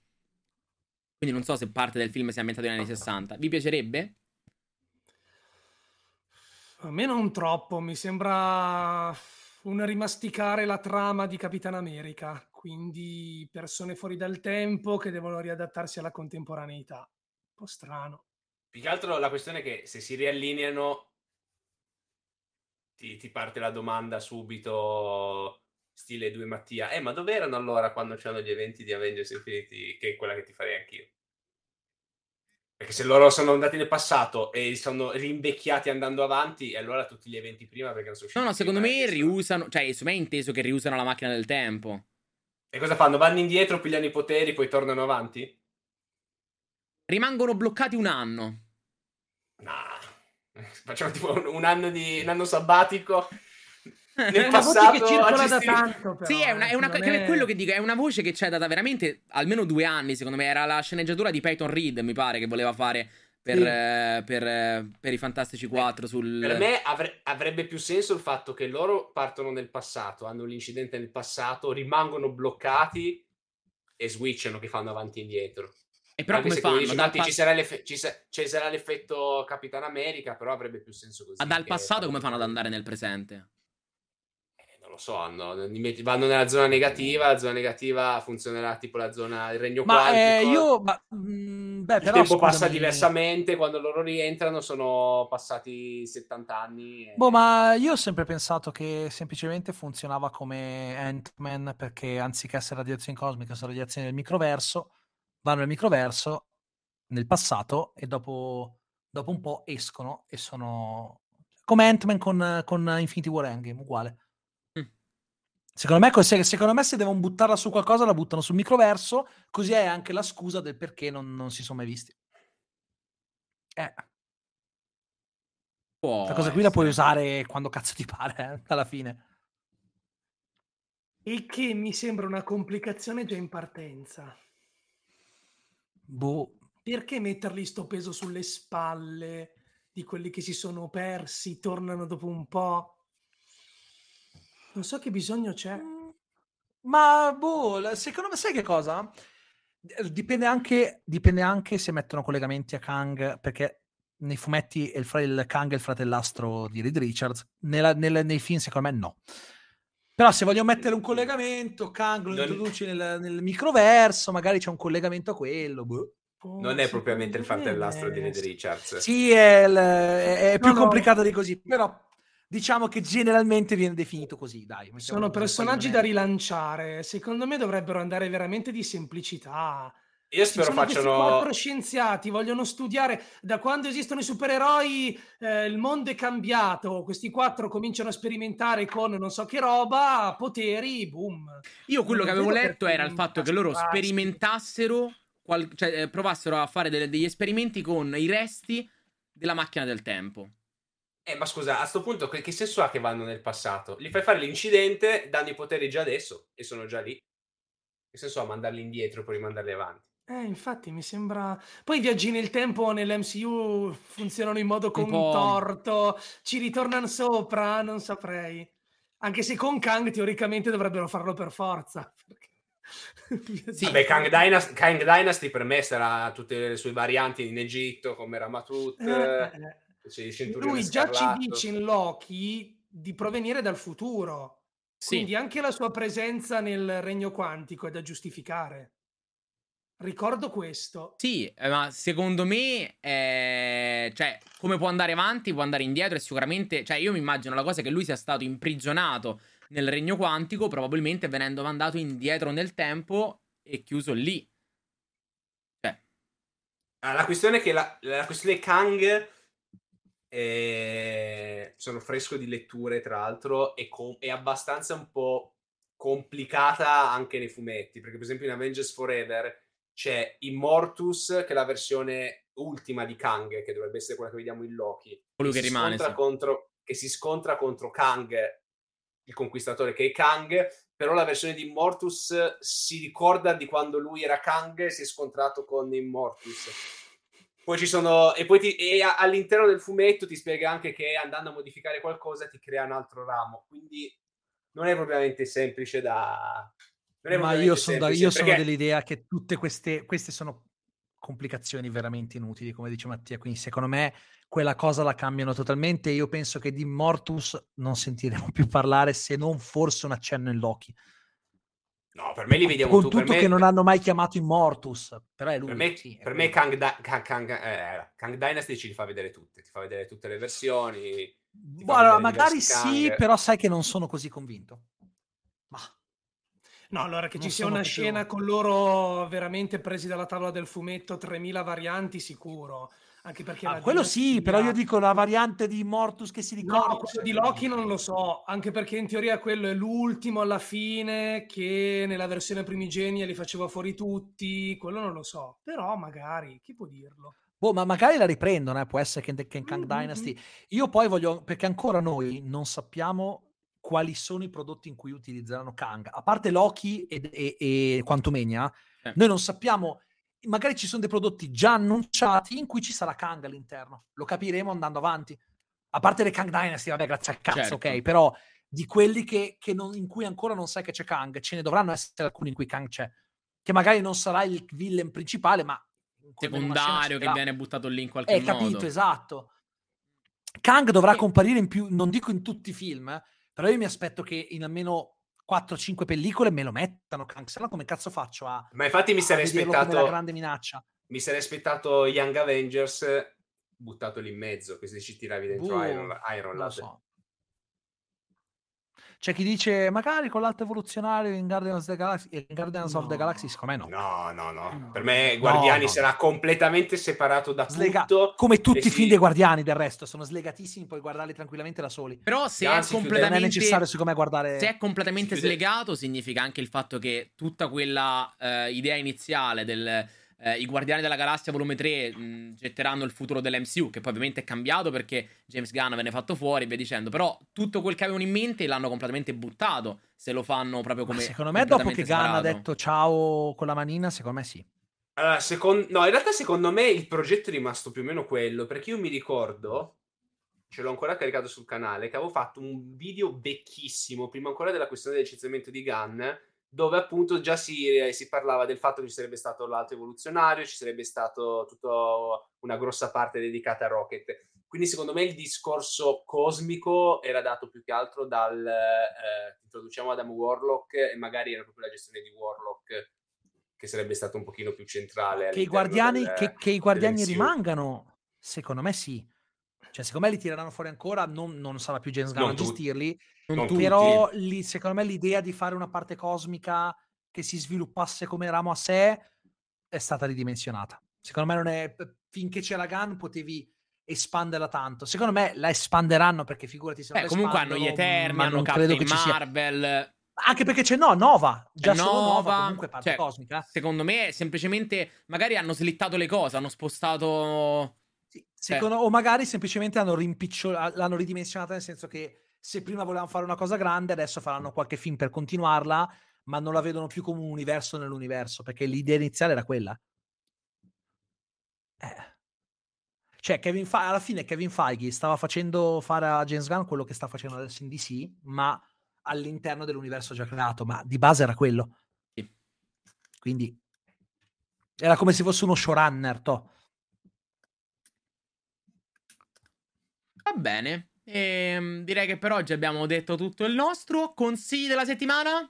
Quindi non so se parte del film sia ambientato negli anni 60. Vi piacerebbe? A me non troppo, mi sembra un rimasticare la trama di Capitan America, quindi persone fuori dal tempo che devono riadattarsi alla contemporaneità. Un po' strano. Più che altro la questione è che se si riallineano, ti, ti parte la domanda subito, stile 2 Mattia. Eh, ma dove erano allora quando c'erano gli eventi di Avengers Infinity? Che è quella che ti farei anch'io. Perché se loro sono andati nel passato e sono rinvecchiati andando avanti, e allora tutti gli eventi prima perché non sono usciti No, no, secondo me riusano. Cioè, su me è inteso che riusano la macchina del tempo. E cosa fanno? Vanno indietro, pigliano i poteri, poi tornano avanti? Rimangono bloccati un anno. No. Facciamo tipo un, anno di un anno sabbatico. Nel una voce passato che circola da tanto, però, sì, è, una, eh, è, una- non che- è- quello che dico. È una voce che c'è data veramente almeno due anni, secondo me. Era la sceneggiatura di Peyton Reed, mi pare, che voleva fare per, Sì. eh, per, eh, per i Fantastici 4 sul... Per me avre- avrebbe più senso il fatto che loro partono nel passato, hanno l'incidente nel passato, rimangono bloccati e switchano che fanno avanti e indietro. E però Anche come fanno? dici, Dal, pas- ci, sarà ci sa- ci sarà l'effetto Capitan America, però avrebbe più senso così. ah, dal passato come fanno ad andare nel presente? Eh, non lo so, hanno- vanno nella zona negativa, la zona negativa funzionerà tipo la zona del regno Ma eh, quantico. io. Ma, mm, beh, Il però, tempo passa scusami. diversamente, quando loro rientrano sono passati 70 anni. e- Boh, ma io ho sempre pensato che semplicemente funzionava come Ant-Man perché anziché essere radiazioni cosmiche, sono radiazioni del microverso, vanno nel microverso nel passato e dopo, dopo un po' escono e sono come Ant-Man con, con Infinity War Endgame, uguale. Mm. Secondo me, se, secondo me se devono buttarla su qualcosa la buttano sul microverso, così è anche la scusa del perché non, non si sono mai visti. Eh, Può questa cosa qui la puoi usare quando cazzo ti pare, eh, alla fine. Il che mi sembra una complicazione già in partenza. Boh, Perché mettergli sto peso sulle spalle di quelli che si sono persi, tornano dopo un po'? Non so che bisogno c'è. Mm, Ma boh, secondo me sai che cosa? Eh, Dipende anche, dipende anche se mettono collegamenti a Kang, perché nei fumetti il, fra- il Kang è il fratellastro di Reed Richards, nella- nel- nei film secondo me no. Però se voglio mettere un collegamento, Kang lo introduci nel, nel microverso, magari c'è un collegamento a quello. boh. Non è propriamente il fratellastro di Reed Richards. Sì, è, il- è- è più No, no. complicato di così, però diciamo che generalmente viene definito così, dai. Sono personaggi da rilanciare. Secondo me dovrebbero andare veramente di semplicità. Io spero facciano... quattro scienziati, vogliono studiare da quando esistono i supereroi, eh, il mondo è cambiato. Questi quattro cominciano a sperimentare con non so che roba, poteri, boom. Io quello Non che avevo letto era il fatto che loro sperimentassero, qual- cioè eh, provassero a fare delle- degli esperimenti con i resti della macchina del tempo. Eh, ma scusa, a sto punto che, che senso ha che vanno nel passato? Gli fai fare l'incidente, danno i poteri già adesso e sono già lì. Che senso ha mandarli indietro e poi rimandarli avanti? Eh, infatti mi sembra. Poi i viaggi nel tempo nell'MCU funzionano in modo contorto, ci ritornano sopra, non saprei. Anche se con Kang teoricamente dovrebbero farlo per forza. perché- Sì. Vabbè, Kang Dynasty, Kang Dynasty per me sarà tutte le sue varianti in Egitto, come Ramatut, Eh, eh. il centurione Lui già ci dice in Loki di provenire dal futuro. Sì. Quindi anche la sua presenza nel regno quantico è da giustificare. Ricordo questo. Sì, eh, ma secondo me, eh, cioè, come può andare avanti, può andare indietro e sicuramente, cioè, io mi immagino la cosa che lui sia stato imprigionato nel regno quantico, probabilmente venendo mandato indietro nel tempo e chiuso lì. Cioè, Ah, la questione è che la, la questione Kang eh, sono fresco di letture, tra l'altro, e com- è abbastanza un po' complicata anche nei fumetti, perché per esempio in Avengers Forever c'è Immortus, che è la versione ultima di Kang, che dovrebbe essere quella che vediamo in Loki, Colui che si rimane, sì. contro, che si scontra contro Kang, il conquistatore che è Kang, però la versione di Immortus si ricorda di quando lui era Kang e si è scontrato con Immortus. Poi ci sono, e poi ti- e all'interno del fumetto ti spiega anche che andando a modificare qualcosa ti crea un altro ramo, quindi non è propriamente semplice da... Ma io sono, da- io sono perché- dell'idea che tutte queste, queste sono complicazioni veramente inutili, come dice Mattia. Quindi, secondo me, quella cosa la cambiano totalmente. Io penso che di Mortus non sentiremo più parlare se non forse un accenno in Loki. No, per me li vediamo Con tu, tutto me, che non hanno mai chiamato Immortus, però è lui. Per me, sì, per me. Kang, Di- Kang- Kang- eh, Kang Dynasty ci fa vedere tutte, ti fa vedere tutte le versioni. fa Allora, magari sì, Kang. però sai che non sono così convinto. No, allora che ci Non sia sono una proprio- scena con loro veramente presi dalla tavola del fumetto, 3000 varianti sicuro. Anche perché Ah, quello sì, però io dico la variante di Mortus che si ricorda. No, quello di Loki non lo so, anche perché in teoria quello è l'ultimo alla fine che nella versione primigenia li faceva fuori tutti, quello non lo so, però magari, chi può dirlo? Boh, ma magari la riprendono, eh, può essere che, in Kang Mm, Dynasty. Io poi voglio, perché ancora noi non sappiamo quali sono i prodotti in cui utilizzeranno Kang. A parte Loki e, e, e Quantumania, Eh. noi non sappiamo, magari ci sono dei prodotti già annunciati in cui ci sarà Kang all'interno. Lo capiremo andando avanti. A parte le Kang Dynasty, vabbè, grazie al cazzo, Certo. ok, però di quelli che, che non- in cui ancora non sai che c'è Kang, ce ne dovranno essere alcuni in cui Kang c'è. Che magari non sarà il villain principale, ma... secondario che viene buttato lì in qualche Eh, modo. capito, esatto. Kang dovrà E- comparire in più, non dico in tutti i film, eh, però io mi aspetto che in almeno 4-5 pellicole me lo mettano se no come cazzo faccio a, Ma infatti mi sarei vederlo come la aspettato, grande minaccia? mi sarei aspettato Young Avengers buttato lì in mezzo, così ci tiravi dentro Boh, Iron, Iron Lad. so. C'è chi dice magari con l'alto evoluzionario in Guardians, of the Galaxy, in Guardians of the No. Galaxy, secondo me no. No, no, no. No. Per me No, Guardiani no. sarà completamente separato da Slega- tutto. come tutti i film dei Guardiani del resto, sono slegatissimi, puoi guardarli tranquillamente da soli. Però se Anzi, è chiude- Non è completamente... necessario secondo me guardare... Se è completamente slegato, significa anche il fatto che tutta quella eh, idea iniziale del eh, i Guardiani della Galassia volume 3 mh, getteranno il futuro dell'MCU, che poi ovviamente è cambiato perché James Gunn venne fatto fuori e via dicendo, però tutto quel che avevano in mente l'hanno completamente buttato, se lo fanno proprio Ma come secondo me dopo che Gunn ha detto ciao con la manina, secondo me sì. Allora, secon- no, in realtà secondo me il progetto è rimasto più o meno quello, perché io mi ricordo, ce l'ho ancora caricato sul canale, che avevo fatto un video vecchissimo, prima ancora della questione del licenziamento di Gunn, dove appunto già si, si parlava del fatto che ci sarebbe stato l'alto evoluzionario, ci sarebbe stato tutta una grossa parte dedicata a Rocket. Quindi secondo me il discorso cosmico era dato più che altro dal eh, introduciamo Adam Warlock e magari era proprio la gestione di Warlock che sarebbe stato un pochino più centrale. Che i guardiani, del- che, che i guardiani rimangano, secondo me sì. Cioè, secondo me li tireranno fuori ancora, non, non sarà più James Gunn a gestirli, Non tutti. però lì, secondo me l'idea di fare una parte cosmica che si sviluppasse come ramo a sé è stata ridimensionata. Secondo me non è finché c'è la GAN potevi espanderla tanto. Secondo me la espanderanno perché figurati se non Beh, comunque hanno gli Eterni, hanno Captain sia. Marvel. Anche perché c'è no, Nova, già È solo Nova, Nova, comunque parte cioè, cosmica. Secondo me, semplicemente, magari hanno slittato le cose, hanno spostato. Sì, secondo- o magari semplicemente hanno rimpicciolato, l'hanno ridimensionata nel senso che se prima volevano fare una cosa grande, adesso faranno qualche film per continuarla, ma non la vedono più come un universo nell'universo, perché l'idea iniziale era quella. Eh. Cioè, Kevin Fe- alla fine Kevin Feige stava facendo fare a James Gunn quello che sta facendo adesso in DC, ma all'interno dell'universo già creato, ma di base era quello. Sì. Quindi era come se fosse uno showrunner, to. Va bene. Ehm, direi che per oggi abbiamo detto tutto il nostro. Consigli della settimana?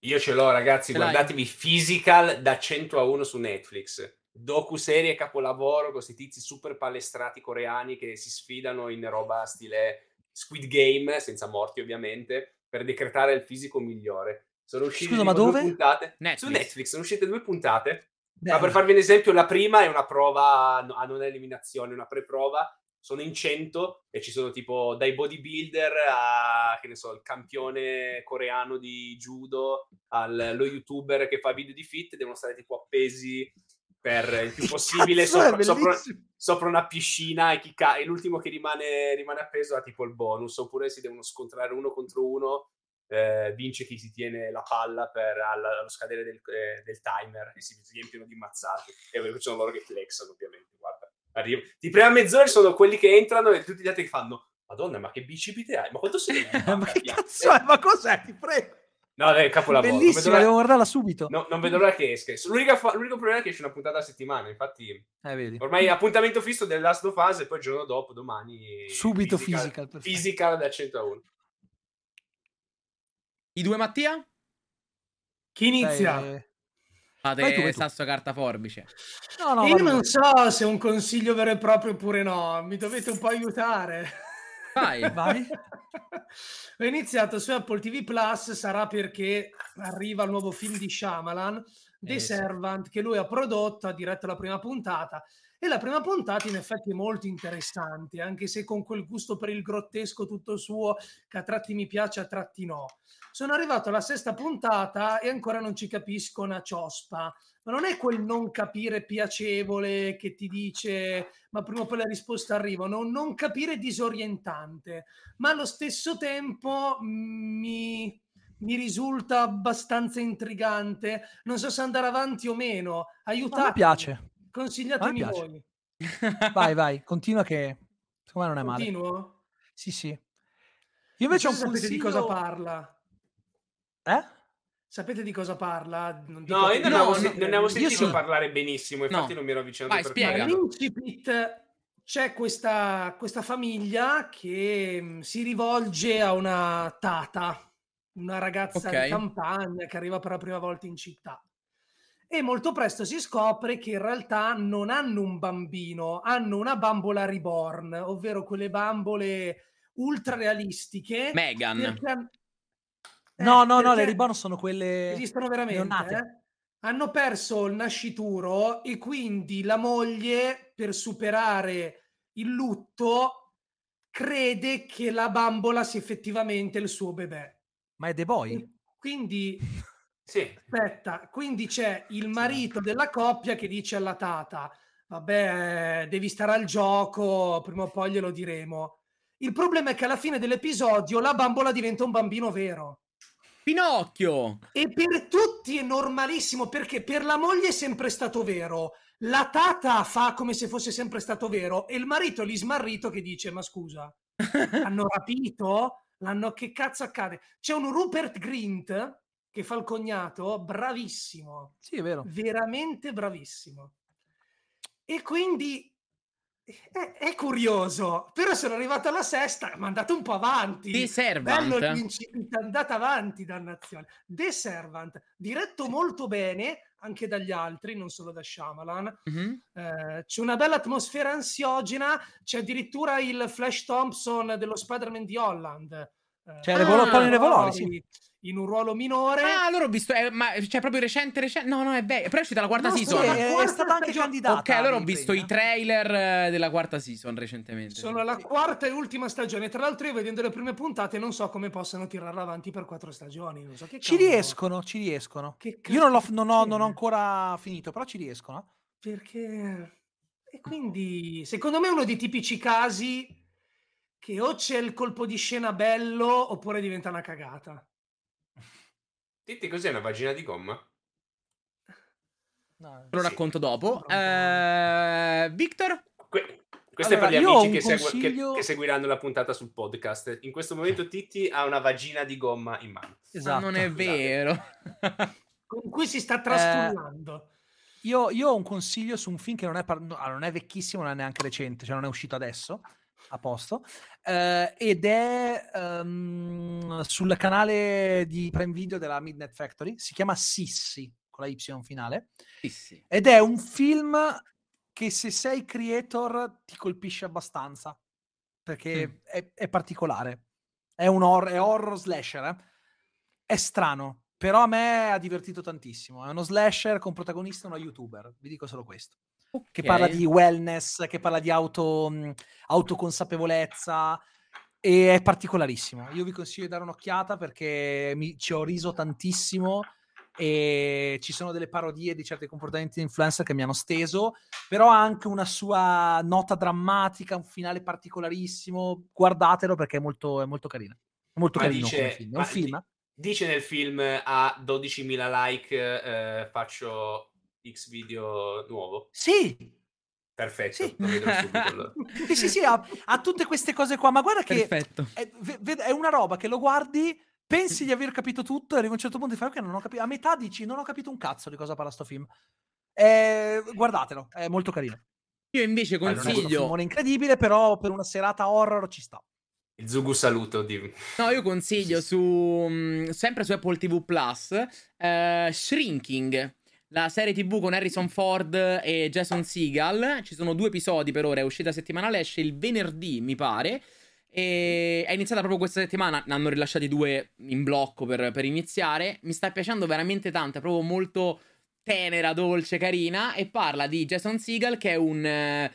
Io ce l'ho, ragazzi. Ce l'hai? Guardatevi Physical da 100 a 1 su Netflix. Docu-serie capolavoro con questi tizi super palestrati coreani che si sfidano in roba stile Squid Game, senza morti ovviamente, per decretare il fisico migliore. Sono uscite Scusa, tipo ma dove? due puntate. Netflix. Su Netflix sono uscite due puntate. Beh, Ma per farvi un esempio, la prima è una prova a a non eliminazione, una pre-prova. Sono in 100 e ci sono tipo dai bodybuilder a, che ne so, il campione coreano di judo, allo youtuber che fa video di fit, devono stare tipo appesi per il più possibile sopra, sopra- sopra una piscina e, chi ca- e l'ultimo che rimane, rimane appeso ha tipo il bonus, oppure si devono scontrare uno contro uno, eh, vince chi si tiene la palla per al- allo scadere del, eh, del timer e si riempiono di mazzate. E poi sono loro che flexano ovviamente, guarda. Arriva. Di prima mezz'ora sono quelli che entrano e tutti gli altri che fanno Madonna, ma che bicipite hai? Ma quanto sei? ma che cazzo è? Ma cos'è? Ti prego. No, è capolavoro. non vedo Bellissima, devo guardarla subito. no, non vedo l'ora che esca. L'unica fa- l'unico problema è che esce una puntata a settimana. Infatti, Eh, vedi. ormai appuntamento fisso del Last of Us e poi il giorno dopo, domani. Subito physical, physical, da 100 a 1. I due Mattia? Chi inizia? Eh, Fate Vai tu, vai tu. sasso carta forbice. No, no, Io non so se è un consiglio vero e proprio oppure no, mi dovete un po' aiutare. Vai. Vai. Ho iniziato su Apple TV Plus, sarà perché arriva il nuovo film di Shyamalan, The Eh, sì. Servant, che lui ha prodotto, ha diretto la prima puntata. E la prima puntata in effetti è molto interessante, anche se con quel gusto per il grottesco tutto suo, che a tratti mi piace, a tratti no. Sono arrivato alla sesta puntata e ancora non ci capisco una ciospa. Ma non è quel non capire piacevole che ti dice ma prima o poi le risposte arrivano, non capire disorientante, ma allo stesso tempo mm, mi, mi risulta abbastanza intrigante. Non so se andare avanti o meno. No, Aiutatemi. a me piace. Consigliatemi A me piace. voi. Vai, vai, continua che secondo me non è male. Continuo? Sì, sì. Io invece ho Non un se sapete consiglio... di cosa parla. Eh? Sapete di cosa parla? Non dico No, io non, No, avevo, no, se- non ne avevo sentito sì. parlare benissimo, infatti No. non mi ero avvicinato Vai, per spiega. quello. All'incipit c'è questa, questa famiglia che mm, si rivolge a una tata, una ragazza Ok. di campagna che arriva per la prima volta in città. E molto presto si scopre che in realtà non hanno un bambino, hanno una bambola reborn, ovvero quelle bambole ultra realistiche. Megan. perché eh, No, no, no, le riborn sono quelle... esistono veramente. eh? Hanno perso il nascituro e quindi la moglie, per superare il lutto, crede che la bambola sia effettivamente il suo bebè. Ma è The Boy? E Quindi, Sì, aspetta, quindi c'è il marito della coppia che dice alla tata, vabbè, devi stare al gioco, prima o poi glielo diremo. Il problema è che alla fine dell'episodio la bambola diventa un bambino vero. Pinocchio. E per tutti è normalissimo perché per la moglie è sempre stato vero, la tata fa come se fosse sempre stato vero e il marito lì smarrito che dice ma scusa, hanno rapito? L'hanno... Che cazzo accade? C'è un Rupert Grint che fa il cognato, bravissimo, Sì, è vero. veramente bravissimo. E quindi è, è curioso, però sono arrivato alla sesta, ma andate un po' avanti. The Bello Servant. l'incipit, andate avanti, dannazione. The Servant, diretto molto bene anche dagli altri, non solo da Shyamalan. Mhm. Eh, c'è una bella atmosfera ansiogena, c'è addirittura il Flash Thompson dello Spider-Man di Holland. Eh, Cioè, Revolo- Ah. Tony Revolori, sì. in un ruolo minore. Ah, allora ho visto, eh, ma c'è proprio recente, recente. No, no, è vecchio. Però è uscita la quarta No, season. Sì, la è, è quarta stata anche stagione- candidata. ok, allora ho visto premi, i eh. trailer eh, della quarta season recentemente. Sono sì. alla quarta e ultima stagione. Tra l'altro, io vedendo le prime puntate, non so come possano tirarla avanti per quattro stagioni. Non so che Ci riescono, ci riescono. Che Io non, l'ho- non ho, non ho ancora finito, però ci riescono. Perché. E quindi, secondo me, è uno dei tipici casi che o c'è il colpo di scena bello oppure diventa una cagata. Titti, cos'è una vagina di gomma? No. Te lo Sì. racconto dopo. Eh, Victor? Que- questo Allora, è per gli amici un che, segua- che- consiglio- che seguiranno la puntata sul podcast. In questo momento Titti ha una vagina di gomma in mano. Esatto. Non è vero. Con cui si Eh, sta trastullando. Io, io ho un consiglio su un film che non è, par- no, non è vecchissimo, non è neanche recente, cioè non è uscito adesso, a posto, eh, ed è ehm, sul canale di Prime Video della Midnight Factory, si chiama Sissi, con la Y finale, sì. ed è un film che se sei creator ti colpisce abbastanza, perché Mm. è, è particolare, è un hor- è horror slasher, eh. è strano, però a me ha divertito tantissimo, è uno slasher con protagonista uno youtuber, vi dico solo questo che Ok. parla di wellness, che parla di auto, mh, autoconsapevolezza e è particolarissimo. Io vi consiglio di dare un'occhiata perché mi, ci ho riso tantissimo e ci sono delle parodie di certi comportamenti di influencer che mi hanno steso, però ha anche una sua nota drammatica, un finale particolarissimo. Guardatelo perché è molto, è molto carino. È molto Ma carino dice- film. È un film. di-? Dice nel film a 12.000 like eh, faccio X video nuovo. Sì, Perfetto, Sì. lo vedrò subito allora. sì, sì, sì, ha, ha tutte queste cose qua, ma guarda che Perfetto. è, è una roba che lo guardi, pensi di aver capito tutto, e arrivi a un certo punto e fai ok, non ho capito. A metà dici non ho capito un cazzo di cosa parla sto film. Eh, guardatelo, è molto carino. Io invece è Non è consiglio. incredibile, però per una serata horror ci sta. Il Zugu saluto di... No, io consiglio su mh, sempre su Apple TV Plus eh, Shrinking, la serie TV con Harrison Ford e Jason Segel. Ci sono due episodi per ora, è uscita settimanale, esce il venerdì, mi pare. E è iniziata proprio questa settimana. Ne hanno rilasciati due in blocco per, per iniziare. Mi sta piacendo veramente tanto, è proprio molto tenera, dolce, carina. E parla di Jason Segel, che è un, eh,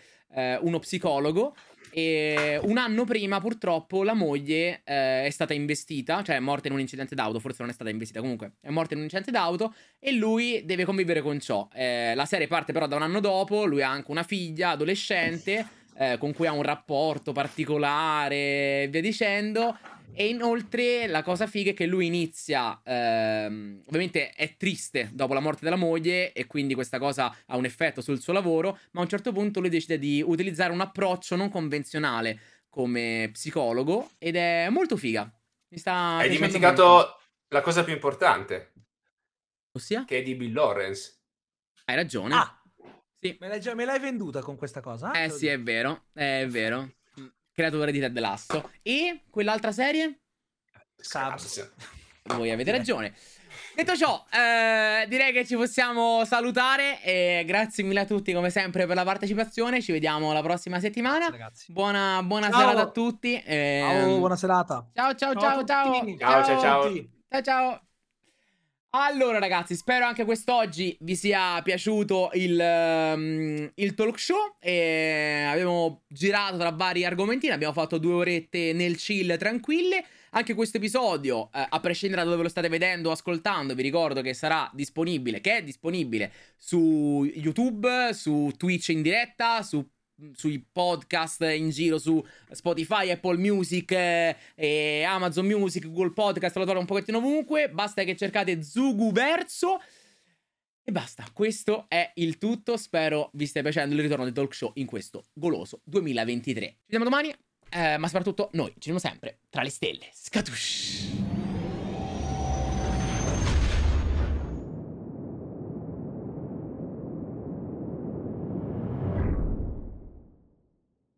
uno psicologo. E un anno prima, purtroppo, la moglie eh, è stata investita, cioè è morta in un incidente d'auto. Forse non è stata investita, comunque è morta in un incidente d'auto. E lui deve convivere con ciò. Eh, la serie parte però da un anno dopo. Lui ha anche una figlia adolescente eh, con cui ha un rapporto particolare e via dicendo. E inoltre la cosa figa è che lui inizia, ehm, ovviamente è triste dopo la morte della moglie e quindi questa cosa ha un effetto sul suo lavoro, ma a un certo punto lui decide di utilizzare un approccio non convenzionale come psicologo ed è molto figa. Mi sta Hai dimenticato molto. la cosa più importante, Ossia? che è di Bill Lawrence. Hai ragione. Ah, Sì. me l'hai, già- me l'hai venduta con questa cosa? Eh sì, è vero, è vero. Creatore di Ted Lasso. E quell'altra serie? Scabs. Voi avete ragione. Detto ciò, eh, direi che ci possiamo salutare. E grazie mille a tutti, come sempre, per la partecipazione. Ci vediamo la prossima settimana. ragazzi. Buona, buona Ciao. serata a tutti. e- Ciao, buona serata. ciao, ciao, Ciao ciao, a ciao. tutti. Ciao, ciao, ciao. Ciao, ciao. Allora, ragazzi, spero anche quest'oggi vi sia piaciuto il, ehm, il talk show. E abbiamo girato tra vari argomentini. Abbiamo fatto due orette nel chill tranquille. Anche questo episodio, eh, a prescindere da dove lo state vedendo o ascoltando, vi ricordo che sarà disponibile, che è disponibile su YouTube, su Twitch in diretta, su sui podcast in giro su Spotify, Apple Music, eh, Amazon Music, Google Podcast, lo trovo un pochettino ovunque. Basta che cercate Zugu Verso. E basta, questo è il tutto. Spero vi stia piacendo il ritorno del talk show in questo goloso 2023. Ci vediamo domani, eh, ma soprattutto noi ci vediamo sempre tra le stelle. Scatush!